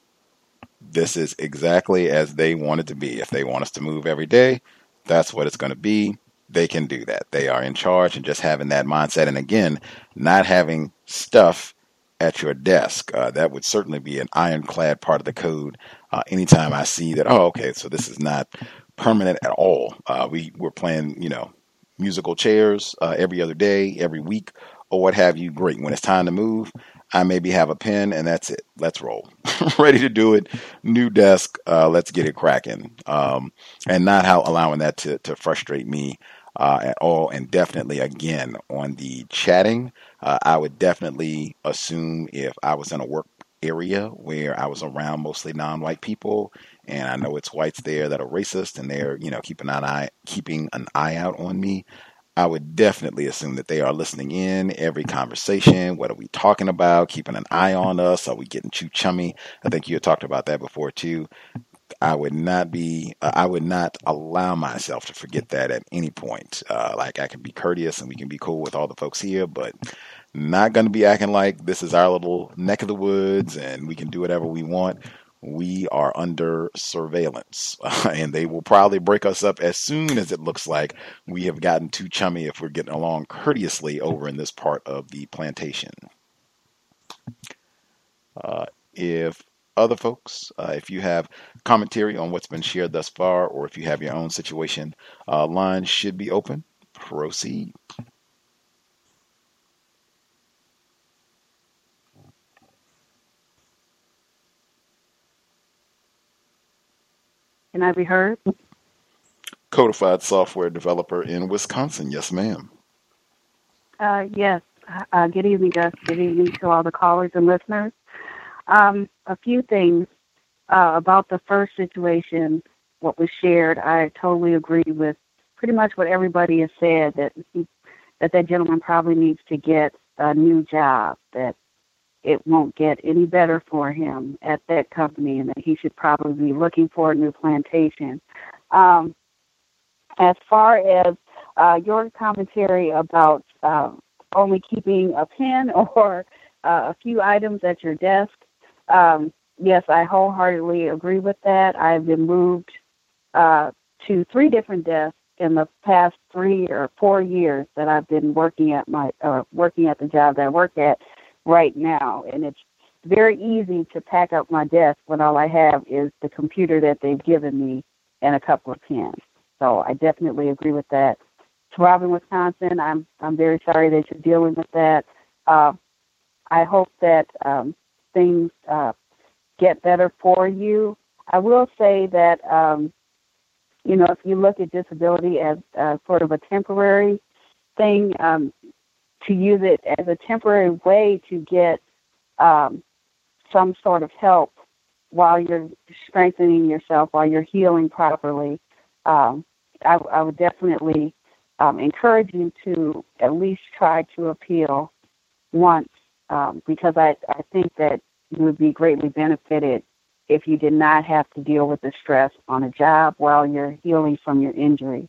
This is exactly as they want it to be. If they want us to move every day, that's what it's going to be they can do that. They are in charge and just having that mindset. And again, not having stuff at your desk. Uh, that would certainly be an ironclad part of the code. Uh, anytime I see that, oh, okay, so this is not permanent at all. Uh, we we're playing, you know, musical chairs uh, every other day, every week, or what have you. Great. When it's time to move, I maybe have a pen, and that's it. Let's roll. *laughs* Ready to do it. New desk. Uh, let's get it cracking. Um, and not how allowing that to to frustrate me uh, at all. And definitely, again, on the chatting, uh, I would definitely assume if I was in a work area where I was around mostly non-white people, and I know it's whites there that are racist, and they're you know keeping an eye keeping an eye out on me. I would definitely assume that they are listening in every conversation. What are we talking about? Keeping an eye on us. Are we getting too chummy? I think you had talked about that before too. I would not be, uh, I would not allow myself to forget that at any point. Uh, like I can be courteous and we can be cool with all the folks here, but not going to be acting like this is our little neck of the woods and we can do whatever we want. We are under surveillance *laughs* and they will probably break us up as soon as it looks like we have gotten too chummy if we're getting along courteously over in this part of the plantation. Uh, if other folks. Uh, if you have commentary on what's been shared thus far, or if you have your own situation, uh, lines should be open. Proceed. Can I be heard? Codified software developer in Wisconsin. Yes, ma'am. Uh, yes. Uh, good evening, Gus. Good evening to all the callers and listeners. Um, a few things uh, about the first situation, what was shared. I totally agree with pretty much what everybody has said that he, that that gentleman probably needs to get a new job. That it won't get any better for him at that company, and that he should probably be looking for a new plantation. Um, as far as uh, your commentary about uh, only keeping a pen *laughs* or uh, a few items at your desk, um, yes, I wholeheartedly agree with that. I've been moved uh, to three different desks in the past three or four years that I've been working at my uh, working at the job that I work at right now, and it's very easy to pack up my desk when all I have is the computer that they've given me and a couple of pens. So I definitely agree with that. To Rob in, Wisconsin, I'm I'm very sorry that you're dealing with that. Uh, I hope that um, things uh, get better for you. I will say that um, you know if you look at disability as uh, sort of a temporary thing, um, to use it as a temporary way to get um, some sort of help while you're strengthening yourself, while you're healing properly. Um, I, I, would definitely um, encourage you to at least try to appeal once um, because I, I think that you would be greatly benefited if you did not have to deal with the stress on a job while you're healing from your injury.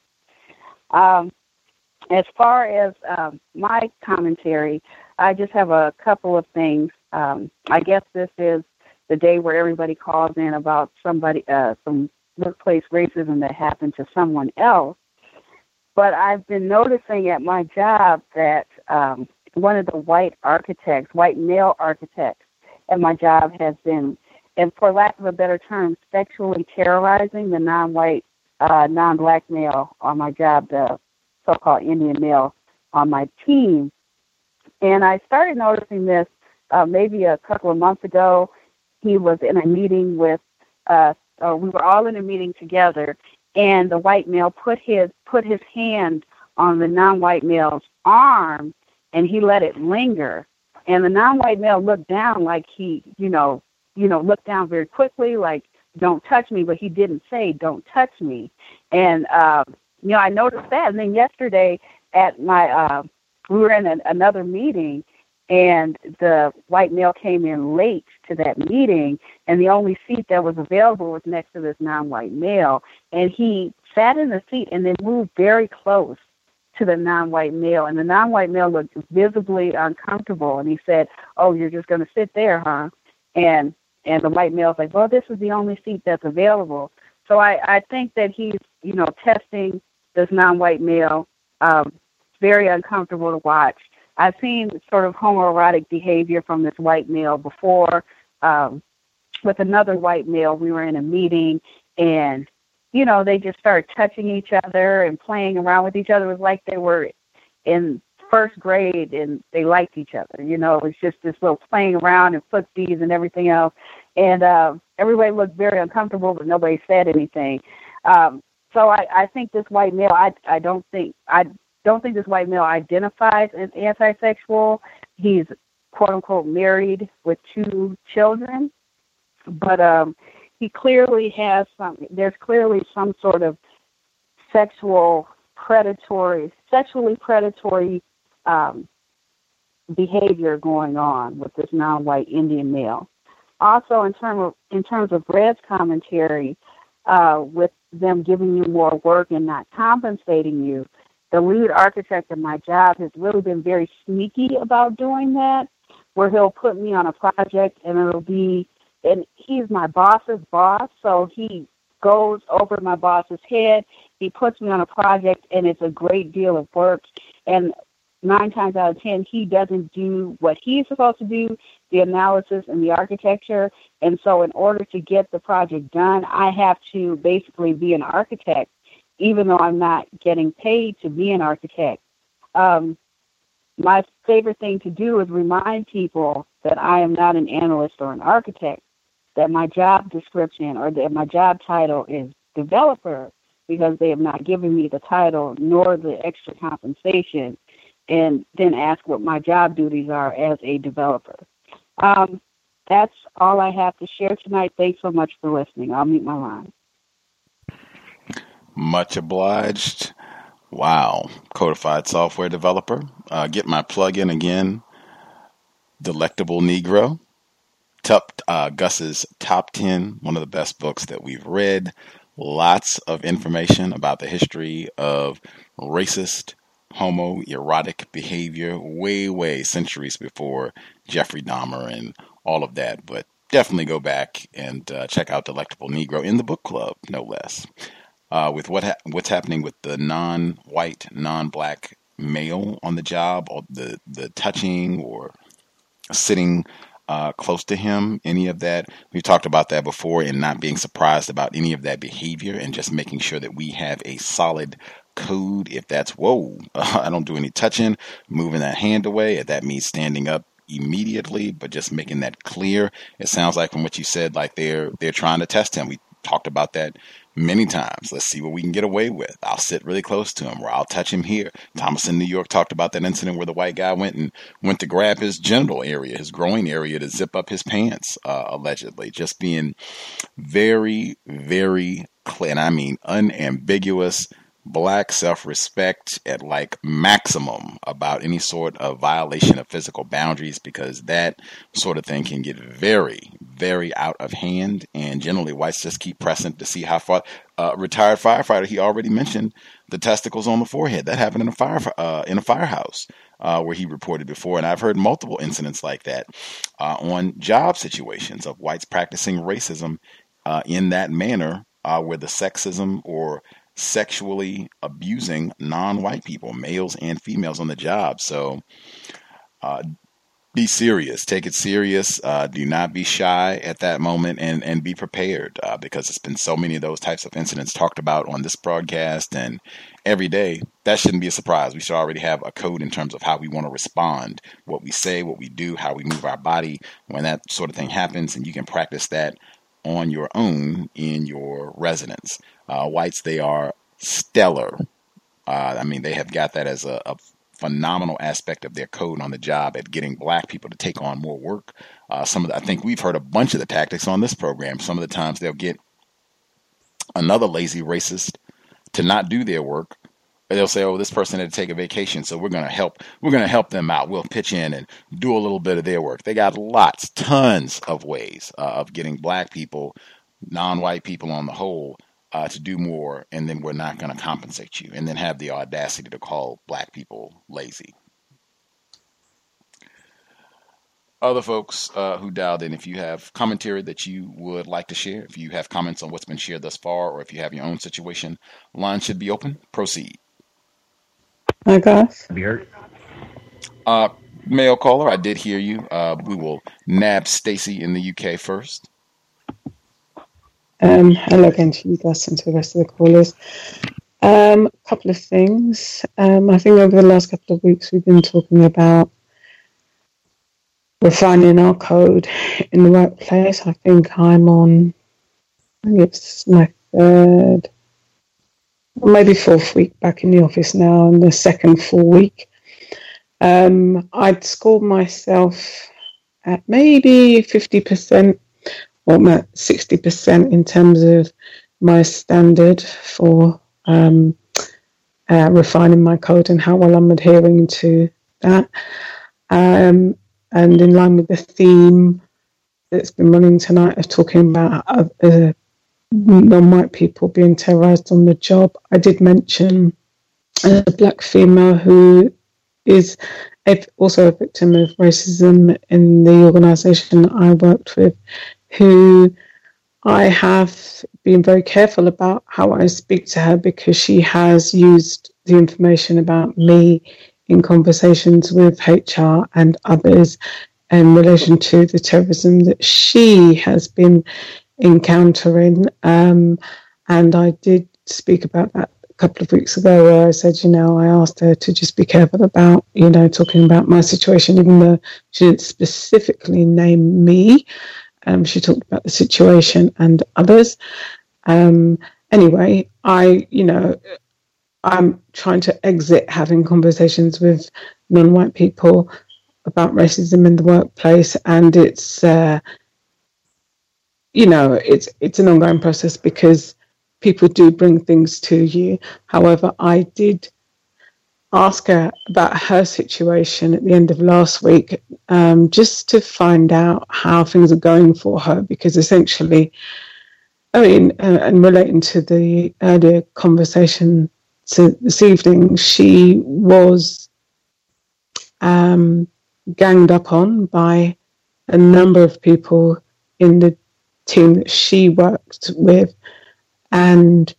Um, as far as um, my commentary, I just have a couple of things. Um, I guess this is the day where everybody calls in about somebody, uh, some workplace racism that happened to someone else. But I've been noticing at my job that um, one of the white architects, white male architects at my job has been, and for lack of a better term, sexually terrorizing the non-white, uh, non-black male on my job, the so-called Indian male on my team. And I started noticing this uh, maybe a couple of months ago. He was in a meeting with us, uh, we were all in a meeting together, and the white male put his put his hand on the non-white male's arm, and he let it linger. And the non-white male looked down like he, you know, you know, looked down very quickly, like "Don't touch me," but he didn't say "Don't touch me." And uh, you know, I noticed that. And then yesterday at my, uh, we were in an, another meeting, and the white male came in late to that meeting, and the only seat that was available was next to this non-white male, and he sat in the seat and then moved very close to the non-white male, and the non-white male looked visibly uncomfortable, and he said, "Oh, you're just going to sit there, huh?" And and the white male's like, "Well, this is the only seat that's available." So I I think that he's you know testing this non-white male. Um, very uncomfortable to watch. I've seen sort of homoerotic behavior from this white male before. Um, with another white male, we were in a meeting, and you know they just started touching each other and playing around with each other. It was like they were in first grade and they liked each other. You know, it was just this little playing around and footsies and everything else. And uh, everybody looked very uncomfortable, but nobody said anything. Um, so I, I think this white male, I, I don't think, I don't think this white male identifies as anti-sexual. He's quote unquote married with two children, but um, he clearly has some. There's clearly some sort of sexual predatory, sexually predatory um, behavior going on with this non-white Indian male. Also, in terms of in terms of Red's commentary, uh, with them giving you more work and not compensating you. The lead architect of my job has really been very sneaky about doing that, where he'll put me on a project and it'll be, and he's my boss's boss, so he goes over my boss's head. He puts me on a project and it's a great deal of work. And nine times out of ten, he doesn't do what he's supposed to do, the analysis and the architecture. And so, in order to get the project done, I have to basically be an architect, even though I'm not getting paid to be an architect. Um, my favorite thing to do is remind people that I am not an analyst or an architect, that my job description or that my job title is developer because they have not given me the title nor the extra compensation and then ask what my job duties are as a developer. Um, that's all I have to share tonight. Thanks so much for listening. I'll mute my line. Much obliged. Wow. Codified software developer. Uh, get my plug-in again. Delectable Negro. Top, uh, Gus's Top 10, one of the best books that we've read. Lots of information about the history of racist, homoerotic behavior way, way centuries before Jeffrey Dahmer and all of that. But definitely go back and uh, check out Delectable Negro in the book club, no less. Uh, with what ha- what's happening with the non-white, non-black male on the job, or the the touching or sitting uh, close to him, any of that. We've talked about that before, and not being surprised about any of that behavior, and just making sure that we have a solid code. If that's whoa, *laughs* I don't do any touching, moving that hand away. If that means standing up immediately, but just making that clear. It sounds like from what you said, like they're they're trying to test him. We talked about that many times. Let's see what we can get away with. I'll sit really close to him or I'll touch him here. Thomas in New York talked about that incident where the white guy went and went to grab his genital area, his groin area to zip up his pants, uh, allegedly. Just being very, very clear, and I mean unambiguous black self respect at like maximum about any sort of violation of physical boundaries because that sort of thing can get very, very out of hand. And generally, whites just keep pressing to see how far. Uh, retired firefighter, he already mentioned the testicles on the forehead. That happened in a fire uh, in a firehouse. Uh, where he reported before, and I've heard multiple incidents like that uh, on job situations of whites practicing racism uh, in that manner, uh, where the sexism or sexually abusing non-white people, males and females on the job. So uh, be serious, take it serious. Uh, do not be shy at that moment, and and be prepared uh, because it's been so many of those types of incidents talked about on this broadcast and every day. That shouldn't be a surprise. We should already have a code in terms of how we want to respond, what we say, what we do, how we move our body when that sort of thing happens, and you can practice that on your own in your residence. Uh, whites, they are stellar. Uh, I mean, they have got that as a, a, phenomenal aspect of their code on the job at getting black people to take on more work. Uh, some of the, I think we've heard a bunch of the tactics on this program. Some of the times they'll get another lazy racist to not do their work. They'll say, "Oh, this person had to take a vacation, so we're going to help. We're going to help them out. We'll pitch in and do a little bit of their work." They got lots, tons of ways uh, of getting black people, non-white people on the whole, uh, to do more, and then we're not going to compensate you, and then have the audacity to call black people lazy. Other folks uh, who dialed in, if you have commentary that you would like to share, if you have comments on what's been shared thus far, or if you have your own situation, line should be open. Proceed. Hi, guys. Uh, male caller, I did hear you. Uh, we will nab Stacy in the UK first. Um, hello again to you guys and to the rest of the callers. Um, a couple of things. Um, I think over the last couple of weeks we've been talking about refining our code in the workplace. I think I'm on, I think it's my third, maybe fourth week back in the office now, and the second full week. Um, I'd scored myself at maybe 50% or 60% in terms of my standard for um, uh, refining my code and how well I'm adhering to that. Um, and in line with the theme that's been running tonight of talking about uh, non-white people being terrorized on the job, I did mention a black female who is also a victim of racism in the organisation I worked with, who I have been very careful about how I speak to her because she has used the information about me in conversations with HR and others in relation to the terrorism that she has been encountering. Um, and I did speak about that a couple of weeks ago where I said, you know, I asked her to just be careful about, you know, talking about my situation, even though she didn't specifically name me. Um, she talked about the situation and others. Um, anyway, I, you know, I'm trying to exit having conversations with non-white people about racism in the workplace, and it's, uh, you know, it's it's an ongoing process because people do bring things to you. However, I did ask her about her situation at the end of last week, um, just to find out how things are going for her, because essentially, I mean, uh, and relating to the earlier conversation this evening, she was um, ganged up on by a number of people in the team that she worked with, and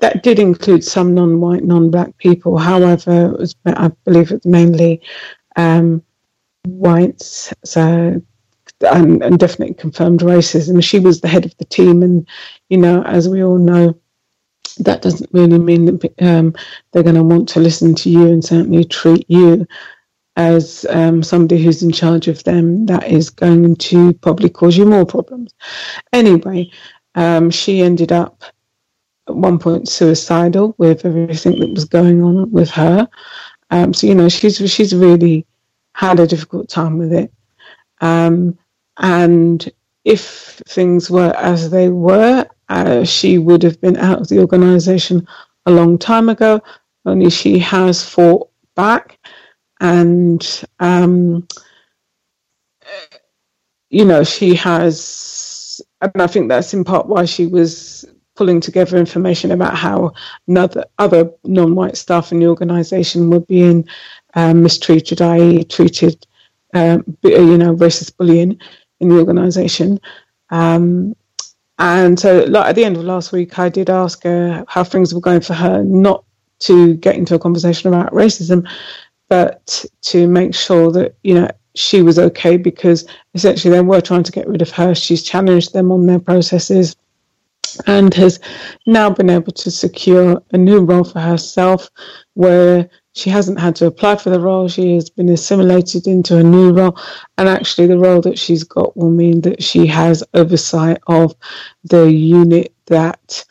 that did include some non-white, non-black people. However, it was, I believe it's mainly um, whites. So and, and, definitely confirmed racism. She was the head of the team, and you know, as we all know, that doesn't really mean that um, they're going to want to listen to you and certainly treat you as um, somebody who's in charge of them. That is going to probably cause you more problems. Anyway, um, she ended up at one point suicidal with everything that was going on with her. Um, so you know she's she's really had a difficult time with it. Um, and if things were as they were, uh, she would have been out of the organisation a long time ago. Only she has fought back, and um, you know she has, and I think that's in part why she was pulling together information about how another, other non-white staff in the organisation were being um, mistreated, i.e., treated, um, you know, racist bullying in the organisation. Um, and so, like, at the end of last week, I did ask her how things were going for her, not to get into a conversation about racism, but to make sure that you know she was okay because essentially they were trying to get rid of her. She's challenged them on their processes and has now been able to secure a new role for herself where she hasn't had to apply for the role. She has been assimilated into a new role. And actually, the role that she's got will mean that she has oversight of the unit that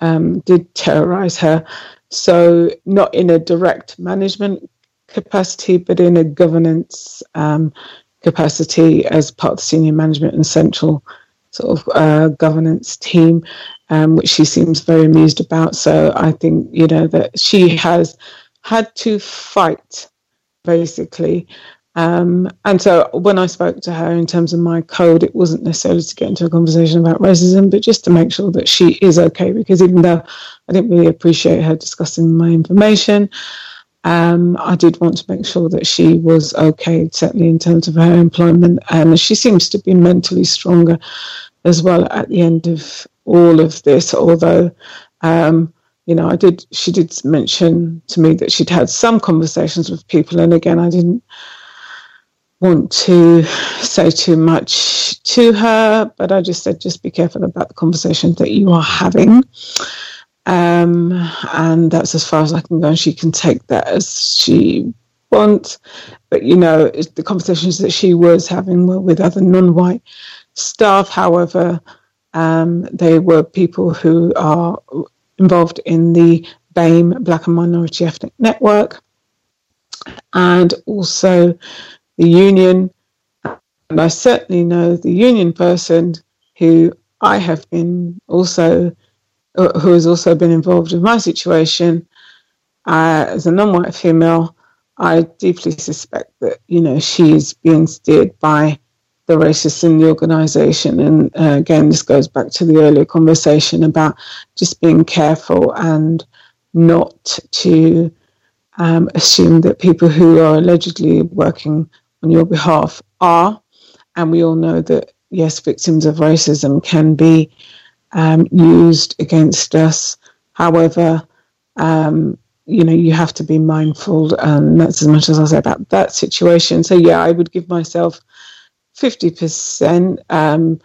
um, did terrorize her. So, not in a direct management capacity, but in a governance um, capacity as part of senior management and central sort of uh, governance team, um, which she seems very amused about. So I think you know that she has had to fight basically. Um, and so when I spoke to her in terms of my code, it wasn't necessarily to get into a conversation about racism, but just to make sure that she is okay. Because even though I didn't really appreciate her discussing my information, um, I did want to make sure that she was okay, certainly in terms of her employment. And she seems to be mentally stronger as well at the end of all of this, although. Um, you know, I did. She did mention to me that she'd had some conversations with people, and again, I didn't want to say too much to her, but I just said, just be careful about the conversations that you are having. Um, and that's as far as I can go. And she can take that as she wants. But, you know, the conversations that she was having were with other non white staff. However, um, they were people who are involved in the BAME Black and Minority Ethnic Network and also the union. And I certainly know the union person who I have been also who has also been involved with my situation uh, as a non-white female, I deeply suspect that you know she is being steered by the racists in the organisation. And uh, again, this goes back to the earlier conversation about just being careful and not to um, assume that people who are allegedly working on your behalf are. And we all know that yes, victims of racism can be um, used against us. However, um, you know, you have to be mindful, and that's as much as I say about that situation. So, yeah, I would give myself 50%, um,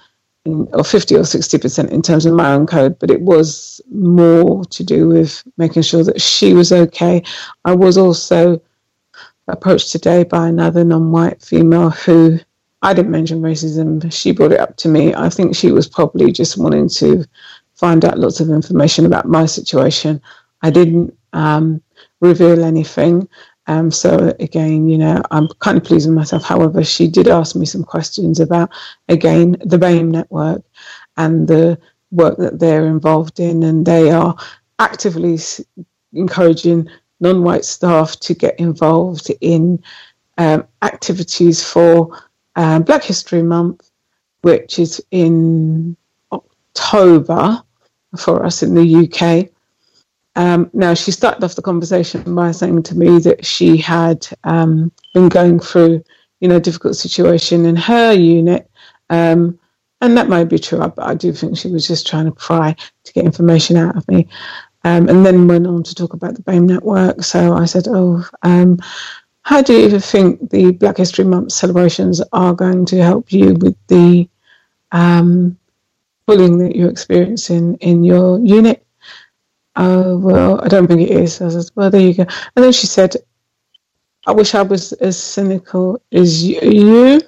or 50 or 60% in terms of my own code, but it was more to do with making sure that she was okay. I was also approached today by another non white female who I didn't mention racism. She brought it up to me. I think she was probably just wanting to find out lots of information about my situation. I didn't um, reveal anything. Um, so again, you know, I'm kind of pleased with myself. However, she did ask me some questions about, again, the BAME network and the work that they're involved in, and they are actively encouraging non-white staff to get involved in um, activities for um, Black History Month, which is in October for us in the UK. Um, now, she started off the conversation by saying to me that she had um, been going through, you know, a difficult situation in her unit, um, and that might be true, but I do think she was just trying to pry to get information out of me. Um, and then went on to talk about the BAME network. So I said, Oh, um, how do you think the Black History Month celebrations are going to help you with the um, bullying that you're experiencing in your unit? Oh, well, I don't think it is. I said, Well, there you go. And then she said, I wish I was as cynical as you.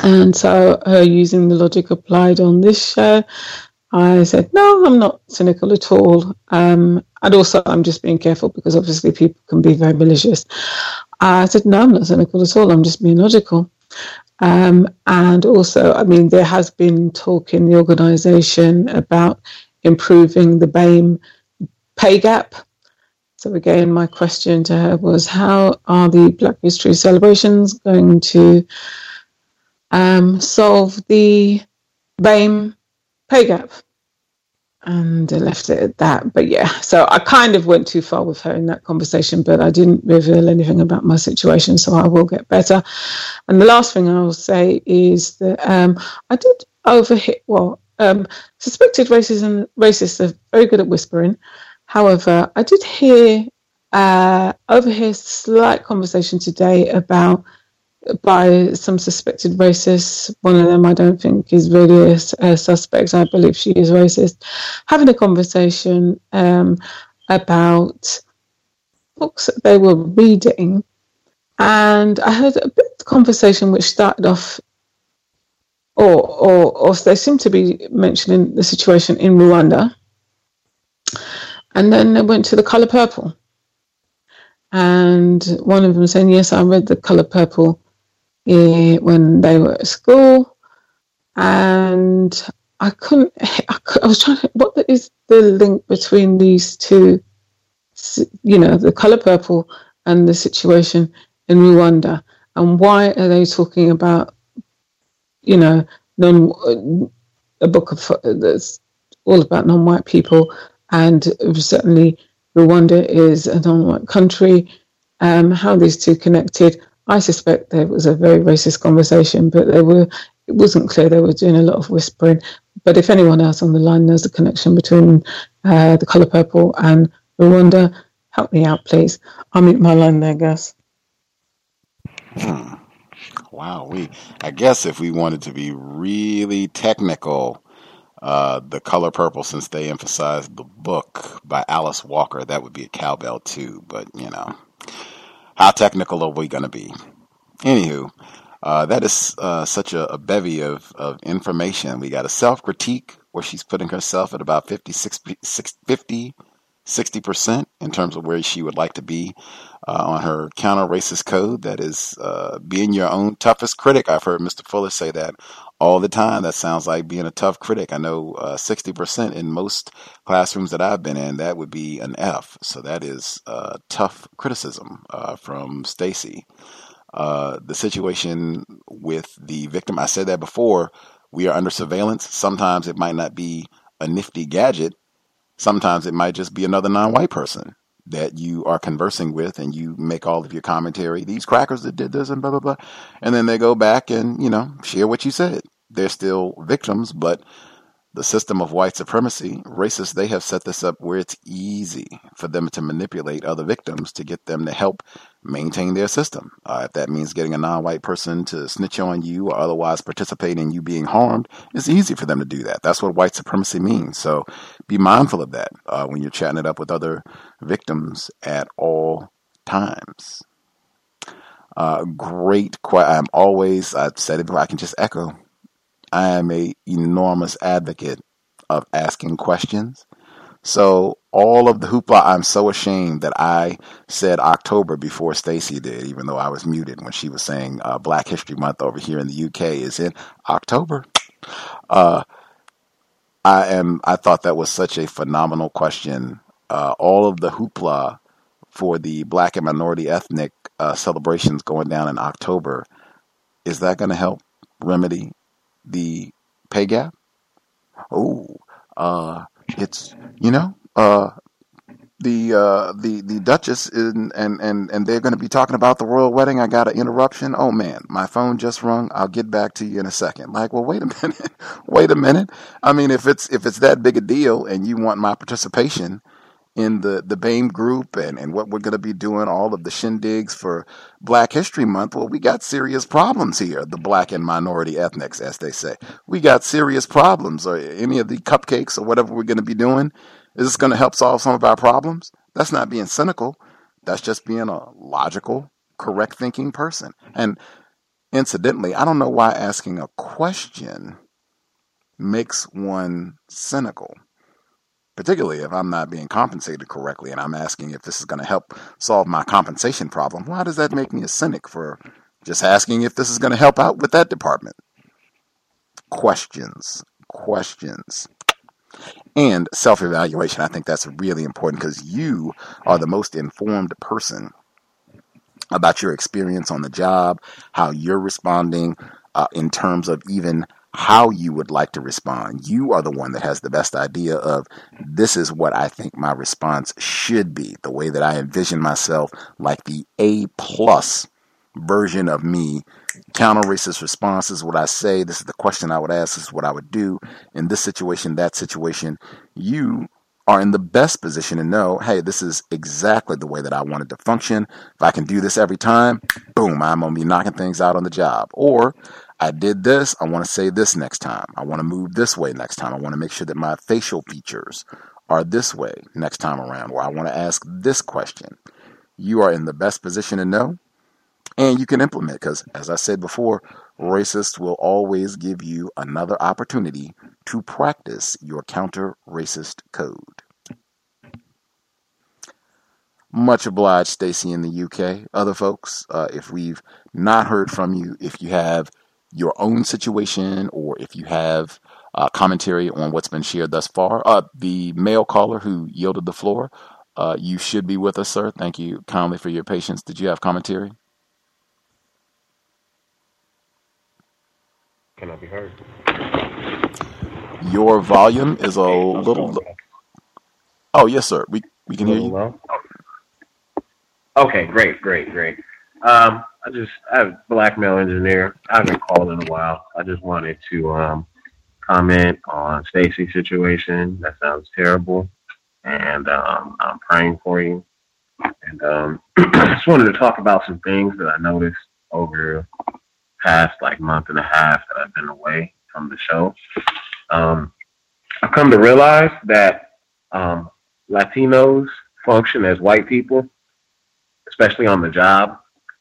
And so, her using the logic applied on this show, I said, no, I'm not cynical at all. Um, and also, I'm just being careful because obviously people can be very malicious. I said, no, I'm not cynical at all. I'm just being logical. Um, and also, I mean, there has been talk in the organisation about improving the BAME pay gap. So again, my question to her was, how are the Black History celebrations going to um, solve the BAME pay gap. And I left it at that. But yeah, so I kind of went too far with her in that conversation, but I didn't reveal anything about my situation, so I will get better. And the last thing I will say is that um, I did overhit, well, um, suspected racism, racists are very good at whispering. However, I did hear, uh, overhear slight conversation today about by some suspected racists. One of them, I don't think, is really a, a suspect. I believe she is racist. Having a conversation um, about books that they were reading, and I heard a bit of conversation which started off, or or or they seem to be mentioning the situation in Rwanda, and then they went to the color purple. And one of them saying, Yes, I read the color purple when they were at school, and I couldn't. *laughs* I, I was trying to. What is the link between these two? You know, the color purple and the situation in Rwanda, and why are they talking about? You know, non a book of that's all about non-white people, and certainly Rwanda is a non-white country. Um, how these two connected? I suspect there was a very racist conversation, but they were it wasn't clear they were doing a lot of whispering. But if anyone else on the line knows the connection between uh, the color purple and Rwanda, help me out, please. I'll mute my line there, Gus. Hmm. Wow, we I guess if we wanted to be really technical, uh, the color purple, since they emphasized the book by Alice Walker, that would be a cowbell too. But you know, how technical are we going to be? Anywho, uh, that is uh, such a, a, bevy of, of information. We got a self critique where she's putting herself at about 50, 60, 50 60% in terms of where she would like to be uh, on her counter racist code. That is uh, being your own toughest critic. I've heard Mr. Fuller say that all the time. That sounds like being a tough critic. I know uh, 60% in most classrooms that I've been in, that would be an F. So that is uh, tough criticism uh, from Stacy. Uh, the situation with the victim, I said that before, we are under surveillance. Sometimes it might not be a nifty gadget. Sometimes it might just be another non white person that you are conversing with and you make all of your commentary, these crackers that did this and blah, blah, blah. And then they go back and, you know, share what you said. They're still victims, but the system of white supremacy, racists, they have set this up where it's easy for them to manipulate other victims to get them to help maintain their system. Uh, if that means getting a non white person to snitch on you or otherwise participate in you being harmed, it's easy for them to do that. That's what white supremacy means. So be mindful of that uh, when you're chatting it up with other victims at all times. Uh, great. I'm always, I've said it before, I can just echo. I am a enormous advocate of asking questions. So all of the hoopla, I'm so ashamed that I said October before Stacy did, even though I was muted when she was saying uh, Black History Month over here in the UK is in October. Uh, I am. I thought that was such a phenomenal question. Uh, all of the hoopla for the Black and minority ethnic uh, celebrations going down in October is that going to help remedy the pay gap? Oh, uh, it's you know, uh, the uh, the the Duchess in, and and and they're going to be talking about the royal wedding. I got an interruption. Oh man, my phone just rung. I'll get back to you in a second. Like, well, wait a *laughs* minute, wait a minute. I mean, if it's if it's that big a deal and you want my participation in the the BAME group and and what we're going to be doing, all of the shindigs for Black History Month. Well, we got serious problems here. The black and minority ethnics, as they say, we got serious problems. Or any of the cupcakes or whatever we're going to be doing is this going to help solve some of our problems? That's not being cynical. That's just being a logical, correct thinking person. And incidentally, I don't know why asking a question makes one cynical, particularly if I'm not being compensated correctly and I'm asking if this is going to help solve my compensation problem. Why does that make me a cynic for just asking if this is going to help out with that department? Questions, questions and self evaluation. I think that's really important because you are the most informed person about your experience on the job, how you're responding uh, in terms of even how you would like to respond. You are the one that has the best idea of this is what I think my response should be, the way that I envision myself, like the A plus version of me counter racist responses what I say. This is the question I would ask. This is what I would do in this situation, that situation. You are in the best position to know, hey, this is exactly the way that I wanted to function. If I can do this every time, boom, I'm to be knocking things out on the job. Or I did this, I want to say this next time. I want to move this way next time. I want to make sure that my facial features are this way next time around, or I want to ask this question. You are in the best position to know and you can implement because as i said before racists will always give you another opportunity to practice your counter racist code much obliged stacy in the uk other folks uh, if we've not heard from you if you have your own situation or if you have uh, commentary on what's been shared thus far uh, the male caller who yielded the floor uh, you should be with us sir thank you kindly for your patience did you have commentary Can I be heard? Your volume is a little. Oh yes, sir. We we can hear you. Low? Okay, great, great, great. Um, I just I'm a black male engineer. I haven't called in a while. I just wanted to um, comment on Stacy's situation. That sounds terrible, and um, I'm praying for you. And um, *clears throat* I just wanted to talk about some things that I noticed over past like month and a half that I've been away from the show. Um, I've come to realize that um, Latinos function as white people, especially on the job,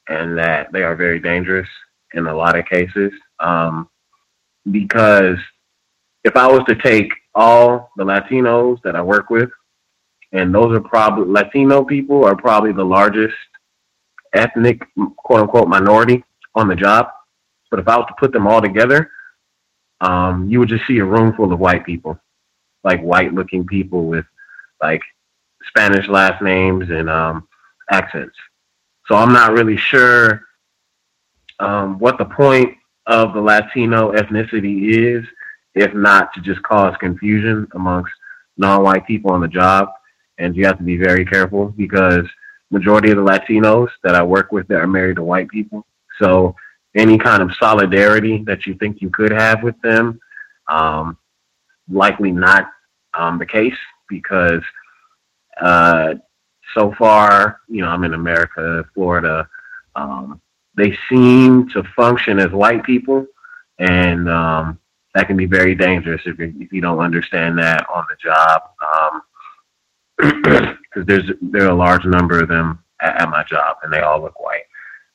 and that they are very dangerous in a lot of cases. Um, because if I was to take all the Latinos that I work with, and those are probably Latino people are probably the largest ethnic quote unquote minority on the job. But if I was to put them all together, um, you would just see a room full of white people, like white looking people with like Spanish last names and um, accents. So I'm not really sure um, what the point of the Latino ethnicity is, if not to just cause confusion amongst non-white people on the job. And you have to be very careful because majority of the Latinos that I work with that are married to white people. So any kind of solidarity that you think you could have with them. Um, likely not um, the case because uh, so far, you know, I'm in America, Florida. Um, they seem to function as white people, and um, that can be very dangerous if you, if you don't understand that on the job. Because um, *clears throat* there's there are a large number of them at, at, my job, and they all look white.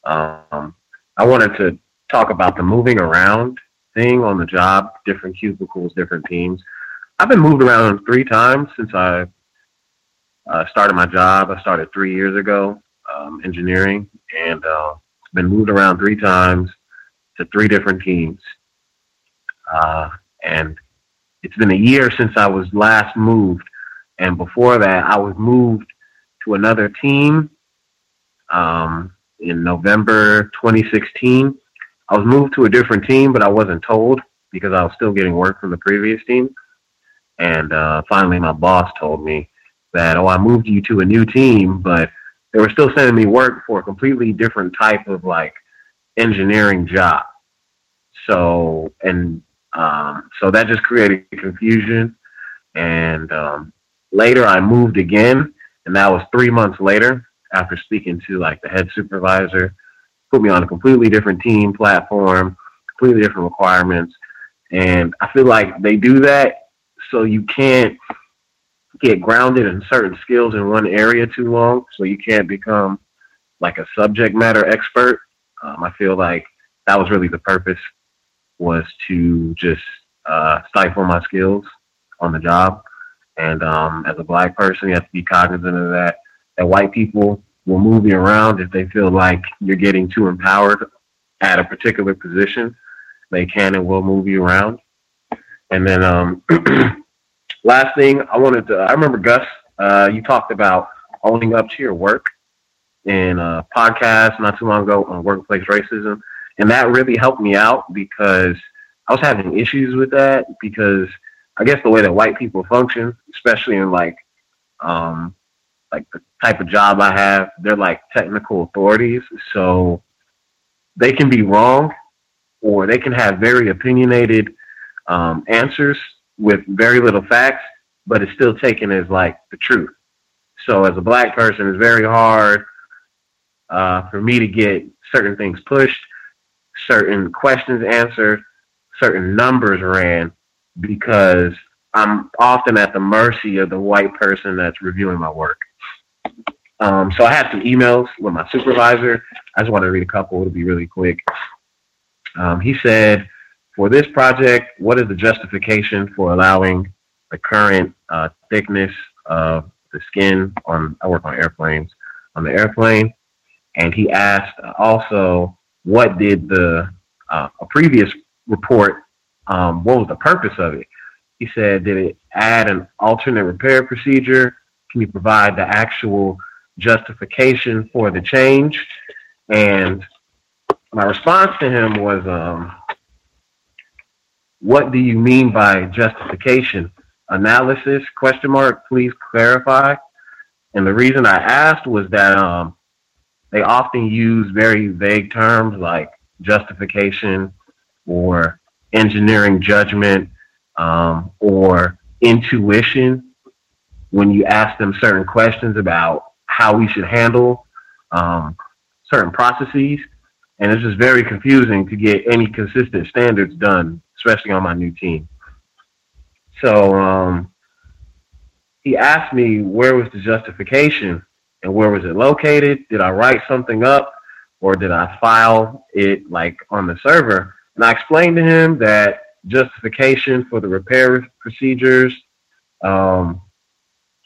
Um, I wanted to talk about the moving around thing on the job, different cubicles, different teams. I've been moved around three times since I uh, started my job. I started three years ago, um, engineering, and uh, been moved around three times to three different teams. Uh, and it's been a year since I was last moved, and before that, I was moved to another team um, in November 2016. I was moved to a different team, but I wasn't told because I was still getting work from the previous team. And uh, finally, my boss told me that, oh, I moved you to a new team, but they were still sending me work for a completely different type of like engineering job. So, and um, so that just created confusion. And um, later I moved again, and that was three months later after speaking to like the head supervisor, put me on a completely different team platform, completely different requirements. And I feel like they do that so you can't get grounded in certain skills in one area too long, so you can't become like a subject matter expert. Um, I feel like that was really the purpose was to just uh, stifle my skills on the job. And um, as a black person, you have to be cognizant of that. That white people will move you around if they feel like you're getting too empowered at a particular position. They can and will move you around. And then um, *clears throat* last thing I wanted to, I remember Gus, uh, you talked about owning up to your work in a podcast not too long ago on workplace racism. And that really helped me out because I was having issues with that because I guess the way that white people function, especially in like, um, like the type of job I have, they're like technical authorities. So they can be wrong or they can have very opinionated um, answers with very little facts, but it's still taken as like the truth. So as a black person, it's very hard uh, for me to get certain things pushed, certain questions answered, certain numbers ran, because I'm often at the mercy of the white person that's reviewing my work. Um, so I had some emails with my supervisor. I just want to read a couple. It'll be really quick. Um, he said, for this project, what is the justification for allowing the current uh, thickness of the skin on, I work on airplanes, on the airplane. And he asked also, what did the, uh, a previous report, um, what was the purpose of it? He said, did it add an alternate repair procedure? Can you provide the actual justification for the change? And my response to him was, um, what do you mean by justification? Analysis, question mark, please clarify. And the reason I asked was that um, they often use very vague terms like justification or engineering judgment um, or intuition when you ask them certain questions about how we should handle um, certain processes. And it's just very confusing to get any consistent standards done, especially on my new team. So um, he asked me where was the justification and where was it located? Did I write something up or did I file it like on the server? And I explained to him that justification for the repair procedures um,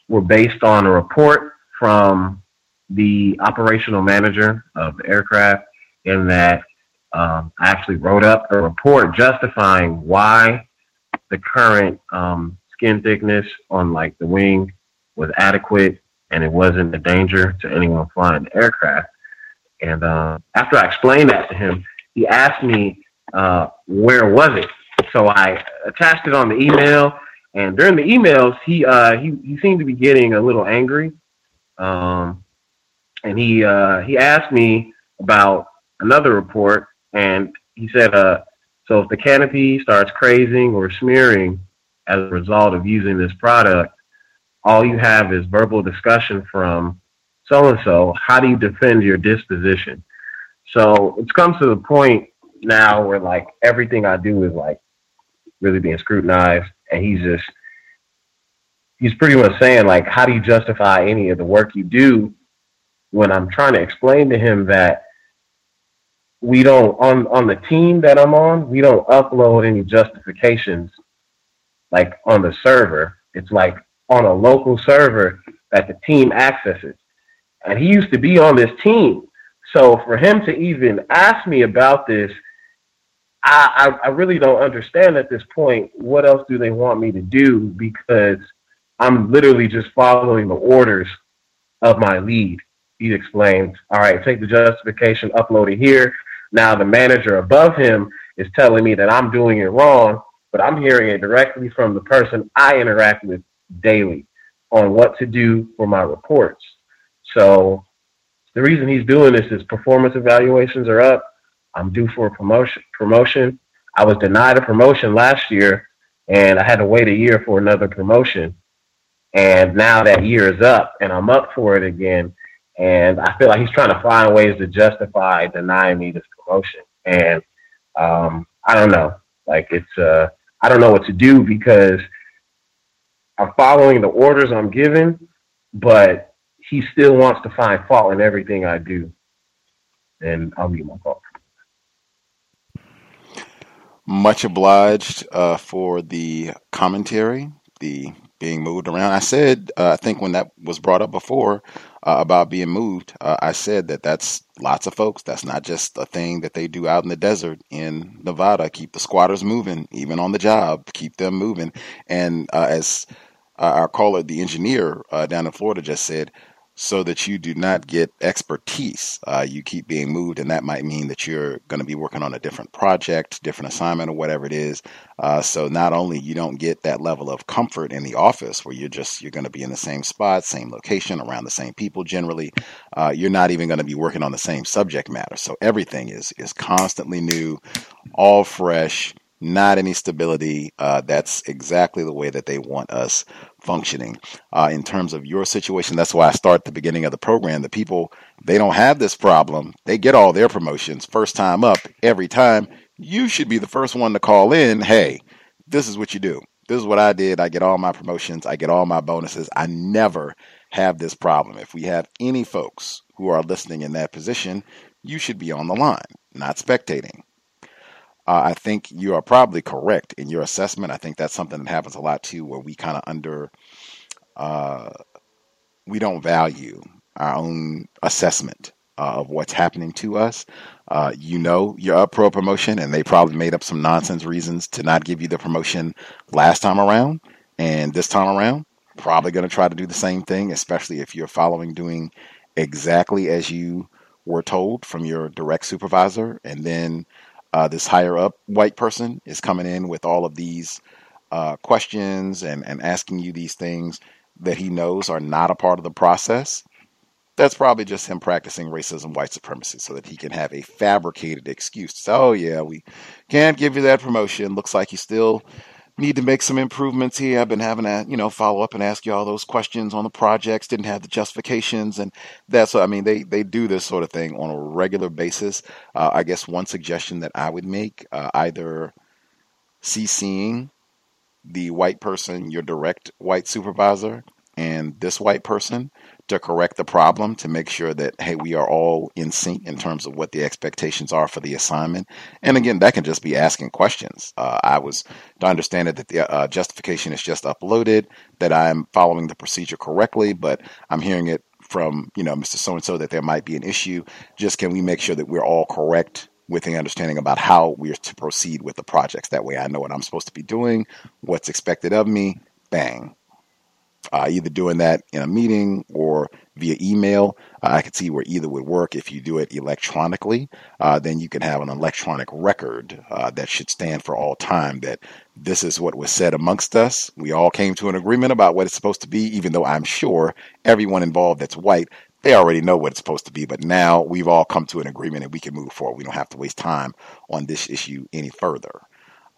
were based on a report from the operational manager of the aircraft, and that um, I actually wrote up a report justifying why the current um, skin thickness on like the wing was adequate and it wasn't a danger to anyone flying the aircraft. And uh, after I explained that to him, he asked me uh, where was it. So I attached it on the email, and during the emails, he uh, he he seemed to be getting a little angry, um, and he uh, he asked me about another report, and he said, uh, so if the canopy starts crazing or smearing as a result of using this product, all you have is verbal discussion from so and so. How do you defend your disposition? So it's come to the point now where like everything I do is like really being scrutinized, and he's just he's pretty much saying like, how do you justify any of the work you do when I'm trying to explain to him that we don't on on the team that I'm on, we don't upload any justifications like on the server. It's like on a local server that the team accesses. And he used to be on this team. So for him to even ask me about this, I, I, I really don't understand at this point what else do they want me to do because I'm literally just following the orders of my lead. He explains, all right, take the justification, upload it here. Now the manager above him is telling me that I'm doing it wrong, but I'm hearing it directly from the person I interact with daily. on what to do for my reports. So the reason he's doing this is performance evaluations are up. I'm due for a promotion. Promotion. I was denied a promotion last year, and I had to wait a year for another promotion. And now that year is up, and I'm up for it again. And I feel like he's trying to find ways to justify denying me this promotion. And um, I don't know. Like it's uh, I don't know what to do because I'm following the orders I'm given, but he still wants to find fault in everything I do. And I'll mute my phone. Much obliged uh, for the commentary, the being moved around. I said, uh, I think when that was brought up before uh, about being moved, uh, I said that that's lots of folks. That's not just a thing that they do out in the desert in Nevada. Keep the squatters moving, even on the job. Keep them moving. And uh, as uh, our caller, the engineer uh, down in Florida, just said, so that you do not get expertise. Uh, you keep being moved, and that might mean that you're going to be working on a different project, different assignment, or whatever it is. Uh, so not only you don't get that level of comfort in the office where you're just you're going to be in the same spot, same location, around the same people. Generally, uh, you're not even going to be working on the same subject matter. So everything is is constantly new, all fresh not any stability. Uh, that's exactly the way that they want us functioning. Uh, in terms of your situation, that's why I start the beginning of the program. The people, they don't have this problem. They get all their promotions first time up every time. You should be the first one to call in. Hey, this is what you do. This is what I did. I get all my promotions. I get all my bonuses. I never have this problem. If we have any folks who are listening in that position, you should be on the line, not spectating. Uh, I think you are probably correct in your assessment. I think that's something that happens a lot too, where we kind of under, uh, we don't value our own assessment uh, of what's happening to us. Uh, you know, you're up for a promotion, and they probably made up some nonsense reasons to not give you the promotion last time around, and this time around, probably going to try to do the same thing, especially if you're following doing exactly as you were told from your direct supervisor, and then uh, this higher up white person is coming in with all of these uh, questions and, and asking you these things that he knows are not a part of the process, that's probably just him practicing racism, white supremacy, so that he can have a fabricated excuse say, oh, yeah, we can't give you that promotion. Looks like you still need to make some improvements here. I've been having to, you know, follow up and ask you all those questions on the projects. Didn't have the justifications, and that's. I mean, they they do this sort of thing on a regular basis. Uh, I guess one suggestion that I would make, uh, either CCing the white person, your direct white supervisor, and this white person to correct the problem to make sure that hey we are all in sync in terms of what the expectations are for the assignment. And again that can just be asking questions. Uh, i was to understand it that the uh, justification is just uploaded that i'm following the procedure correctly but i'm hearing it from you know mr so and so that there might be an issue. Just can we make sure that we're all correct with the understanding about how we're to proceed with the projects? That way i know what i'm supposed to be doing what's expected of me bang uh, either doing that in a meeting or via email. Uh, I could see where either would work. If you do it electronically, uh, then you can have an electronic record uh, that should stand for all time that this is what was said amongst us. We all came to an agreement about what it's supposed to be, even though I'm sure everyone involved that's white. They already know what it's supposed to be, but now we've all come to an agreement and we can move forward. We don't have to waste time on this issue any further.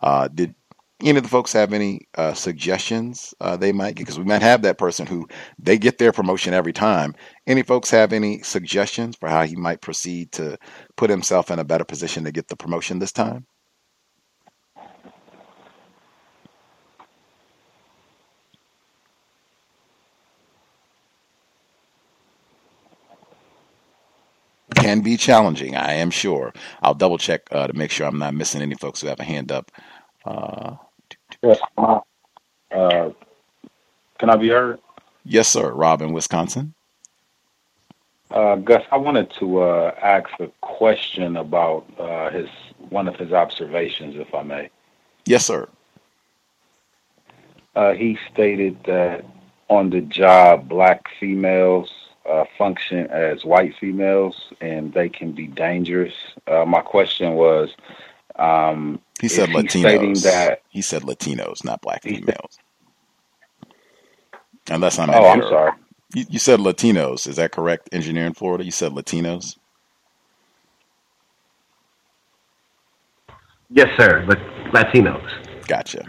Uh, did any of the folks have any uh, suggestions uh, they might get? Because we might have that person who they get their promotion every time. Any folks have any suggestions for how he might proceed to put himself in a better position to get the promotion this time? Can be challenging, I am sure. I'll double check uh, to make sure I'm not missing any folks who have a hand up. Uh, Yes. Uh, uh, can I be heard? Yes, sir. Rob in Wisconsin. Uh, Gus, I wanted to uh, ask a question about uh, his one of his observations, if I may. Yes, sir. Uh, he stated that on the job, black females uh, function as white females, and they can be dangerous. Uh, my question was, um, he said Latinos. that he said Latinos, not black females. Unless I'm Oh, I'm error. sorry. You, you said Latinos. Is that correct? Engineer in Florida. You said Latinos. Yes, sir. Lat- Latinos. Gotcha.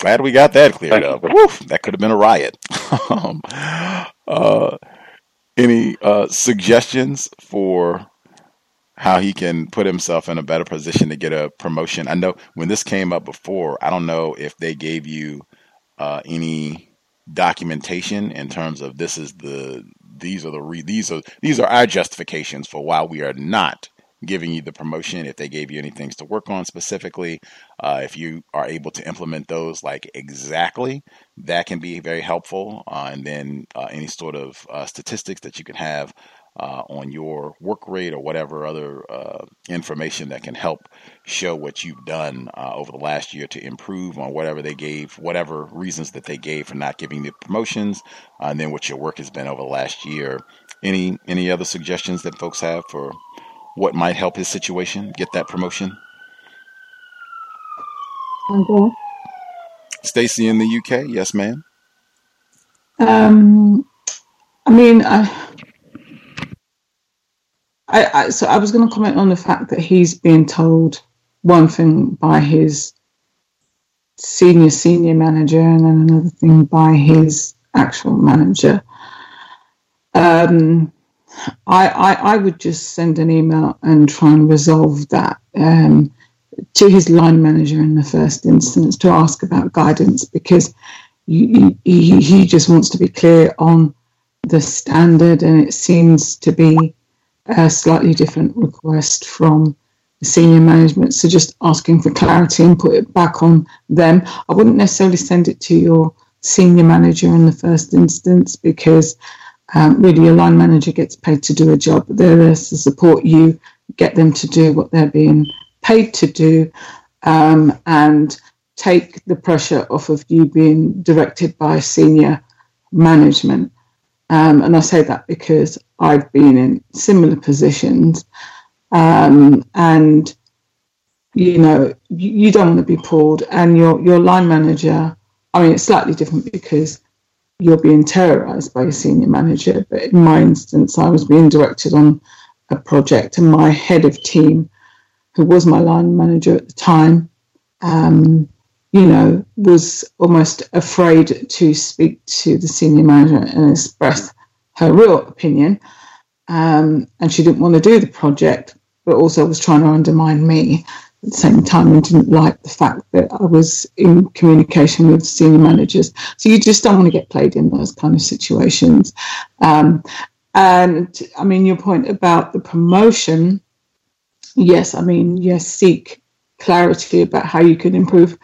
Glad we got that cleared up. Woof, that could have been a riot. *laughs* um, uh, any uh, suggestions for how he can put himself in a better position to get a promotion? I know when this came up before, I don't know if they gave you uh, any documentation in terms of this is the these are the re, these are these are our justifications for why we are not giving you the promotion if they gave you any things to work on specifically uh, if you are able to implement those like exactly that can be very helpful uh, and then uh, any sort of uh, statistics that you can have uh, on your work rate or whatever other uh, information that can help show what you've done uh, over the last year to improve on whatever they gave, whatever reasons that they gave for not giving the promotions, uh, and then what your work has been over the last year. Any any other suggestions that folks have for what might help his situation get that promotion? Okay. Stacy in the UK, yes, ma'am. Um, I mean, I, I, I so I was going to comment on the fact that he's being told one thing by his senior senior manager and then another thing by his actual manager. Um, I, I I would just send an email and try and resolve that um, to his line manager in the first instance to ask about guidance because you, he, he just wants to be clear on the standard, and it seems to be a slightly different request from the senior management. So just asking for clarity and put it back on them. I wouldn't necessarily send it to your senior manager in the first instance because um, really your line manager gets paid to do a job. They're there to support you, get them to do what they're being paid to do, um, and take the pressure off of you being directed by senior management. Um, and I say that because I've been in similar positions, um, and you know you, you don't want to be pulled, and your your line manager. I mean, it's slightly different because you're being terrorized by your senior manager. But in my instance, I was being directed on a project, and my head of team, who was my line manager at the time, um, you know, was almost afraid to speak to the senior manager and express her real opinion. Um, and she didn't want to do the project, but also was trying to undermine me at the same time and didn't like the fact that I was in communication with senior managers. So you just don't want to get played in those kind of situations. Um, and I mean, your point about the promotion, yes, I mean, yes, seek clarity about how you can improve.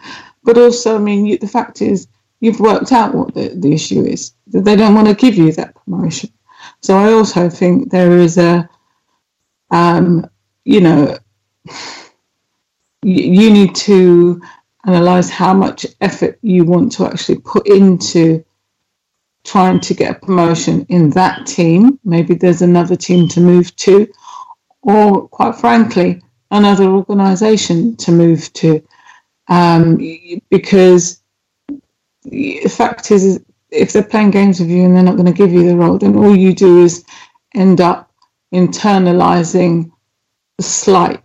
But also, I mean, you, the fact is, you've worked out what the, the issue is. They don't want to give you that promotion. So I also think there is a, um, you know, you, you need to analyze how much effort you want to actually put into trying to get a promotion in that team. Maybe there's another team to move to, or quite frankly, another organization to move to. Um, because the fact is, if they're playing games with you and they're not going to give you the role, then all you do is end up internalizing the slight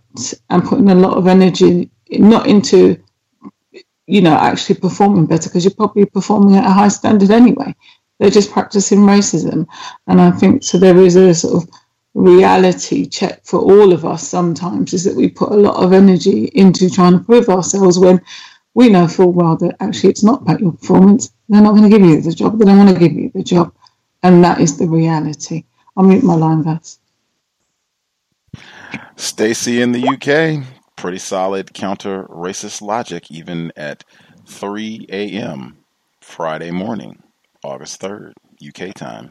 and putting a lot of energy not into, you know, actually performing better because you're probably performing at a high standard anyway. They're just practicing racism. And I think so there is a sort of reality check for all of us sometimes is that we put a lot of energy into trying to prove ourselves when we know full well that actually it's not about your performance. They're not going to give you the job. They don't want to give you the job. And that is the reality. I'll mute my line, Gus. Stacy in the UK, pretty solid counter racist logic, even at 3 a.m. Friday morning, August 3rd, UK time.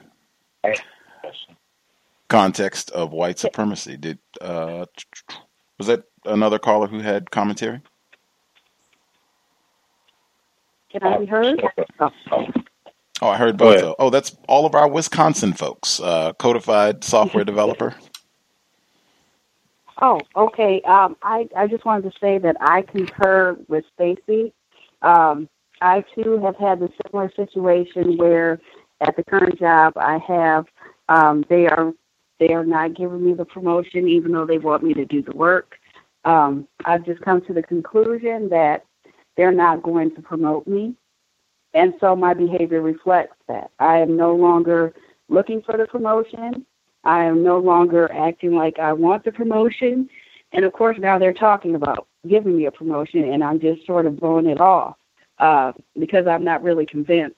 Context of white supremacy. Did uh, was that another caller who had commentary? Can I be heard? Oh. Oh, I heard both. Of, oh, that's all of our Wisconsin folks. Uh, codified software *laughs* developer. Oh, okay. Um, I, I just wanted to say that I concur with Stacy. Um, I too have had the similar situation where at the current job I have, um, they are they are not giving me the promotion even though they want me to do the work. Um, I've just come to the conclusion that they're not going to promote me. And so my behavior reflects that. I am no longer looking for the promotion. I am no longer acting like I want the promotion. And of course, now they're talking about giving me a promotion, and I'm just sort of blowing it off uh, because I'm not really convinced.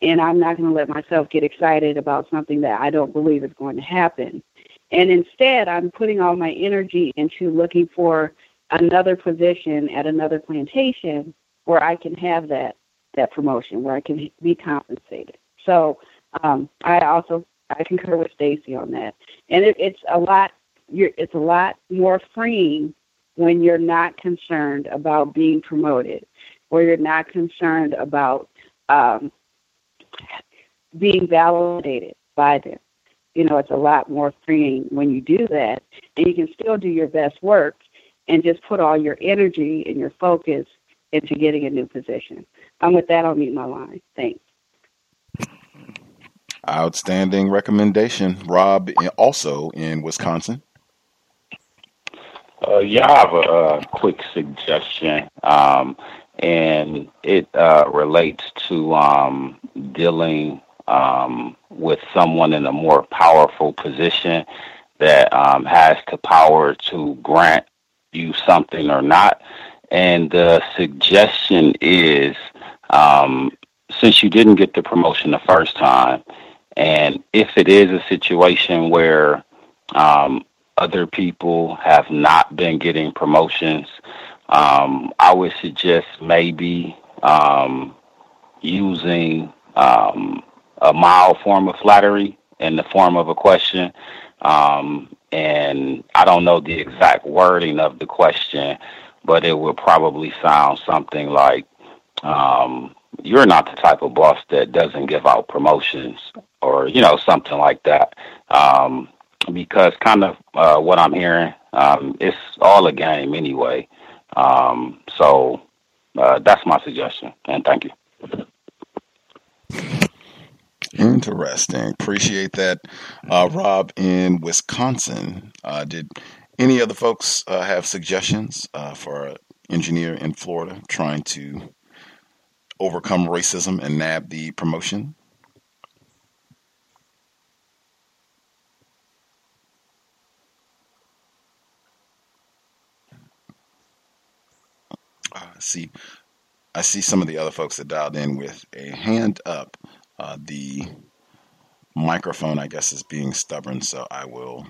And I'm not going to let myself get excited about something that I don't believe is going to happen. And instead, I'm putting all my energy into looking for another position at another plantation where I can have that that promotion, where I can be compensated. So um, I also I concur with Stacy on that, and it, it's a lot. It's a lot more freeing when you're not concerned about being promoted, or you're not concerned about um, being validated by them. You know, it's a lot more freeing when you do that, and you can still do your best work and just put all your energy and your focus into getting a new position. And with that, I'll mute my line. Thanks. Outstanding recommendation. Rob, also in Wisconsin. Uh, yeah, I have a, a quick suggestion, um, and it uh, relates to um, dealing um, with someone in a more powerful position that um, has the power to grant you something or not. And the suggestion is um, since you didn't get the promotion the first time, and if it is a situation where um, other people have not been getting promotions, um, I would suggest maybe um, using um, a mild form of flattery in the form of a question. Um, and I don't know the exact wording of the question, but it would probably sound something like, um, "You're not the type of boss that doesn't give out promotions," or you know, something like that. Um, because kind of uh, what I'm hearing, um, it's all a game anyway. Um, so uh, that's my suggestion, and thank you. Interesting. Appreciate that, uh, Rob in Wisconsin. Uh, did any other folks uh, have suggestions uh, for an engineer in Florida trying to overcome racism and nab the promotion? See, I see some of the other folks that dialed in with a hand up. Uh, the microphone, I guess, is being stubborn, so I will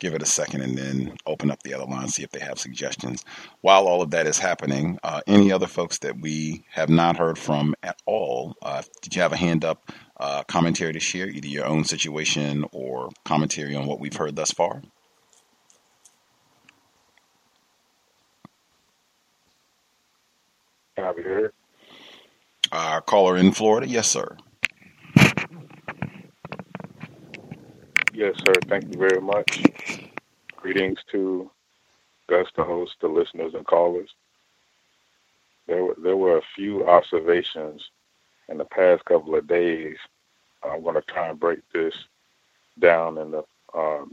give it a second and then open up the other line, see if they have suggestions. While all of that is happening, uh, any other folks that we have not heard from at all, uh, did you have a hand up uh, commentary to share, either your own situation or commentary on what we've heard thus far? Can I be heard? Uh, caller in Florida, yes, sir. Yes, sir. Thank you very much. Greetings to Gus, the host, the listeners, and callers. There were, there were a few observations in the past couple of days. I'm going to try and break this down in the um,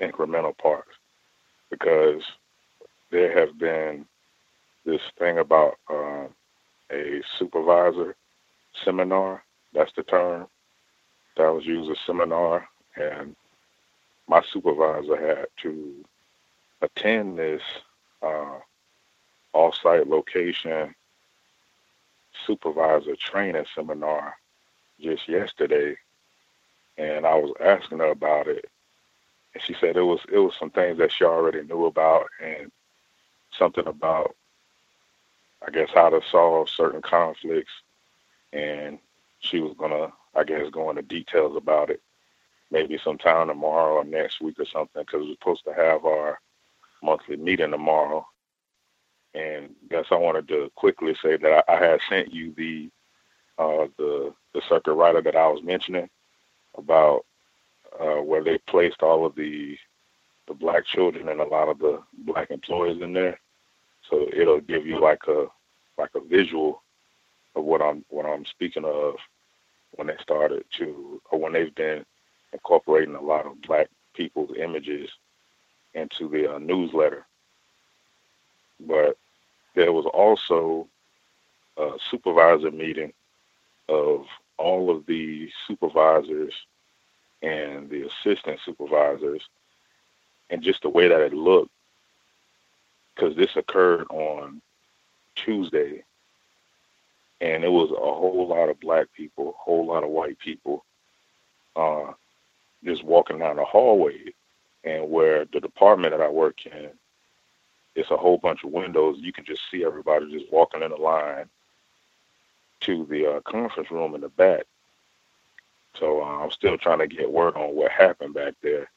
incremental parts because there has been this thing about uh, a supervisor seminar. That's the term that was used a seminar and my supervisor had to attend this uh, off-site location supervisor training seminar just yesterday, and I was asking her about it, and she said it was it was some things that she already knew about, and something about I guess how to solve certain conflicts, and she was gonna I guess go into details about it maybe sometime tomorrow or next week or something because we're supposed to have our monthly meeting tomorrow. And guess I wanted to quickly say that I, I had sent you the uh, the the circuit rider that I was mentioning about uh, where they placed all of the the black children and a lot of the black employees in there. So it'll give you like a like a visual of what I'm what I'm speaking of when they started to or when they've been incorporating a lot of black people's images into the uh, newsletter. But there was also a supervisor meeting of all of the supervisors and the assistant supervisors and just the way that it looked because this occurred on Tuesday and it was a whole lot of black people, a whole lot of white people uh, just walking down the hallway and where the department that I work in it's a whole bunch of windows. You can just see everybody just walking in a line to the uh, conference room in the back. So uh, I'm still trying to get word on what happened back there.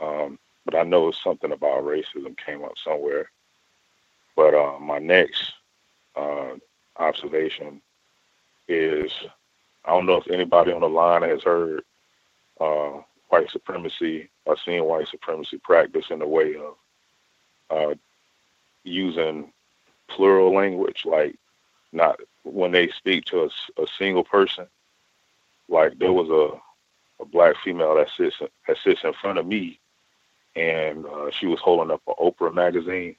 Um, but I know something about racism came up somewhere. But uh, my next uh, observation is I don't know if anybody on the line has heard uh, white supremacy or seeing white supremacy practice in the way of uh, using plural language, like not when they speak to a, a single person. Like there was a, a black female that sits that sits in front of me, and uh, she was holding up an Oprah magazine,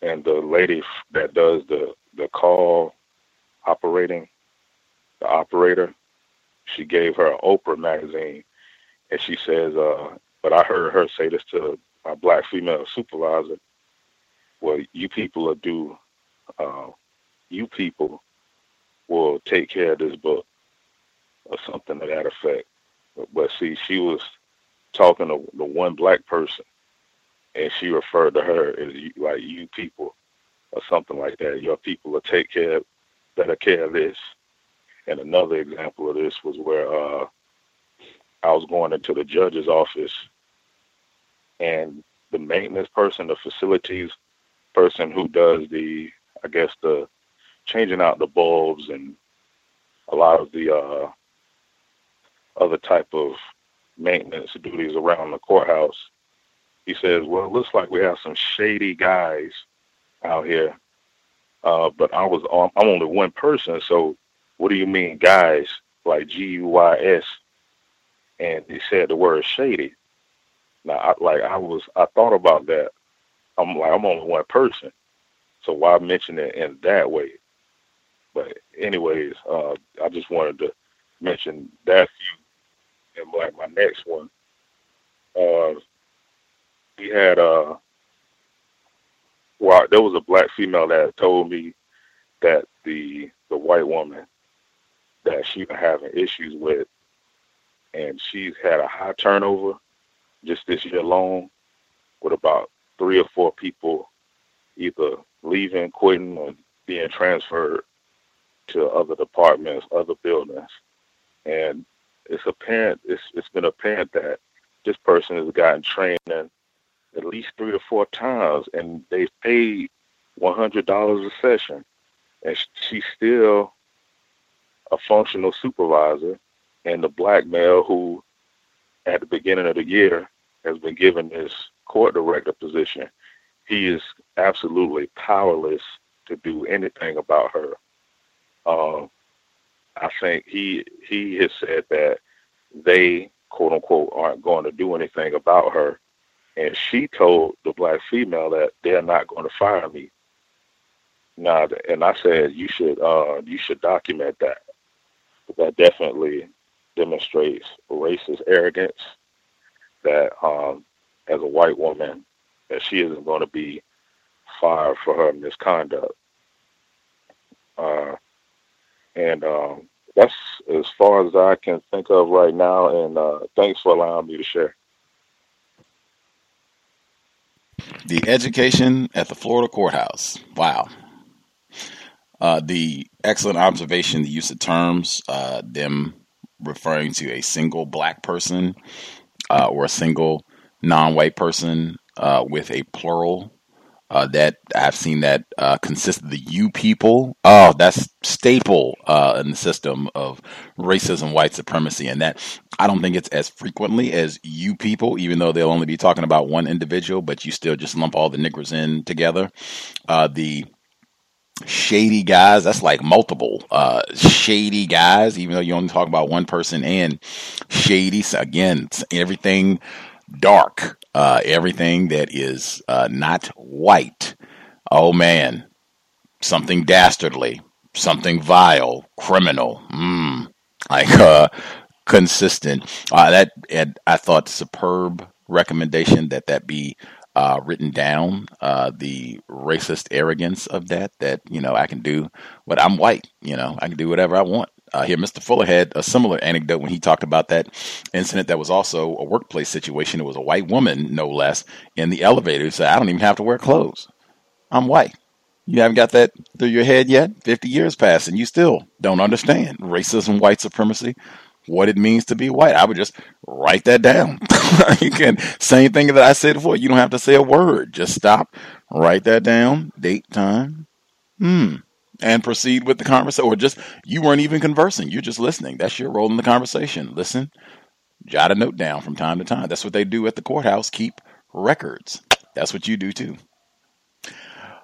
and the lady that does the the call operating, the operator, she gave her Oprah magazine, and she says, uh, but I heard her say this to my black female supervisor. Well, you people are do, uh, you people will take care of this book or something to that effect. But, but see, she was talking to the one black person, and she referred to her as like you people or something like that. Your people will take care, better care of this. And another example of this was where uh, I was going into the judge's office and the maintenance person, the facilities person who does the, I guess the changing out the bulbs and a lot of the uh, other type of maintenance duties around the courthouse. He says, "Well, it looks like we have some shady guys out here, uh, but I was on, I'm only one person, so what do you mean, guys? Like G U Y S. And he said the word shady. Now, I, like I was, I thought about that. I'm like, I'm only one person, so why mention it in that way? But anyways, uh, I just wanted to mention that few, and like my next one, uh, we had uh, well, there was a black female that told me that the the white woman that she's been having issues with, and she's had a high turnover just this year alone with about three or four people either leaving, quitting, or being transferred to other departments, other buildings. And it's apparent, it's, it's been apparent that this person has gotten training at least three to four times and they've paid $100 a session. And she's still a functional supervisor and the black male who at the beginning of the year has been given this court director position, he is absolutely powerless to do anything about her. Um, I think he he has said that they quote unquote aren't going to do anything about her, and she told the black female that they're not going to fire me. Now, and I said you should uh, you should document that. That definitely demonstrates racist arrogance that um, as a white woman, that she isn't going to be fired for her misconduct. Uh, and um, that's as far as I can think of right now. And uh, thanks for allowing me to share. The education at the Florida courthouse. Wow. Uh, the excellent observation, the use of terms, uh, them referring to a single black person uh, or a single non-white person uh, with a plural. Uh, that I've seen that consists of the you people. Oh, that's staple in the system of racism, white supremacy, and that I don't think it's as frequently as you people, even though they'll only be talking about one individual, but you still just lump all the niggers in together. The shady guys. That's like multiple uh, shady guys, even though you only talk about one person and shady. Again, everything dark, uh, everything that is uh, not white. Oh man, something dastardly, something vile, criminal. Mm, like uh, consistent. Uh, that I thought superb recommendation that that be uh, written down uh, the racist arrogance of that. That you know I can do what I'm white. You know I can do whatever I want. Uh, here, Mr. Fuller had a similar anecdote when he talked about that incident that was also a workplace situation. It was a white woman, no less, in the elevator who said, "I don't even have to wear clothes. I'm white." You haven't got that through your head yet? 50 years passed and you still don't understand racism, white supremacy, what it means to be white. I would just write that down. *laughs* you can same thing that I said before. You don't have to say a word. Just stop, write that down, date, time, hmm, and proceed with the conversation. Or just you weren't even conversing. You're just listening. That's your role in the conversation. Listen, jot a note down from time to time. That's what they do at the courthouse. Keep records. That's what you do too.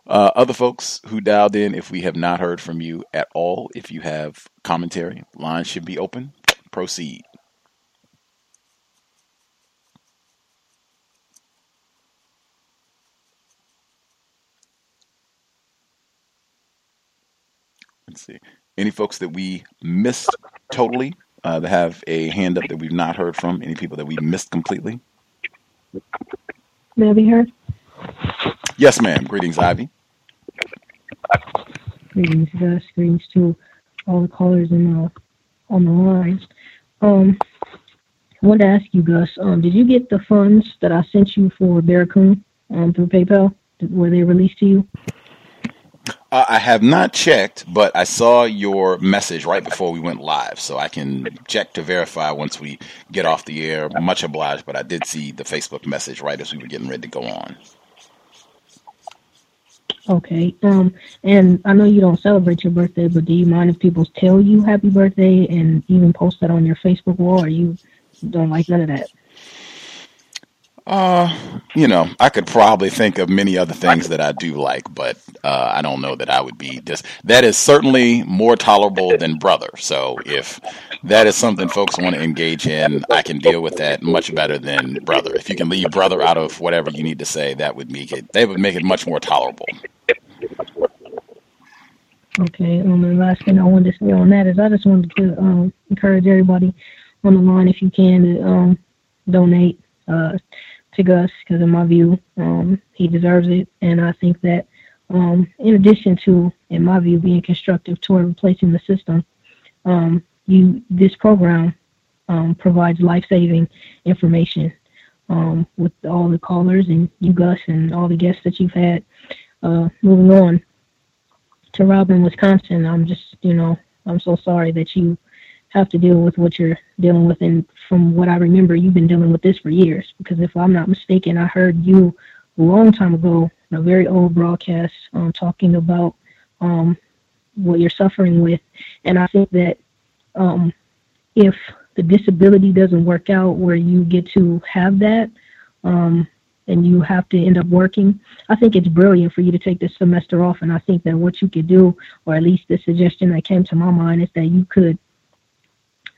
Uh, other folks who dialed in, if we have not heard from you at all, if you have commentary, lines should be open. Proceed. Let's see. Any folks that we missed totally uh, that have a hand up that we've not heard from? Any people that we missed completely? May I be heard? Yes, ma'am. Greetings, Ivy. Greetings, Gus. Greetings to all the callers in, uh, on the lines. Um, I wanted to ask you, Gus, um, did you get the funds that I sent you for Barracoon um, through PayPal? Were they released to you? Uh, I have not checked, but I saw your message right before we went live, so I can check to verify once we get off the air. Much obliged, but I did see the Facebook message right as we were getting ready to go on. Okay. Um, and I know you don't celebrate your birthday, but do you mind if people tell you happy birthday and even post that on your Facebook wall, or you don't like none of that? Uh, you know, I could probably think of many other things that I do like, but uh, I don't know that I would be just. That is certainly more tolerable than brother. So if that is something folks want to engage in, I can deal with that much better than brother. If you can leave brother out of whatever you need to say, that would make it. They would make it much more tolerable. Okay. Um, the last thing I wanted to say on that is I just wanted to um, encourage everybody on the line, if you can, to um, donate uh, to Gus because, in my view, um, he deserves it. And I think that, um, in addition to, in my view, being constructive toward replacing the system, um, you this program um, provides life-saving information um, with all the callers and you, Gus, and all the guests that you've had. Uh, moving on to Rob in, Wisconsin, I'm just, you know, I'm so sorry that you have to deal with what you're dealing with. And from what I remember, you've been dealing with this for years. Because if I'm not mistaken, I heard you a long time ago in a very old broadcast um, talking about um, what you're suffering with. And I think that um, if the disability doesn't work out where you get to have that, um, and you have to end up working, I think it's brilliant for you to take this semester off. And I think that what you could do, or at least the suggestion that came to my mind, is that you could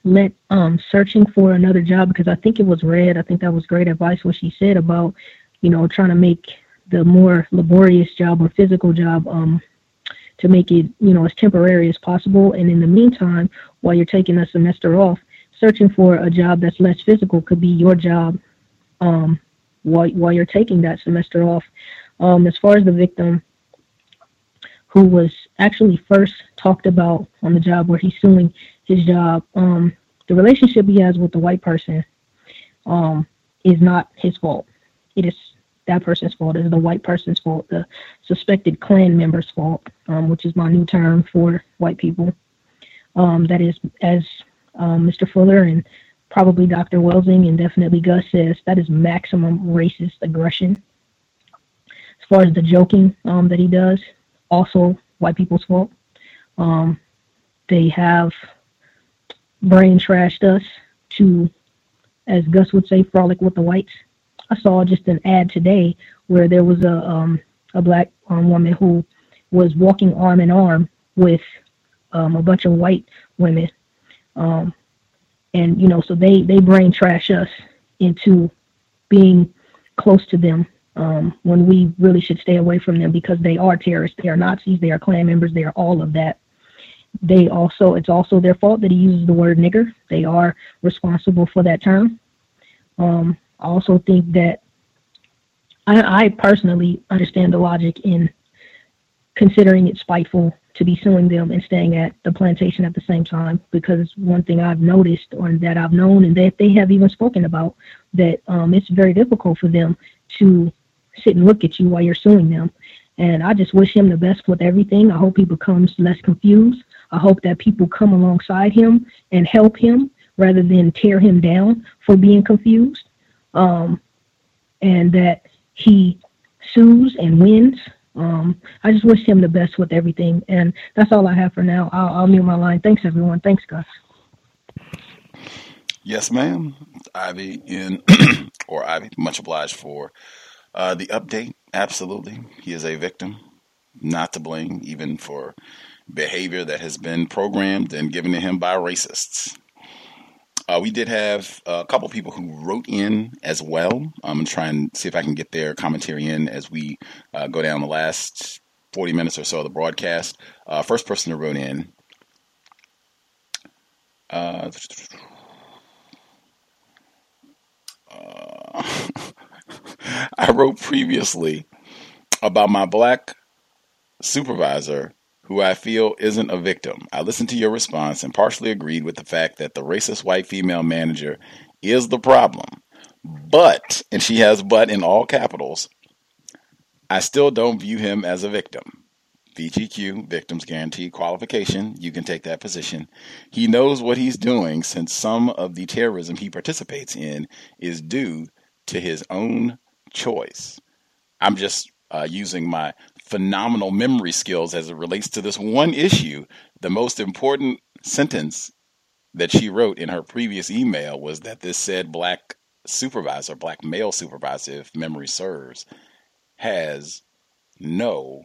let um, searching for another job because I think it was Red. I think that was great advice what she said about you know trying to make the more laborious job or physical job um, to make it you know as temporary as possible. And in the meantime, while you're taking a semester off, searching for a job that's less physical could be your job um, while while you're taking that semester off. Um, as far as the victim who was actually first talked about on the job where he's suing his job, um, the relationship he has with the white person um, is not his fault. It is that person's fault. It is the white person's fault, the suspected Klan member's fault, um, which is my new term for white people. Um, that is, as um, Mr. Fuller and probably Dr. Welsing and definitely Gus says, that is maximum racist aggression. As far as the joking um, that he does, also white people's fault. Um, they have brain trashed us to, as Gus would say, frolic with the whites. I saw just an ad today where there was a um, a black um, woman who was walking arm in arm with um, a bunch of white women. Um, and, you know, so they, they brain trash us into being close to them um, when we really should stay away from them because they are terrorists, they are Nazis, they are Klan members, they are all of that. They also, it's also their fault that he uses the word nigger. They are responsible for that term. Um, Also think that I, I personally understand the logic in considering it spiteful to be suing them and staying at the plantation at the same time because one thing I've noticed or that I've known and that they have even spoken about that um, it's very difficult for them to sit and look at you while you're suing them. And I just wish him the best with everything. I hope he becomes less confused. I hope that people come alongside him and help him rather than tear him down for being confused. Um, and that he sues and wins. Um, I just wish him the best with everything. And that's all I have for now. I'll, I'll mute my line. Thanks, everyone. Thanks, Gus. Yes, ma'am. Ivy in *clears throat* or Ivy, much obliged for uh, the update. Absolutely. He is a victim, not to blame, even for behavior that has been programmed and given to him by racists. Uh, we did have a couple people who wrote in as well. I'm going to try and see if I can get their commentary in as we uh, go down the last 40 minutes or so of the broadcast. Uh, first person who wrote in. Uh, *laughs* I wrote previously about my black supervisor who I feel isn't a victim. I listened to your response and partially agreed with the fact that the racist white female manager is the problem. But, and she has but in all capitals, I still don't view him as a victim. VGQ, Victims Guarantee Qualification, you can take that position. He knows what he's doing since some of the terrorism he participates in is due to his own choice. I'm just uh, using my phenomenal memory skills as it relates to this one issue. The most important sentence that she wrote in her previous email was that this said black supervisor, black male supervisor, if memory serves, has no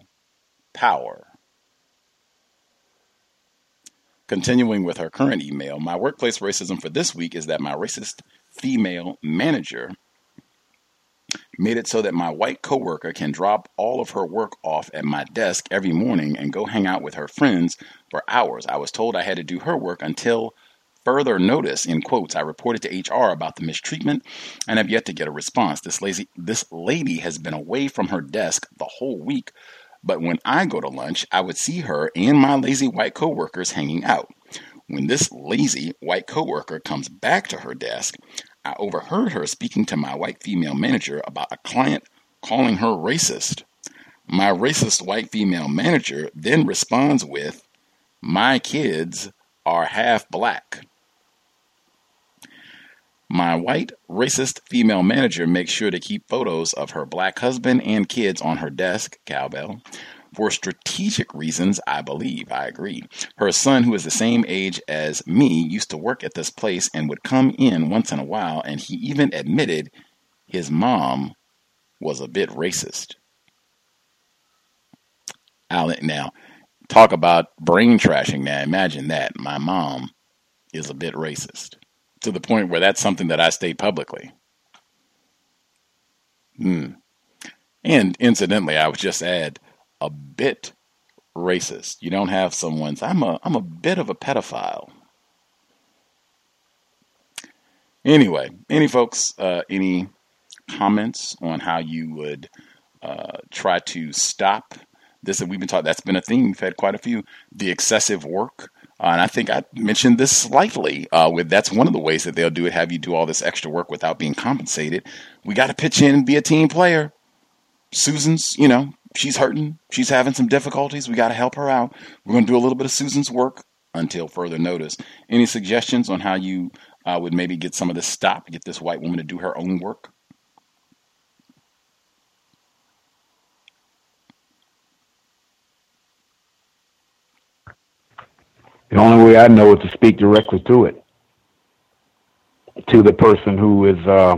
power. Continuing with her current email, my workplace racism for this week is that my racist female manager made it so that my white coworker can drop all of her work off at my desk every morning and go hang out with her friends for hours. I was told I had to do her work until further notice in quotes. I reported to hr about the mistreatment and have yet to get a response. This lazy this lady has been away from her desk the whole week but when i go to lunch i would see her and my lazy white coworkers hanging out. When this lazy white coworker comes back to her desk I overheard her speaking to my white female manager about a client calling her racist. My racist white female manager then responds with, My kids are half black. My white racist female manager makes sure to keep photos of her black husband and kids on her desk, cowbell, for strategic reasons, I believe. I agree. Her son, who is the same age as me, used to work at this place and would come in once in a while, and he even admitted his mom was a bit racist. Now, talk about brain trashing. Now, imagine that. My mom is a bit racist to the point where that's something that I state publicly. Hmm. And incidentally, I would just add a bit racist. You don't have someone's I'm a I'm a bit of a pedophile. Anyway, any folks, uh, any comments on how you would uh, try to stop this? That we've been talking. That's been a theme. We've had quite a few. The excessive work, uh, and I think I mentioned this slightly. Uh, with that's one of the ways that they'll do it. Have you do all this extra work without being compensated? We got to pitch in and be a team player. Susan's, you know, she's hurting. She's having some difficulties. We got to help her out. We're going to do a little bit of Susan's work until further notice. Any suggestions on how you uh, would maybe get some of this stopped, get this white woman to do her own work? The only way I know is to speak directly to it, to the person who is uh,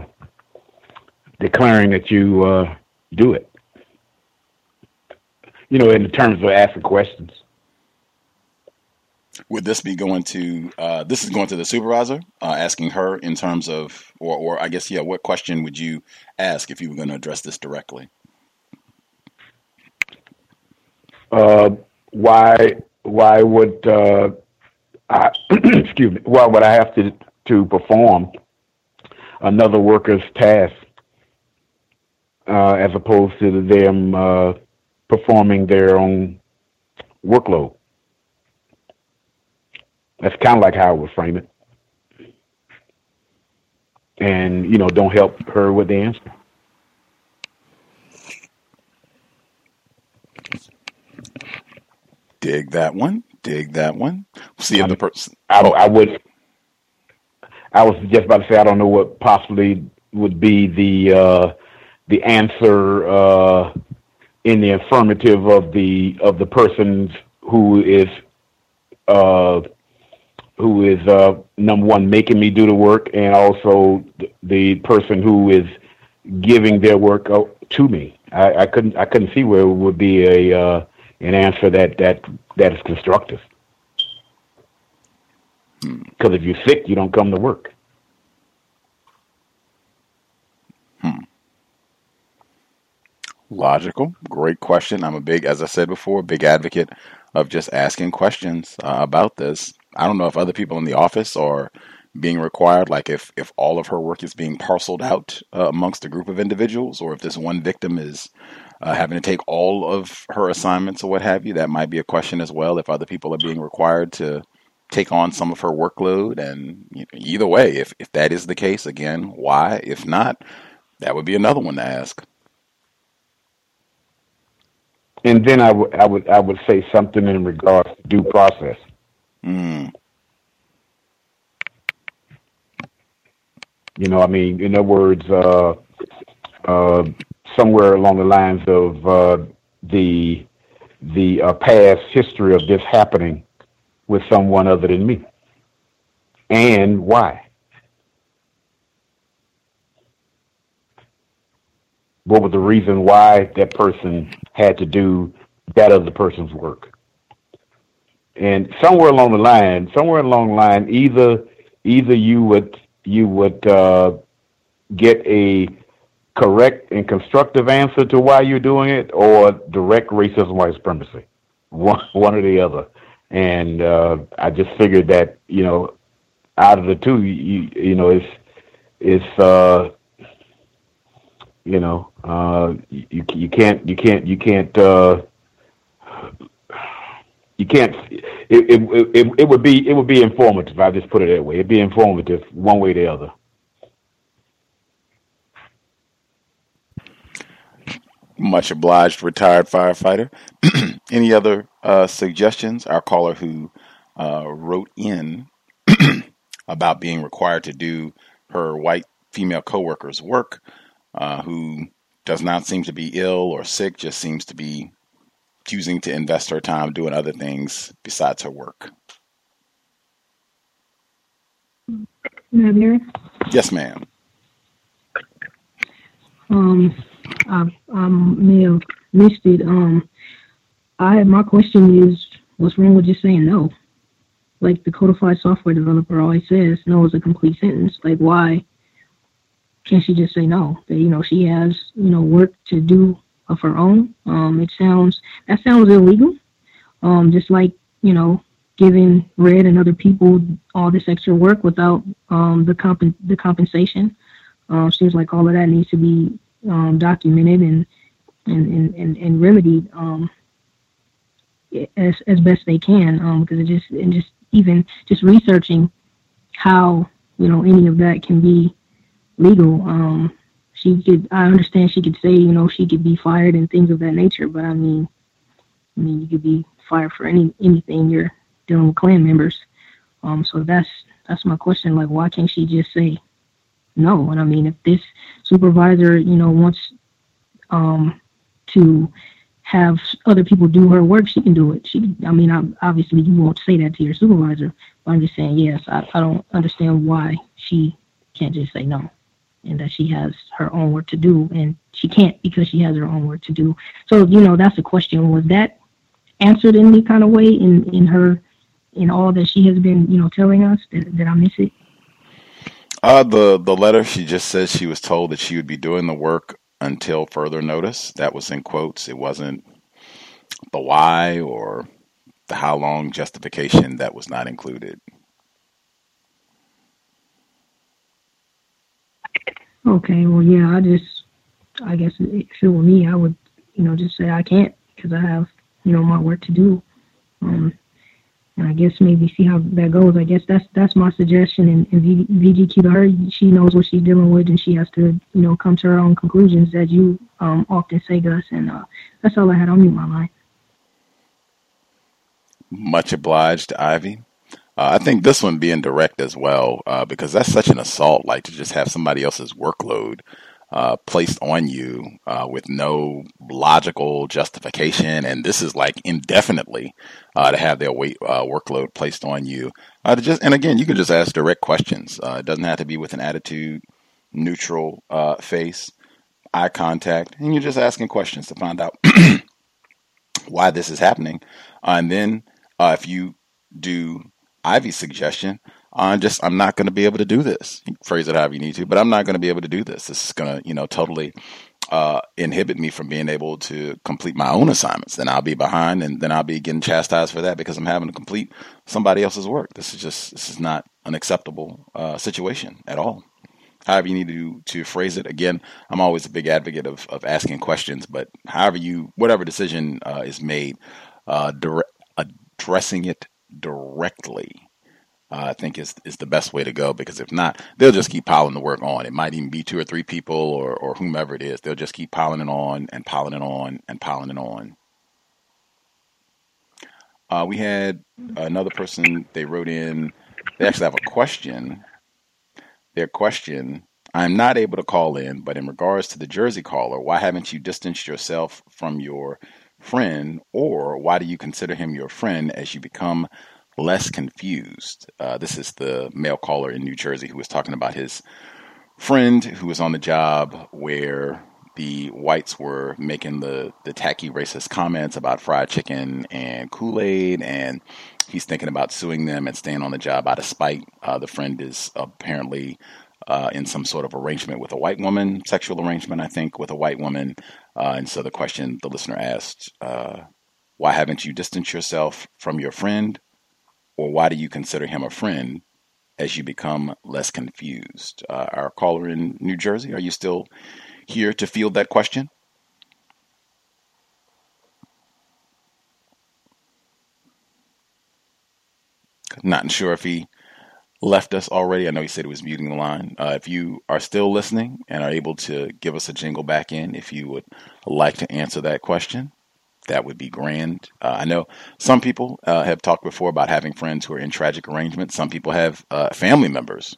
declaring that you uh, do it you know, in terms of asking questions. Would this be going to uh, this is going to the supervisor, uh, asking her in terms of, or, or I guess, yeah, what question would you ask if you were going to address this directly? Uh, why why would uh, I *clears throat* excuse me? Why would I have to to perform another worker's task uh, as opposed to them uh, performing their own workload? That's kind of like how I would frame it. And, you know, don't help her with the answer. Dig that one. Dig that one. See if the person. I, I would. I was just about to say I don't know what possibly would be the uh, the answer uh, in the affirmative of the of the person who is uh, who is uh, number one making me do the work, and also the person who is giving their work to me. I, I couldn't I couldn't see where it would be a uh, an answer that that that is constructive. Because if you're sick, you don't come to work. Logical. Great question. I'm a big, as I said before, big advocate of just asking questions uh, about this. I don't know if other people in the office are being required, like if, if all of her work is being parceled out uh, amongst a group of individuals, or if this one victim is uh, having to take all of her assignments or what have you. That might be a question as well. If other people are being required to take on some of her workload, and you know, either way, if if that is the case, again, why? If not, that would be another one to ask. And then I would I would I would say something in regards to due process. Mm. You know, I mean, in other words, uh, uh, somewhere along the lines of uh, the the uh, past history of this happening with someone other than me, and why. What was the reason why that person had to do that other person's work? And somewhere along the line, somewhere along the line, either either you would you would uh, get a correct and constructive answer to why you're doing it, or direct racism, white supremacy, one *laughs* one or the other. And uh, I just figured that you know, out of the two, you you know, it's it's uh, you know, uh, you you can't you can't you can't uh, you can't. It, it it it would be it would be informative. I just put it that way. It'd be informative one way or the other. Much obliged, retired firefighter. *clears throat* Any other uh, suggestions? Our caller who uh, wrote in *clears throat* about being required to do her white female coworker's work, uh, who does not seem to be ill or sick, just seems to be choosing to invest her time doing other things besides her work. Yes, ma'am. um, I, I may have missed it. Um, I my question is, what's wrong with just saying no? Like the codified software developer always says, no is a complete sentence. Like why can't she just say no? That you know she has you know work to do of her own. Um, it sounds that sounds illegal. Um, just like you know giving Red and other people all this extra work without um, the comp- the compensation. Um, seems like all of that needs to be um, documented and and and, and, and remedied um, as as best they can. Um, because it just and just even just researching how you know any of that can be legal. Um, she could I understand she could say you know she could be fired and things of that nature, but I mean, I mean you could be fired for any anything you're dealing with Klan members. Um, so that's that's my question. Like, why can't she just say no? And I mean, if this supervisor, you know, wants um, to have other people do her work, she can do it. She, I mean, I, obviously you won't say that to your supervisor, but I'm just saying, yes, I, I don't understand why she can't just say no. And that she has her own work to do, and she can't because she has her own work to do. So you know that's the question: was that answered in any kind of way in in her in all that she has been you know telling us? Did, did I miss it? Uh, the the letter she just says she was told that she would be doing the work until further notice. That was in quotes. It wasn't the why or the how long justification that was not included. Okay, well, yeah, I just, I guess if it were me, I would, you know, just say I can't because I have, you know, my work to do. Um, and I guess maybe see how that goes. I guess that's that's my suggestion. And, and VGQ to her, she knows what she's dealing with, and she has to, you know, come to her own conclusions, as you um, often say, Gus. And uh, that's all I had. on mute my line. Much obliged, Ivy. Uh, I think this one being direct as well, uh, because that's such an assault, like to just have somebody else's workload uh, placed on you uh, with no logical justification, and this is like indefinitely uh, to have their weight uh, workload placed on you. just and again, you can just ask direct questions. it doesn't have to be with an attitude, neutral face, eye contact, and you're just asking questions to find out *clears throat* why this is happening, and then if you do Ivy's suggestion. I'm just I'm not going to be able to do this. Phrase it however you need to, but I'm not going to be able to do this. This is going to you know totally uh, inhibit me from being able to complete my own assignments. Then I'll be behind, and then I'll be getting chastised for that because I'm having to complete somebody else's work. This is just this is not an acceptable uh, situation at all. However, you need to to phrase it. Again, I'm always a big advocate of of asking questions, but however you whatever decision uh, is made, uh, dire- addressing it directly, uh, I think is is the best way to go. Because if not, they'll just keep piling the work on. It might even be two or three people or or whomever it is. They'll just keep piling it on and piling it on and piling it on. Uh, we had another person. They wrote in. They actually have a question. Their question. I'm not able to call in, but in regards to the Jersey caller, why haven't you distanced yourself from your friend, or why do you consider him your friend as you become less confused? Uh, this is the male caller in New Jersey who was talking about his friend who was on the job where the whites were making the, the tacky racist comments about fried chicken and Kool Aid, and he's thinking about suing them and staying on the job out of spite. Uh, the friend is apparently uh, in some sort of arrangement with a white woman, sexual arrangement, I think, with a white woman. Uh, and so the question the listener asked, uh, why haven't you distanced yourself from your friend? Or why do you consider him a friend as you become less confused? Uh, our caller in New Jersey, are you still here to field that question? Not sure if he left us already. I know he said he was muting the line. Uh, if you are still listening and are able to give us a jingle back in, if you would like to answer that question, that would be grand. Uh, I know some people uh, have talked before about having friends who are in tragic arrangements. Some people have uh, family members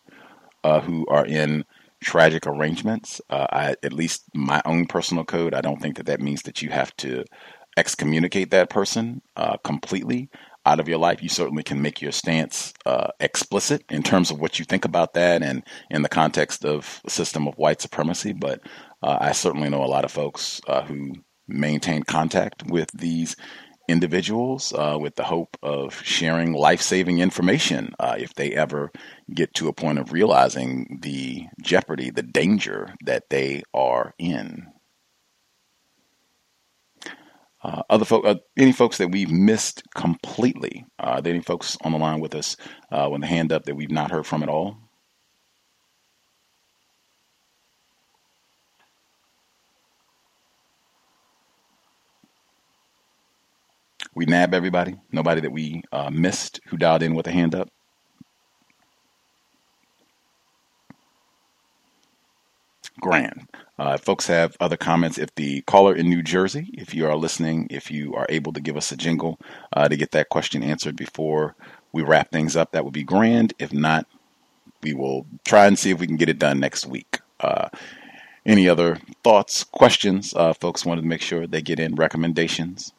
uh, who are in tragic arrangements. Uh, I, at least my own personal code, I don't think that that means that you have to excommunicate that person completely out of your life, you certainly can make your stance uh, explicit in terms of what you think about that and in the context of a system of white supremacy. But uh, I certainly know a lot of folks uh, who maintain contact with these individuals uh, with the hope of sharing life saving information uh, if they ever get to a point of realizing the jeopardy, the danger that they are in. Uh, other folk, uh, any folks that we've missed completely? Uh, any folks on the line with us uh, with a hand up that we've not heard from at all? We nab everybody. Nobody that we uh, missed who dialed in with a hand up. Grand. Uh, if folks have other comments, if the caller in New Jersey, if you are listening, if you are able to give us a jingle uh, to get that question answered before we wrap things up, that would be grand. If not, we will try and see if we can get it done next week. Uh, any other thoughts, questions? Uh, folks wanted to make sure they get in recommendations.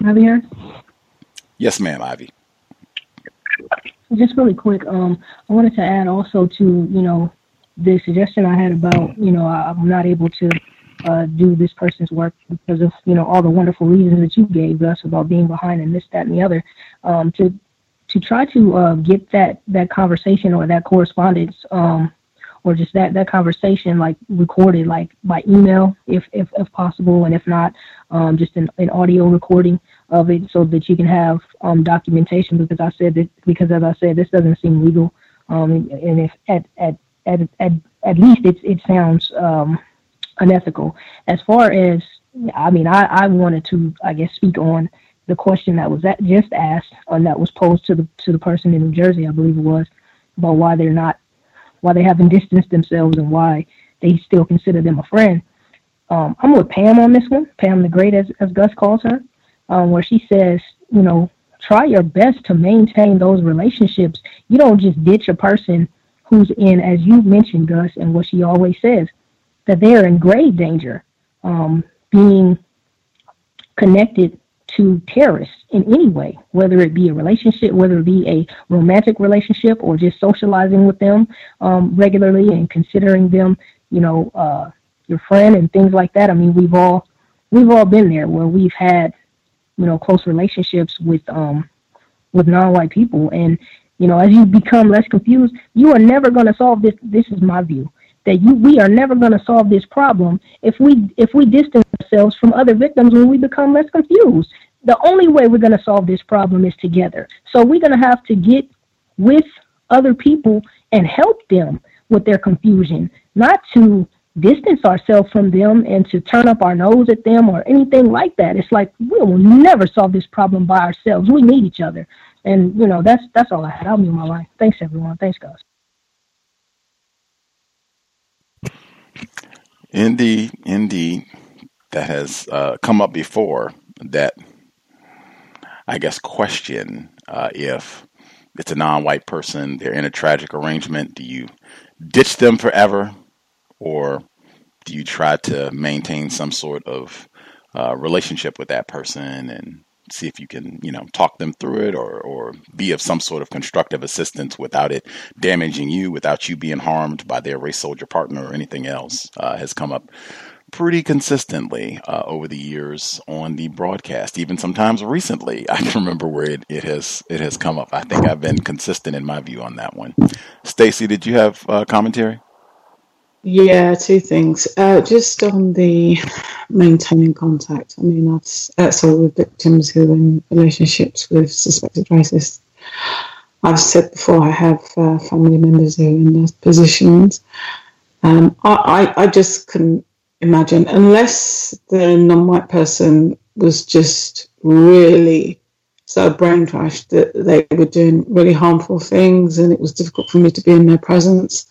Javier? Yes, ma'am, Ivy. just really quick, um, I wanted to add also to you know the suggestion I had about you know I, I'm not able to uh, do this person's work because of you know all the wonderful reasons that you gave us about being behind and this, that, and the other. Um, to to try to uh, get that that conversation or that correspondence um, or just that that conversation like recorded like by email if if, if possible and if not um, just an, an audio recording of it so that you can have um, documentation because I said that because as I said this doesn't seem legal um, and if at at at at, at least it it sounds um, unethical as far as I mean I, I wanted to I guess speak on the question that was just asked and that was posed to the to the person in New Jersey, I believe it was, about why they're not, why they haven't distanced themselves and why they still consider them a friend. Um, I'm with Pam on this one, Pam the Great, as, as Gus calls her, um, where she says, you know, try your best to maintain those relationships. You don't just ditch a person who's in, as you mentioned, Gus, and what she always says, that they are in grave danger, um, being connected to terrorists in any way, whether it be a relationship, whether it be a romantic relationship, or just socializing with them um, regularly and considering them, you know, uh, your friend and things like that. I mean, we've all we've all been there where we've had, you know, close relationships with um, with non-white people, and you know, as you become less confused, you are never going to solve this. This is my view that you we are never going to solve this problem if we if we distance ourselves from other victims when we become less confused. The only way we're going to solve this problem is together. So we're going to have to get with other people and help them with their confusion, not to distance ourselves from them and to turn up our nose at them or anything like that. It's like we will never solve this problem by ourselves. We need each other. And you know, that's that's all I had. I'll mute my line. Thanks everyone. Thanks guys. Indeed, indeed, that has uh, come up before. That I guess question uh, if it's a non-white person, they're in a tragic arrangement. Do you ditch them forever, or do you try to maintain some sort of uh, relationship with that person and see if you can, you know, talk them through it or, or be of some sort of constructive assistance without it damaging you, without you being harmed by their race soldier partner or anything else, uh, has come up pretty consistently uh, over the years on the broadcast. Even sometimes recently, *laughs* I can remember where it, it has it has come up. I think I've been consistent in my view on that one. Stacy, did you have uh, commentary? Yeah, two things. Uh, just on the maintaining contact. I mean, that's all with victims who are in relationships with suspected racists. I've said before, I have uh, family members who are in those positions. Um, I, I, I just couldn't imagine, unless the non-white person was just really so brain trashed that they were doing really harmful things, and it was difficult for me to be in their presence.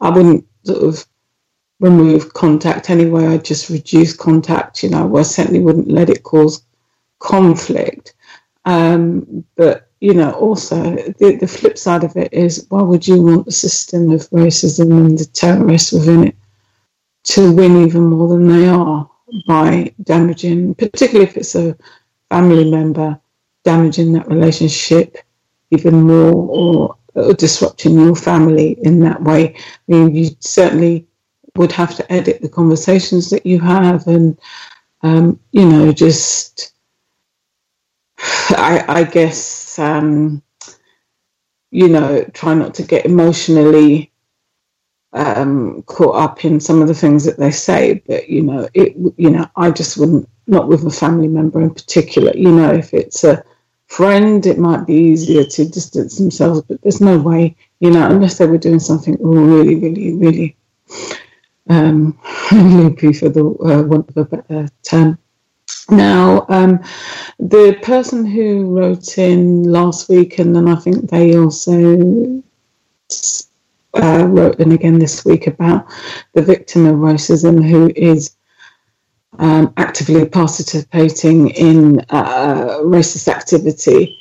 I wouldn't sort of remove contact anyway. I just reduce contact. You know, I certainly wouldn't let it cause conflict. Um, but you know, also the, the flip side of it is, why would you want the system of racism and the terrorists within it to win even more than they are by damaging, particularly if it's a family member, damaging that relationship even more or, or disrupting your family in that way? I mean, you certainly would have to edit the conversations that you have and um, you know just I, I guess um, you know try not to get emotionally um, caught up in some of the things that they say but you know it you know I just wouldn't not with a family member in particular you know if it's a friend it might be easier to distance themselves but there's no way you know unless they were doing something really really really um, *laughs* loopy for the uh, want of a better term. Now, um, the person who wrote in last week, and then I think they also uh, wrote in again this week about the victim of racism who is um, actively participating in uh, racist activity.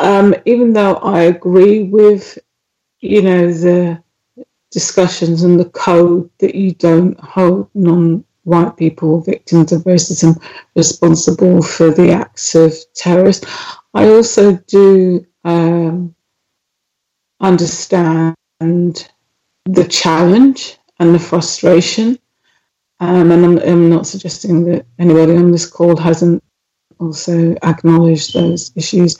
Um, even though I agree with, you know, the discussions and the code that you don't hold non white people, victims of racism, responsible for the acts of terrorists. I also do um, understand the challenge and the frustration. Um, and I'm, I'm, not suggesting that anybody on this call hasn't also acknowledged those issues.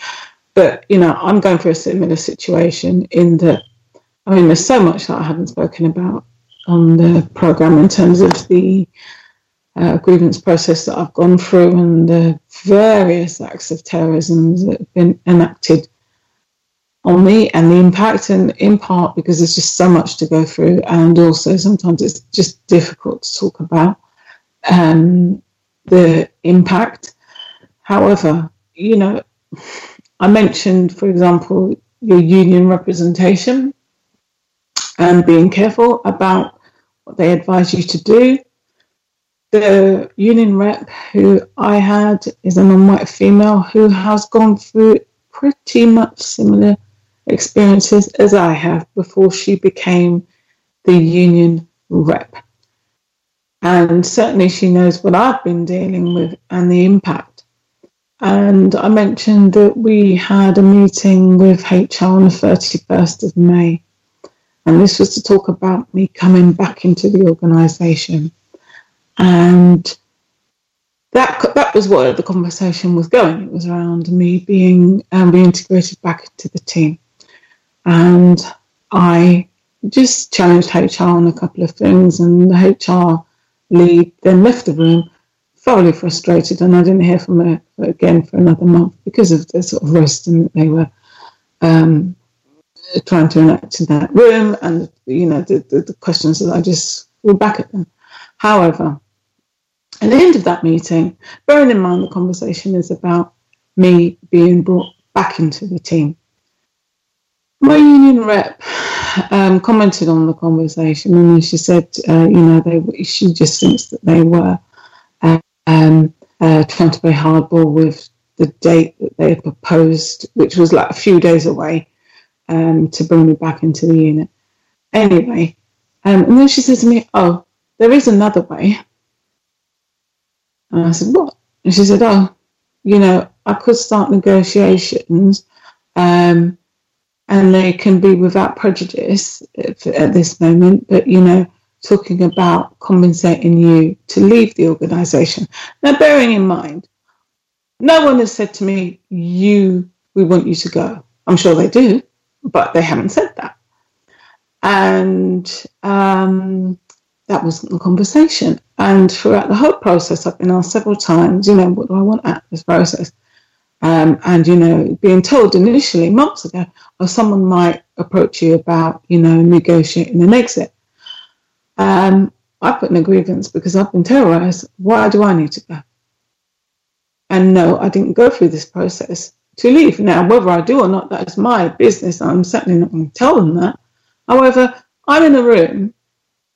But, you know, I'm going through a similar situation in that, I mean, there's so much that I haven't spoken about on the program in terms of the uh, grievance process that I've gone through and the various acts of terrorism that have been enacted on me and the impact, and in part because there's just so much to go through, and also sometimes it's just difficult to talk about um, the impact. However, you know, I mentioned, for example, your union representation and being careful about what they advise you to do. The union rep who I had is a non white female who has gone through pretty much similar experiences as I have before she became the union rep. And certainly she knows what I've been dealing with and the impact. And I mentioned that we had a meeting with HR on the 31st of May. And this was to talk about me coming back into the organisation. And that that was where the conversation was going. It was around me being um, reintegrated back into the team. And I just challenged HR on a couple of things, and the HR lead then left the room, thoroughly frustrated, and I didn't hear from her again for another month because of the sort of roasting that they were um, trying to enact in that room, and you know the, the, the questions that I just threw back at them. However, at the end of that meeting, bearing in mind the conversation is about me being brought back into the team my union rep um, commented on the conversation, and she said, uh, you know, they she just thinks that they were um, uh, trying to play hardball with the date that they had proposed, which was like a few days away, um, to bring me back into the unit. Anyway, um, and then she said to me, "Oh, there is another way." And I said, "What?" And she said, "Oh, you know, I could start negotiations." Um, and they can be without prejudice at this moment, but you know, talking about compensating you to leave the organization. Now, bearing in mind, no one has said to me, you, we want you to go. I'm sure they do, but they haven't said that. And um, that wasn't the conversation. And throughout the whole process, I've been asked several times, you know, what do I want out of this process? Um, and, you know, being told initially months ago, or someone might approach you about, you know, negotiating an exit. Um, I put in a grievance because I've been terrorized. Why do I need to go? And no, I didn't go through this process to leave. Now, whether I do or not, that is my business. I'm certainly not going to tell them that. However, I'm in a room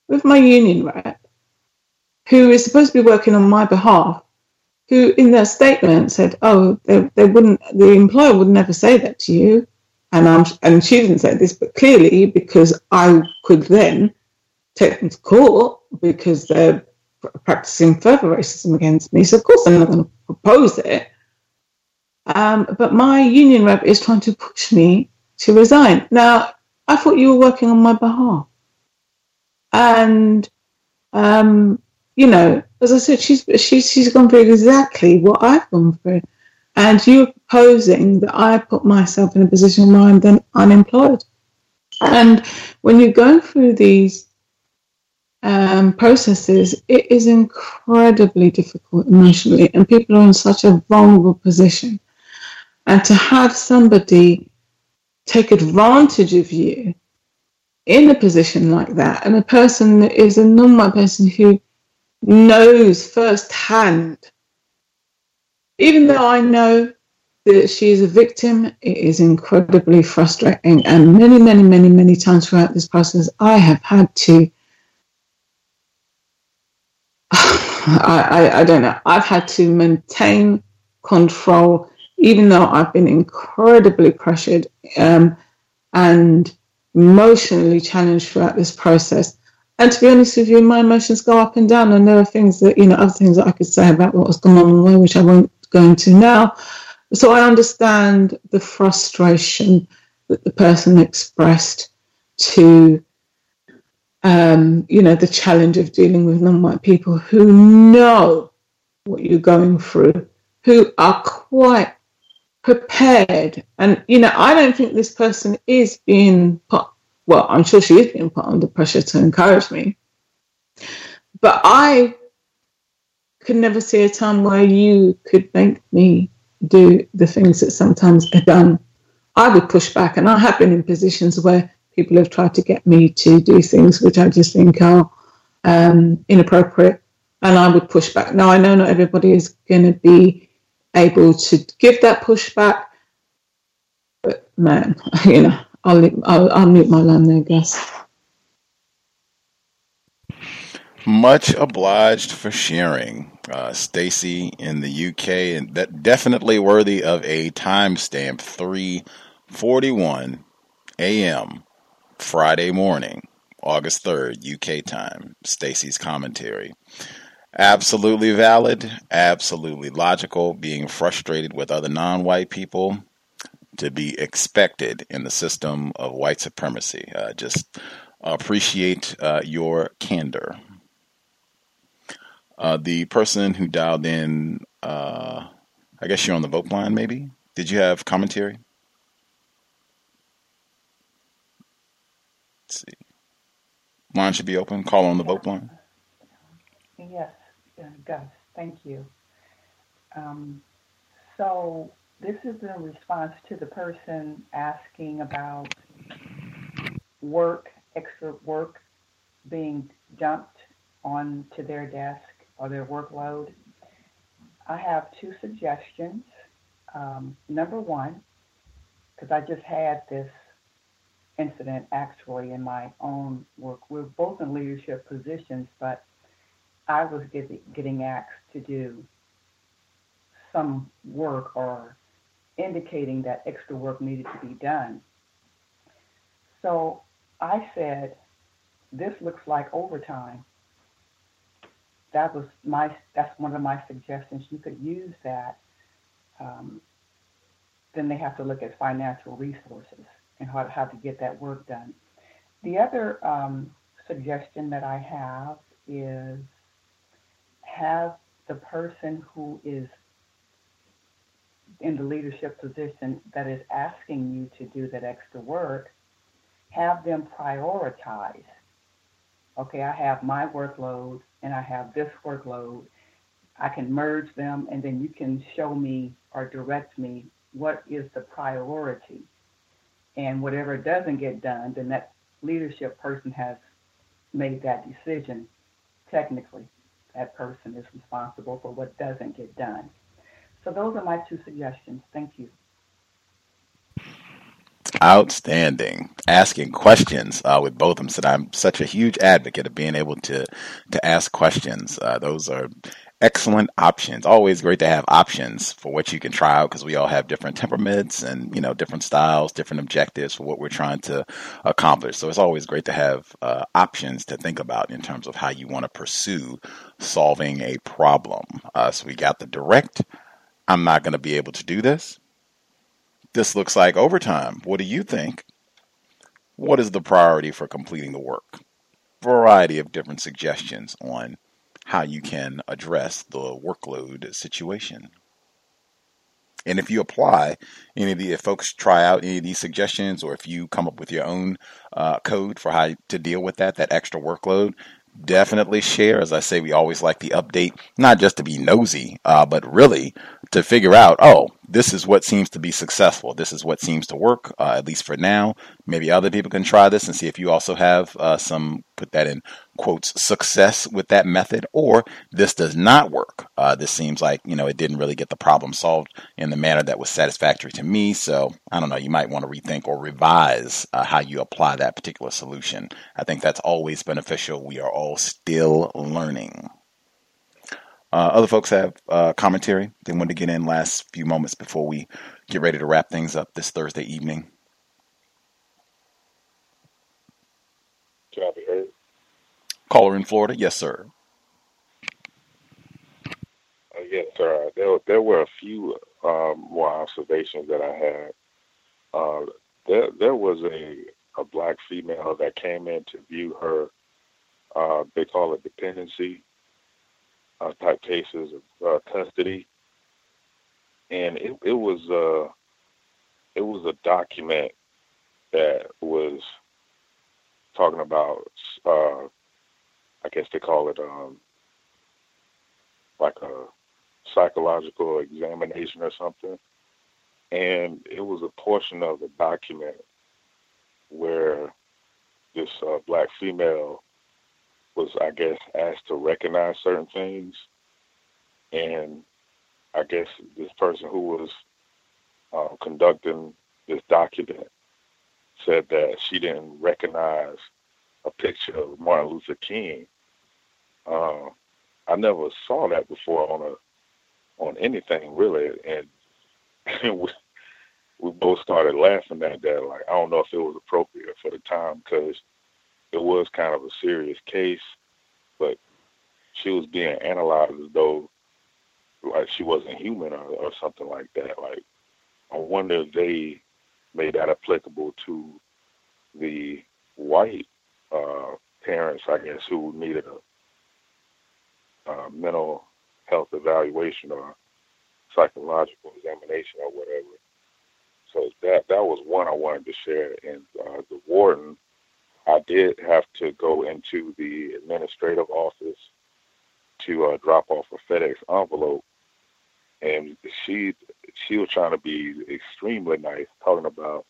with my union rep who is supposed to be working on my behalf who in their statement said, "Oh, they, they wouldn't. The employer would never say that to you," and I'm and she didn't say this, but clearly because I could then take them to court because they're practicing further racism against me. So of course I'm not going to propose it. Um, but my union rep is trying to push me to resign. Now I thought you were working on my behalf, and um, you know, as I said, she's she's she's gone through exactly what I've gone through, and you're proposing that I put myself in a position where I'm then unemployed. And when you're going through these um, processes, it is incredibly difficult emotionally, and people are in such a vulnerable position. And to have somebody take advantage of you in a position like that, and a person that is a non-white person who knows firsthand, even though I know that she is a victim, it is incredibly frustrating. And many, many, many, many times throughout this process, I have had to. *sighs* I, I, I don't know. I've had to maintain control, even though I've been incredibly pressured um, and emotionally challenged throughout this process. And to be honest with you, my emotions go up and down, and there are things that you know, other things that I could say about what was going on in the way, which I won't go into now. So I understand the frustration that the person expressed to, um, you know, the challenge of dealing with non-white people who know what you're going through, who are quite prepared. And, you know, I don't think this person is being put, well, I'm sure she is being put under pressure to encourage me. But I could never see a time where you could make me do the things that sometimes are done. I would push back, and I have been in positions where people have tried to get me to do things which I just think are um, inappropriate, and I would push back. Now, I know not everybody is going to be able to give that pushback, but man, *laughs* you know, I'll, I'll, I'll mute my line there, guys. Much obliged for sharing uh, Stacy in the UK, and that definitely worthy of a timestamp. Three forty-one a.m. Friday morning, August third, UK time. Stacy's commentary. Absolutely valid, absolutely logical. Being frustrated with other non-white people to be expected in the system of white supremacy. Uh, just appreciate uh, your candor. Uh, the person who dialed in, uh, I guess you're on the vote line, maybe. Did you have commentary? Let's see. Line should be open. Call on the vote line. Yes, Gus, thank you. Um, so this is in response to the person asking about work, extra work being dumped onto their desk or their workload. I have two suggestions. Um, number one, because I just had this incident actually in my own work. We're both in leadership positions, but I was get, getting asked to do some work or indicating that extra work needed to be done. So I said, this looks like overtime that was my that's one of my suggestions. You could use that. Um, then they have to look at financial resources and how, how to get that work done. The other um, suggestion that I have is have the person who is in the leadership position that is asking you to do that extra work, have them prioritize. Okay, I have my workload and I have this workload, I can merge them and then you can show me or direct me what is the priority. And whatever doesn't get done, then that leadership person has made that decision. Technically, that person is responsible for what doesn't get done. So those are my two suggestions. Thank you. Outstanding. Asking questions uh, with both of them. Said I'm such a huge advocate of being able to to ask questions. Uh, those are excellent options. Always great to have options for what you can try out because we all have different temperaments and you know different styles, different objectives for what we're trying to accomplish. So it's always great to have uh, options to think about in terms of how you want to pursue solving a problem. Uh, so we got the direct. I'm not going to be able to do this this looks like overtime. What do you think? What is the priority for completing the work? Variety of different suggestions on how you can address the workload situation. And if you apply any of the, if folks try out any of these suggestions, or if you come up with your own uh, code for how to deal with that, that extra workload, definitely share. As I say, we always like the update, not just to be nosy, uh, but really to figure out, oh, this is what seems to be successful. This is what seems to work, uh, at least for now. Maybe other people can try this and see if you also have uh, some, put that in quotes, success with that method, or this does not work. Uh, this seems like, you know, it didn't really get the problem solved in the manner that was satisfactory to me. So I don't know, you might want to rethink or revise uh, how you apply that particular solution. I think that's always beneficial. We are all still learning. Uh, other folks have uh, commentary they wanted to get in last few moments before we get ready to wrap things up this Thursday evening. Can I be heard? Caller in Florida, yes, sir. Uh, yes, sir. There, there were a few um, more observations that I had. Uh, there there was a a black female that came in to view her. Uh, they call it dependency uh, type cases of uh, custody, and it it was uh it was a document that was talking about uh I guess they call it um like a psychological examination or something. And it was a portion of the document where this uh, black female was, I guess, asked to recognize certain things. And I guess this person who was uh, conducting this document said that she didn't recognize a picture of Martin Luther King. Uh, I never saw that before on a on anything really, and we, we both started laughing at that. Like I don't know if it was appropriate for the time because it was kind of a serious case, but she was being analyzed as though like she wasn't human or, or something like that. Like I wonder if they made that applicable to the white uh, parents, I guess, who needed a, a mental health evaluation or psychological examination or whatever. So that that was one I wanted to share. And uh, the warden, I did have to go into the administrative office to uh, drop off a FedEx envelope, and she she was trying to be extremely nice, talking about,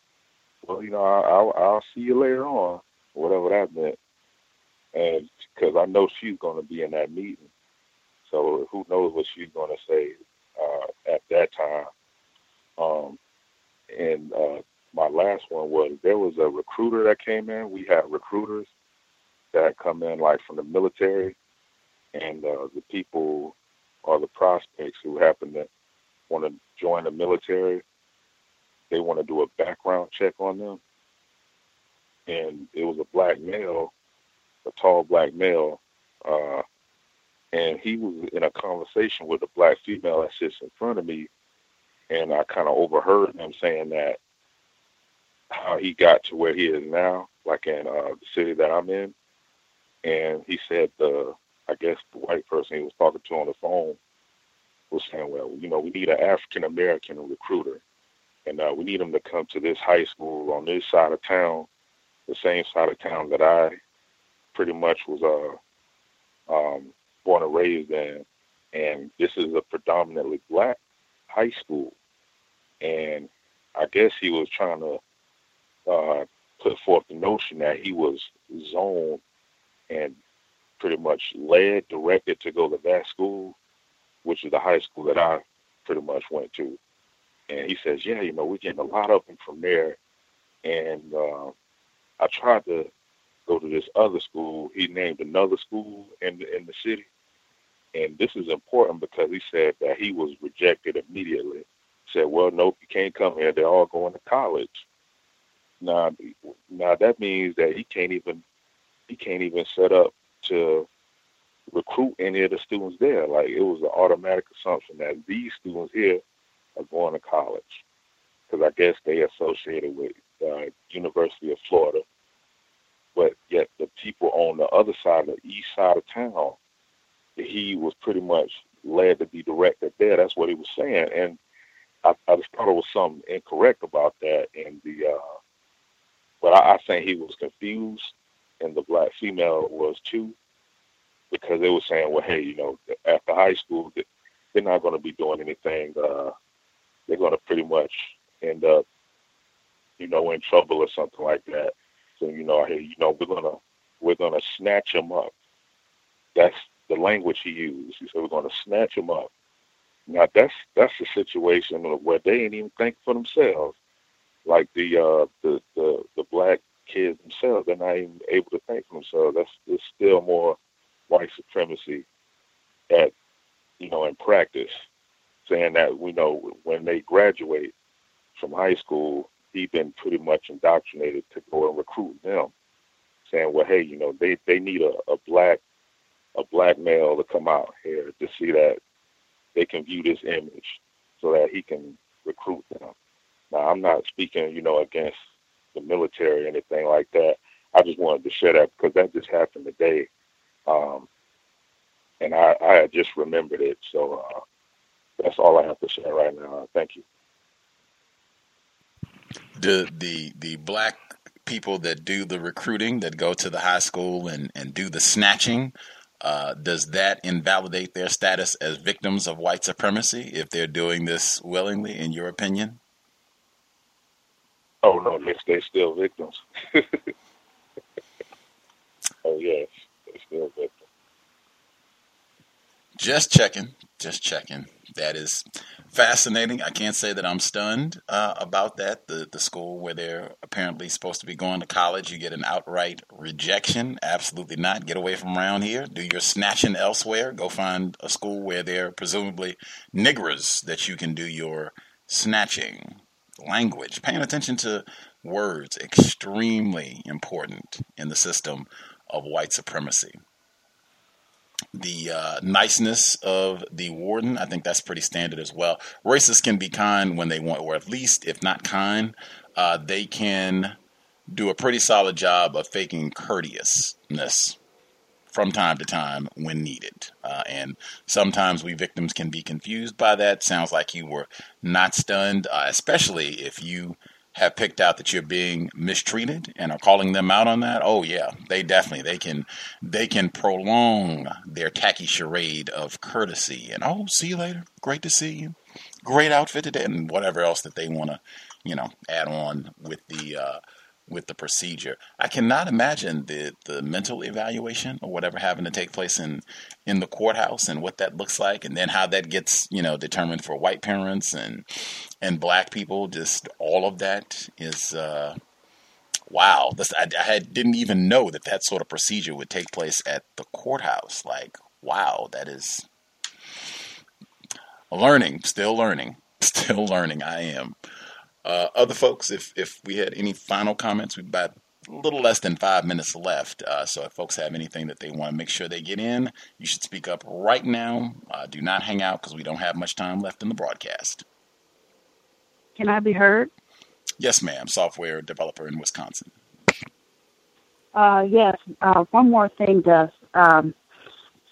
well, you know, I'll I'll see you later on, whatever that meant, and because I know she's going to be in that meeting, so who knows what she's going to say uh, at that time. Um, and uh, my last one was there was a recruiter that came in. We had recruiters that come in like from the military, and uh, the people or the prospects who happen to want to join the military. They want to do a background check on them, and it was a black male, a tall black male. Uh, and he was in a conversation with a black female that sits in front of me, and I kind of overheard him saying that how he got to where he is now, like in uh, the city that I'm in, and he said the I guess the white person he was talking to on the phone was saying, well, you know, we need an African American recruiter, and uh, we need him to come to this high school on this side of town, the same side of town that I pretty much was uh um born and raised in, and this is a predominantly black high school, and I guess he was trying to uh, put forth the notion that he was zoned and pretty much led, directed to go to that school, which is the high school that I pretty much went to. And he says, yeah, you know, we're getting a lot of them from there. And uh, I tried to go to this other school. He named another school in the, in the city, and this is important because he said that he was rejected immediately. He said, well, nope, you can't come here. They're all going to college. Now, now that means that he can't even he can't even set up to recruit any of the students there. Like it was an automatic assumption that these students here are going to college because I guess they associated with uh, University of Florida. But yet the people on the other side, the east side of town, he was pretty much led to be directed there. That's what he was saying, and I, I just thought it was something incorrect about that. And the, uh, but I, I think he was confused, and the black female was too, because they were saying, well, hey, you know, after high school, they're not going to be doing anything. Uh, they're going to pretty much end up, you know, in trouble or something like that. So you know, hey, you know, we're gonna we're gonna snatch them up. That's the language he used. He said we're to snatch them up. Now that's that's a situation where they ain't even think for themselves. Like the uh, the, the the black kids themselves, they're not even able to think for themselves. That's there's still more white supremacy at you know in practice, saying that we know when they graduate from high school, he's been pretty much indoctrinated to go and recruit them, saying, well, hey, you know, they they need a, a black a black male to come out here to see that they can view this image so that he can recruit them. Now, I'm not speaking, you know, against the military or anything like that. I just wanted to share that because that just happened today, um, and I, I just remembered it. So uh, that's all I have to share right now. Thank you. The the the black people that do the recruiting that go to the high school and and do the snatching. Uh, does that invalidate their status as victims of white supremacy if they're doing this willingly, in your opinion? Oh no, they still victims. *laughs* oh yes, they still victims. Just checking, just checking. That is fascinating. I can't say that I'm stunned uh, about that. The the school where they're apparently supposed to be going to college, you get an outright rejection. Absolutely not. Get away from around here. Do your snatching elsewhere. Go find a school where they're presumably niggers that you can do your snatching. Language, paying attention to words, extremely important in the system of white supremacy the uh, niceness of the warden. I think that's pretty standard as well. Racists can be kind when they want, or at least, if not kind, uh, they can do a pretty solid job of faking courteousness from time to time when needed. Uh, and sometimes we victims can be confused by that. Sounds like you were not stunned, uh, especially if you have picked out that you're being mistreated and are calling them out on that, oh yeah, they definitely they can they can prolong their tacky charade of courtesy and oh see you later, great to see you, great outfit today, and whatever else that they want to you know add on with the uh, with the procedure. I cannot imagine the the mental evaluation or whatever having to take place in in the courthouse and what that looks like, and then how that gets you know determined for white parents and and black people. Just all of that is. Uh, wow, this I, I had, didn't even know that that sort of procedure would take place at the courthouse. Like, wow, that is learning, still learning, *laughs* still learning. I am. Uh, other folks, if if we had any final comments, we've got a little less than five minutes left. Uh, so if folks have anything that they want to make sure they get in, you should speak up right now. Uh, do not hang out because we don't have much time left in the broadcast. Can I be heard? Yes, ma'am. Software developer in Wisconsin. Uh, yes. Uh, one more thing, Gus. Um,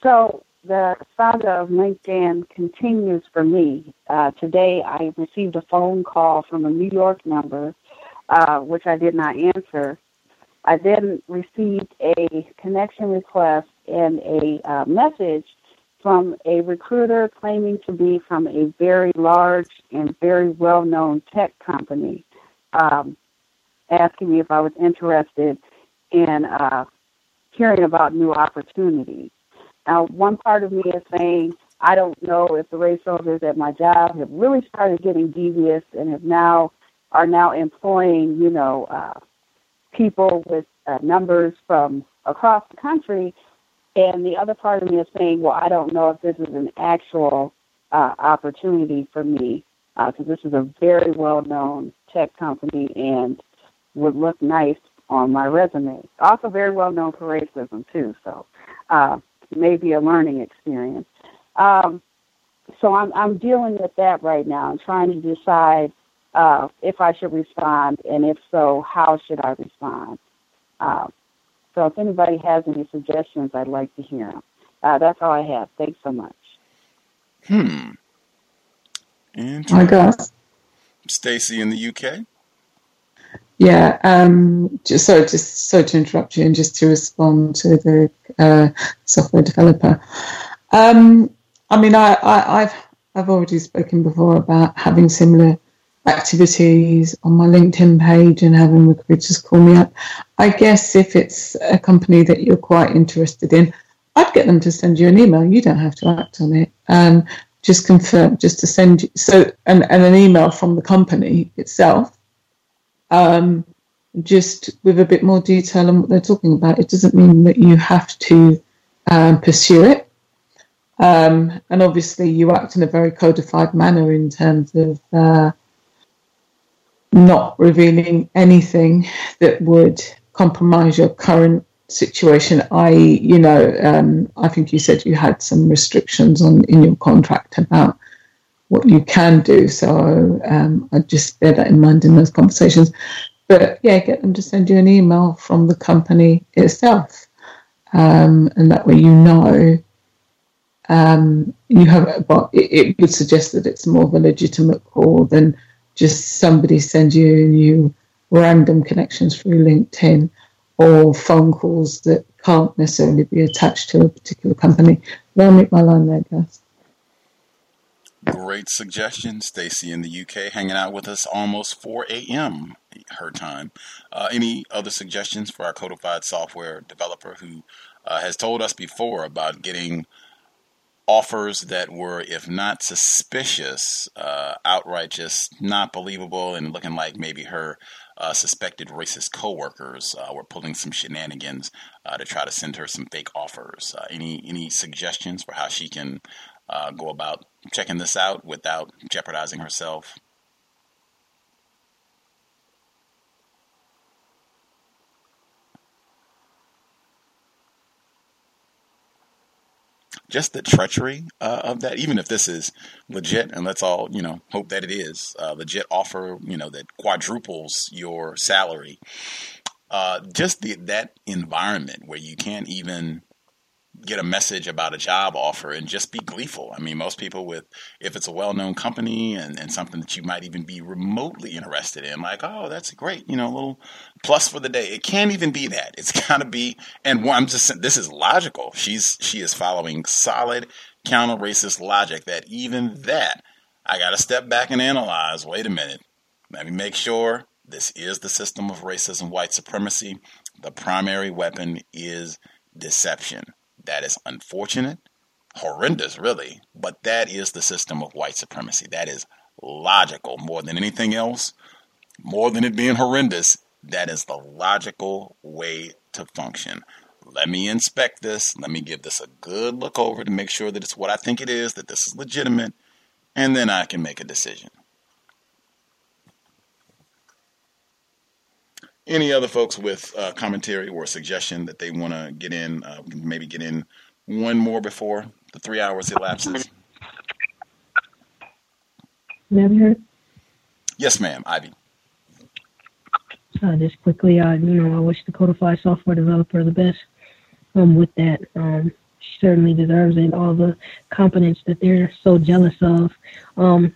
so the saga of LinkedIn continues for me. Uh, today, I received a phone call from a New York number, uh, which I did not answer. I then received a connection request and a uh, message from a recruiter claiming to be from a very large and very well known tech company, um, asking me if I was interested in uh, hearing about new opportunities. Now, one part of me is saying, I don't know if the race soldiers at my job have really started getting devious and have now are now employing, you know, uh, people with uh, numbers from across the country. And the other part of me is saying, well, I don't know if this is an actual uh, opportunity for me because uh, this is a very well-known tech company and would look nice on my resume. Also, very well known for racism too. So, uh, maybe a learning experience. Um, so I'm I'm dealing with that right now. I'm trying to decide uh, if I should respond, and if so, how should I respond? Uh, so if anybody has any suggestions, I'd like to hear them. Uh, that's all I have. Thanks so much. Hmm. I guess. Stacy in the UK. Yeah, um, just so just so to interrupt you and just to respond to the uh, software developer. Um, I mean, I, I, have I've already spoken before about having similar activities on my LinkedIn page and having recruiters call me up. I guess if it's a company that you're quite interested in, I'd get them to send you an email. You don't have to act on it. Um, just confirm, just to send you so and, and an email from the company itself um, just with a bit more detail on what they're talking about. It doesn't mean that you have to um, pursue it. Um, and obviously, you act in a very codified manner in terms of uh, not revealing anything that would compromise your current situation. I.e., you know, um, I think you said you had some restrictions on in your contract about what you can do. So um, I just bear that in mind in those conversations. but yeah, get them to send you an email from the company itself, um, and that way you know um, you have. But it, it, would suggest that it's more of a legitimate call than just somebody send you new random connections through LinkedIn or phone calls that can't necessarily be attached to a particular company. I'll make my line there, guys. Great suggestion, Stacy in the UK, hanging out with us almost 4 a.m. her time. Uh, any other suggestions for our codified software developer who uh, has told us before about getting offers that were, if not suspicious, uh, outright just not believable and looking like maybe her uh, suspected racist coworkers uh, were pulling some shenanigans uh, to try to send her some fake offers. Any any suggestions for how she can go about checking this out without jeopardizing herself? just the treachery uh, of that, even if this is legit, and let's all, you know, hope that it is uh, legit offer, you know, that quadruples your salary. Uh, just the, that environment where you can't even get a message about a job offer and just be gleeful. I mean, most people with, if it's a well known company and, and something that you might even be remotely interested in, like, oh, that's great, you know, a little plus for the day. It can't even be that. It's *laughs* got to be, and I'm just, this is logical. She's, she is following solid counter racist logic that even that, I got to step back and analyze. Wait a minute. Let me make sure this is the system of racism, white supremacy. The primary weapon is deception. That is unfortunate, horrendous, really, but that is the system of white supremacy. That is logical more than anything else. More than it being horrendous, that is the logical way to function. Let me inspect this. Let me give this a good look over to make sure that it's what I think it is, that this is legitimate, and then I can make a decision. Any other folks with uh, commentary or suggestion that they want to get in, uh, maybe get in one more before the three hours elapses? You heard? Yes, ma'am, Ivy. Uh, just quickly, uh, you know, I wish the Codify software developer the best um, with that. Um, she certainly deserves it, all the competence that they're so jealous of. Um,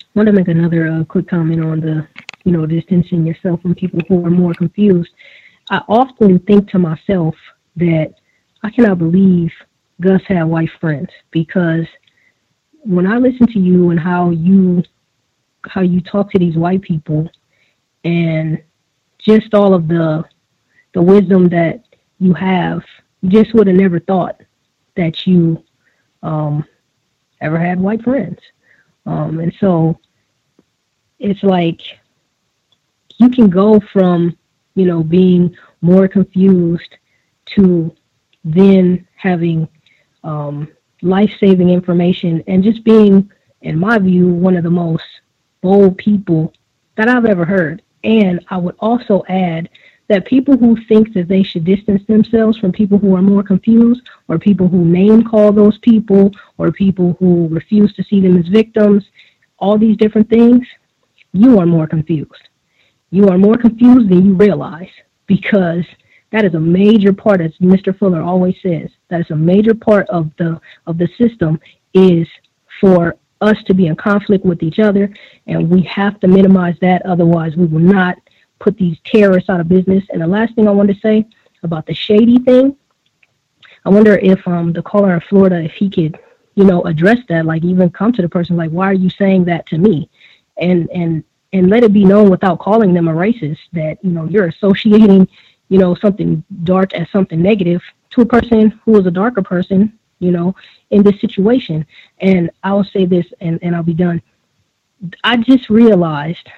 I want to make another uh, quick comment on the you know, distancing yourself from people who are more confused. I often think to myself that I cannot believe Gus had white friends because when I listen to you and how you how you talk to these white people and just all of the the wisdom that you have, just would have never thought that you um, ever had white friends. Um, and so it's like you can go from, you know, being more confused to then having um, life saving information and just being, in my view, one of the most bold people that I've ever heard. And I would also add that people who think that they should distance themselves from people who are more confused, or people who name call those people, or people who refuse to see them as victims, all these different things, you are more confused you are more confused than you realize because that is a major part, as Mr. Fuller always says, that is a major part of the of the system is for us to be in conflict with each other, and we have to minimize that. Otherwise, we will not put these terrorists out of business. And the last thing I want to say about the shady thing, I wonder if um, the caller in Florida, if he could, you know, address that, like even come to the person, like, why are you saying that to me? And and and let it be known without calling them a racist that you know you're associating you know something dark as something negative to a person who is a darker person you know in this situation. And i'll say this and, and i'll be done. I just realized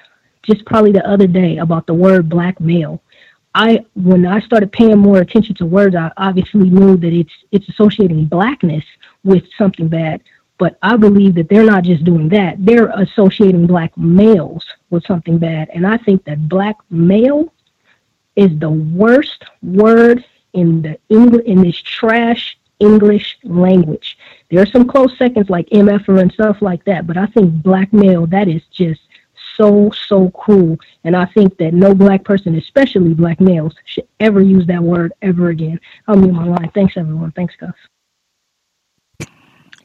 just probably the other day about the word black male. I when i started paying more attention to words i obviously knew that it's it's associating blackness with something bad but I believe that they're not just doing that, they're associating black males with something bad. And I think that black male is the worst word in the English in this trash English language. There are some close seconds like MF and stuff like that, but I think black male that is just so, so cruel. And I think that no black person, especially black males, should ever use that word ever again. I'll mute my line. Thanks, everyone. Thanks, guys.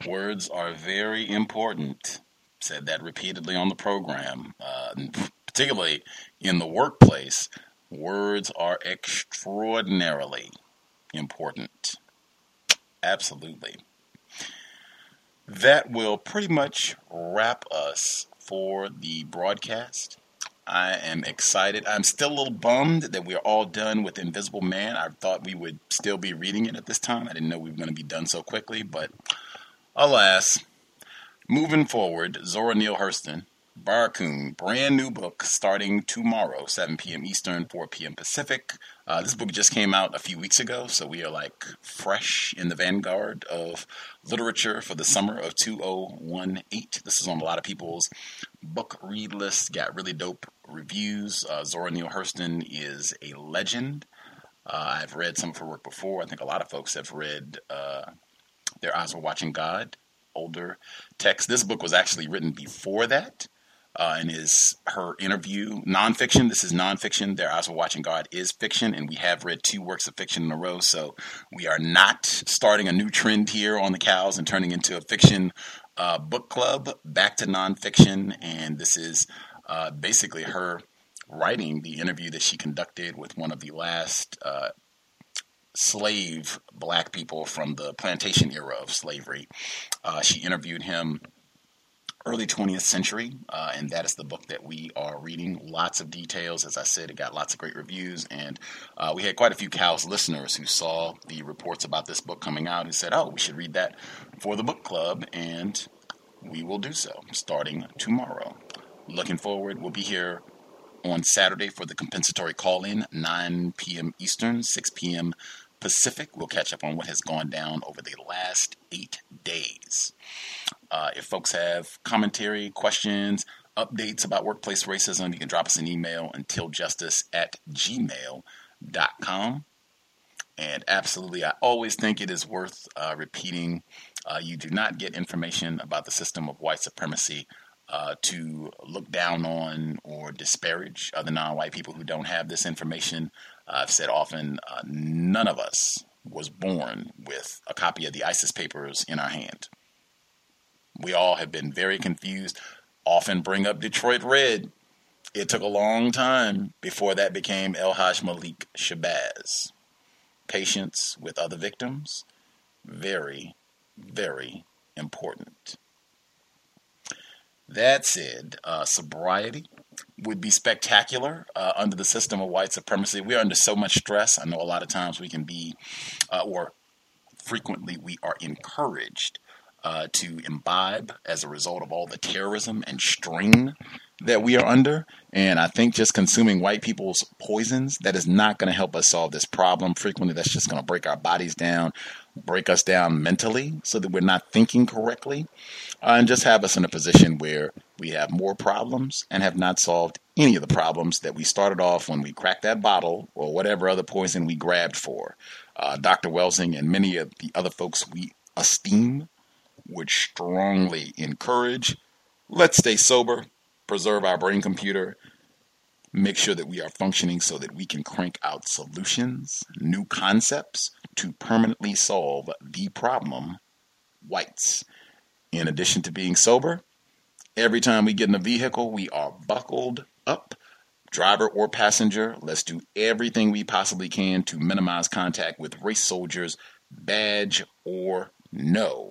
Words are very important. Said that repeatedly on the program, uh, particularly in the workplace. Words are extraordinarily important. Absolutely. That will pretty much wrap us for the broadcast. I am excited. I'm still a little bummed that we're all done with Invisible Man. I thought we would still be reading it at this time. I didn't know we were going to be done so quickly, but alas. Moving forward, Zora Neale Hurston Barracoon, brand new book starting tomorrow, 7 p.m. Eastern, 4 p.m. Pacific. Uh, this book just came out a few weeks ago, so we are like fresh in the vanguard of literature for the summer of 2018. This is on a lot of people's book read list, got really dope reviews. Uh, Zora Neale Hurston is a legend. Uh, I've read some of her work before. I think a lot of folks have read uh, Their Eyes Were Watching God, older text. This book was actually written before that uh, and is her interview nonfiction. This is nonfiction. Their Eyes Were Watching God is fiction, and we have read two works of fiction in a row. So we are not starting a new trend here on the cows and turning into a fiction uh, book club. Back to nonfiction, and this is uh, basically her writing the interview that she conducted with one of the last uh, slave black people from the plantation era of slavery. Uh, she interviewed him early 20th century, uh, and that is the book that we are reading. Lots of details. As I said, it got lots of great reviews, and uh, we had quite a few Cows listeners who saw the reports about this book coming out and said, oh, we should read that for the book club, and we will do so starting tomorrow. Looking forward, we'll be here on Saturday for the compensatory call in, 9 p.m. Eastern, 6 p.m. Pacific. We'll catch up on what has gone down over the last eight days. Uh, if folks have commentary, questions, updates about workplace racism, you can drop us an email untiljustice at gmail.com. And absolutely, I always think it is worth uh, repeating. Uh, you do not get information about the system of white supremacy uh, to look down on or disparage other non white people who don't have this information. I've said often, uh, none of us was born with a copy of the Isis Papers in our hand. We all have been very confused, often bring up Detroit Red. It took a long time before that became El Haj Malik Shabazz. Patience with other victims, very, very important. That said, uh, sobriety would be spectacular uh, under the system of white supremacy. We are under so much stress. I know a lot of times we can be, uh, or frequently we are encouraged uh, to imbibe as a result of all the terrorism and strain that we are under. And I think just consuming white people's poisons, that is not going to help us solve this problem. Frequently, that's just going to break our bodies down, break us down mentally so that we're not thinking correctly, uh, and just have us in a position where we have more problems and have not solved any of the problems that we started off when we cracked that bottle or whatever other poison we grabbed for. Uh, Dr. Welsing and many of the other folks we esteem would strongly encourage. Let's stay sober, preserve our brain computer, make sure that we are functioning so that we can crank out solutions, new concepts to permanently solve the problem whites. In addition to being sober, every time we get in a vehicle, we are buckled up. Driver or passenger, let's do everything we possibly can to minimize contact with race soldiers, badge or no.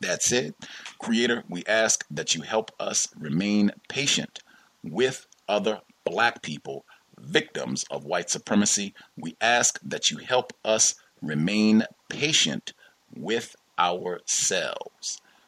That's it. Creator, we ask that you help us remain patient with other black people, victims of white supremacy. We ask that you help us remain patient with ourselves.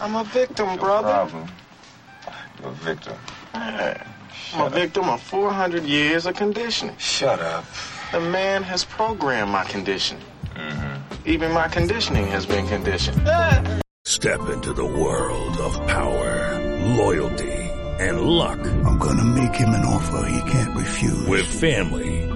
I'm a victim, brother. Problem. You're a victim. Hey, I'm a victim of 400 years of conditioning. Shut up. The man has programmed my conditioning. Mm-hmm. Even my conditioning has been conditioned. Step into the world of power, loyalty, and luck. I'm gonna make him an offer he can't refuse. With family,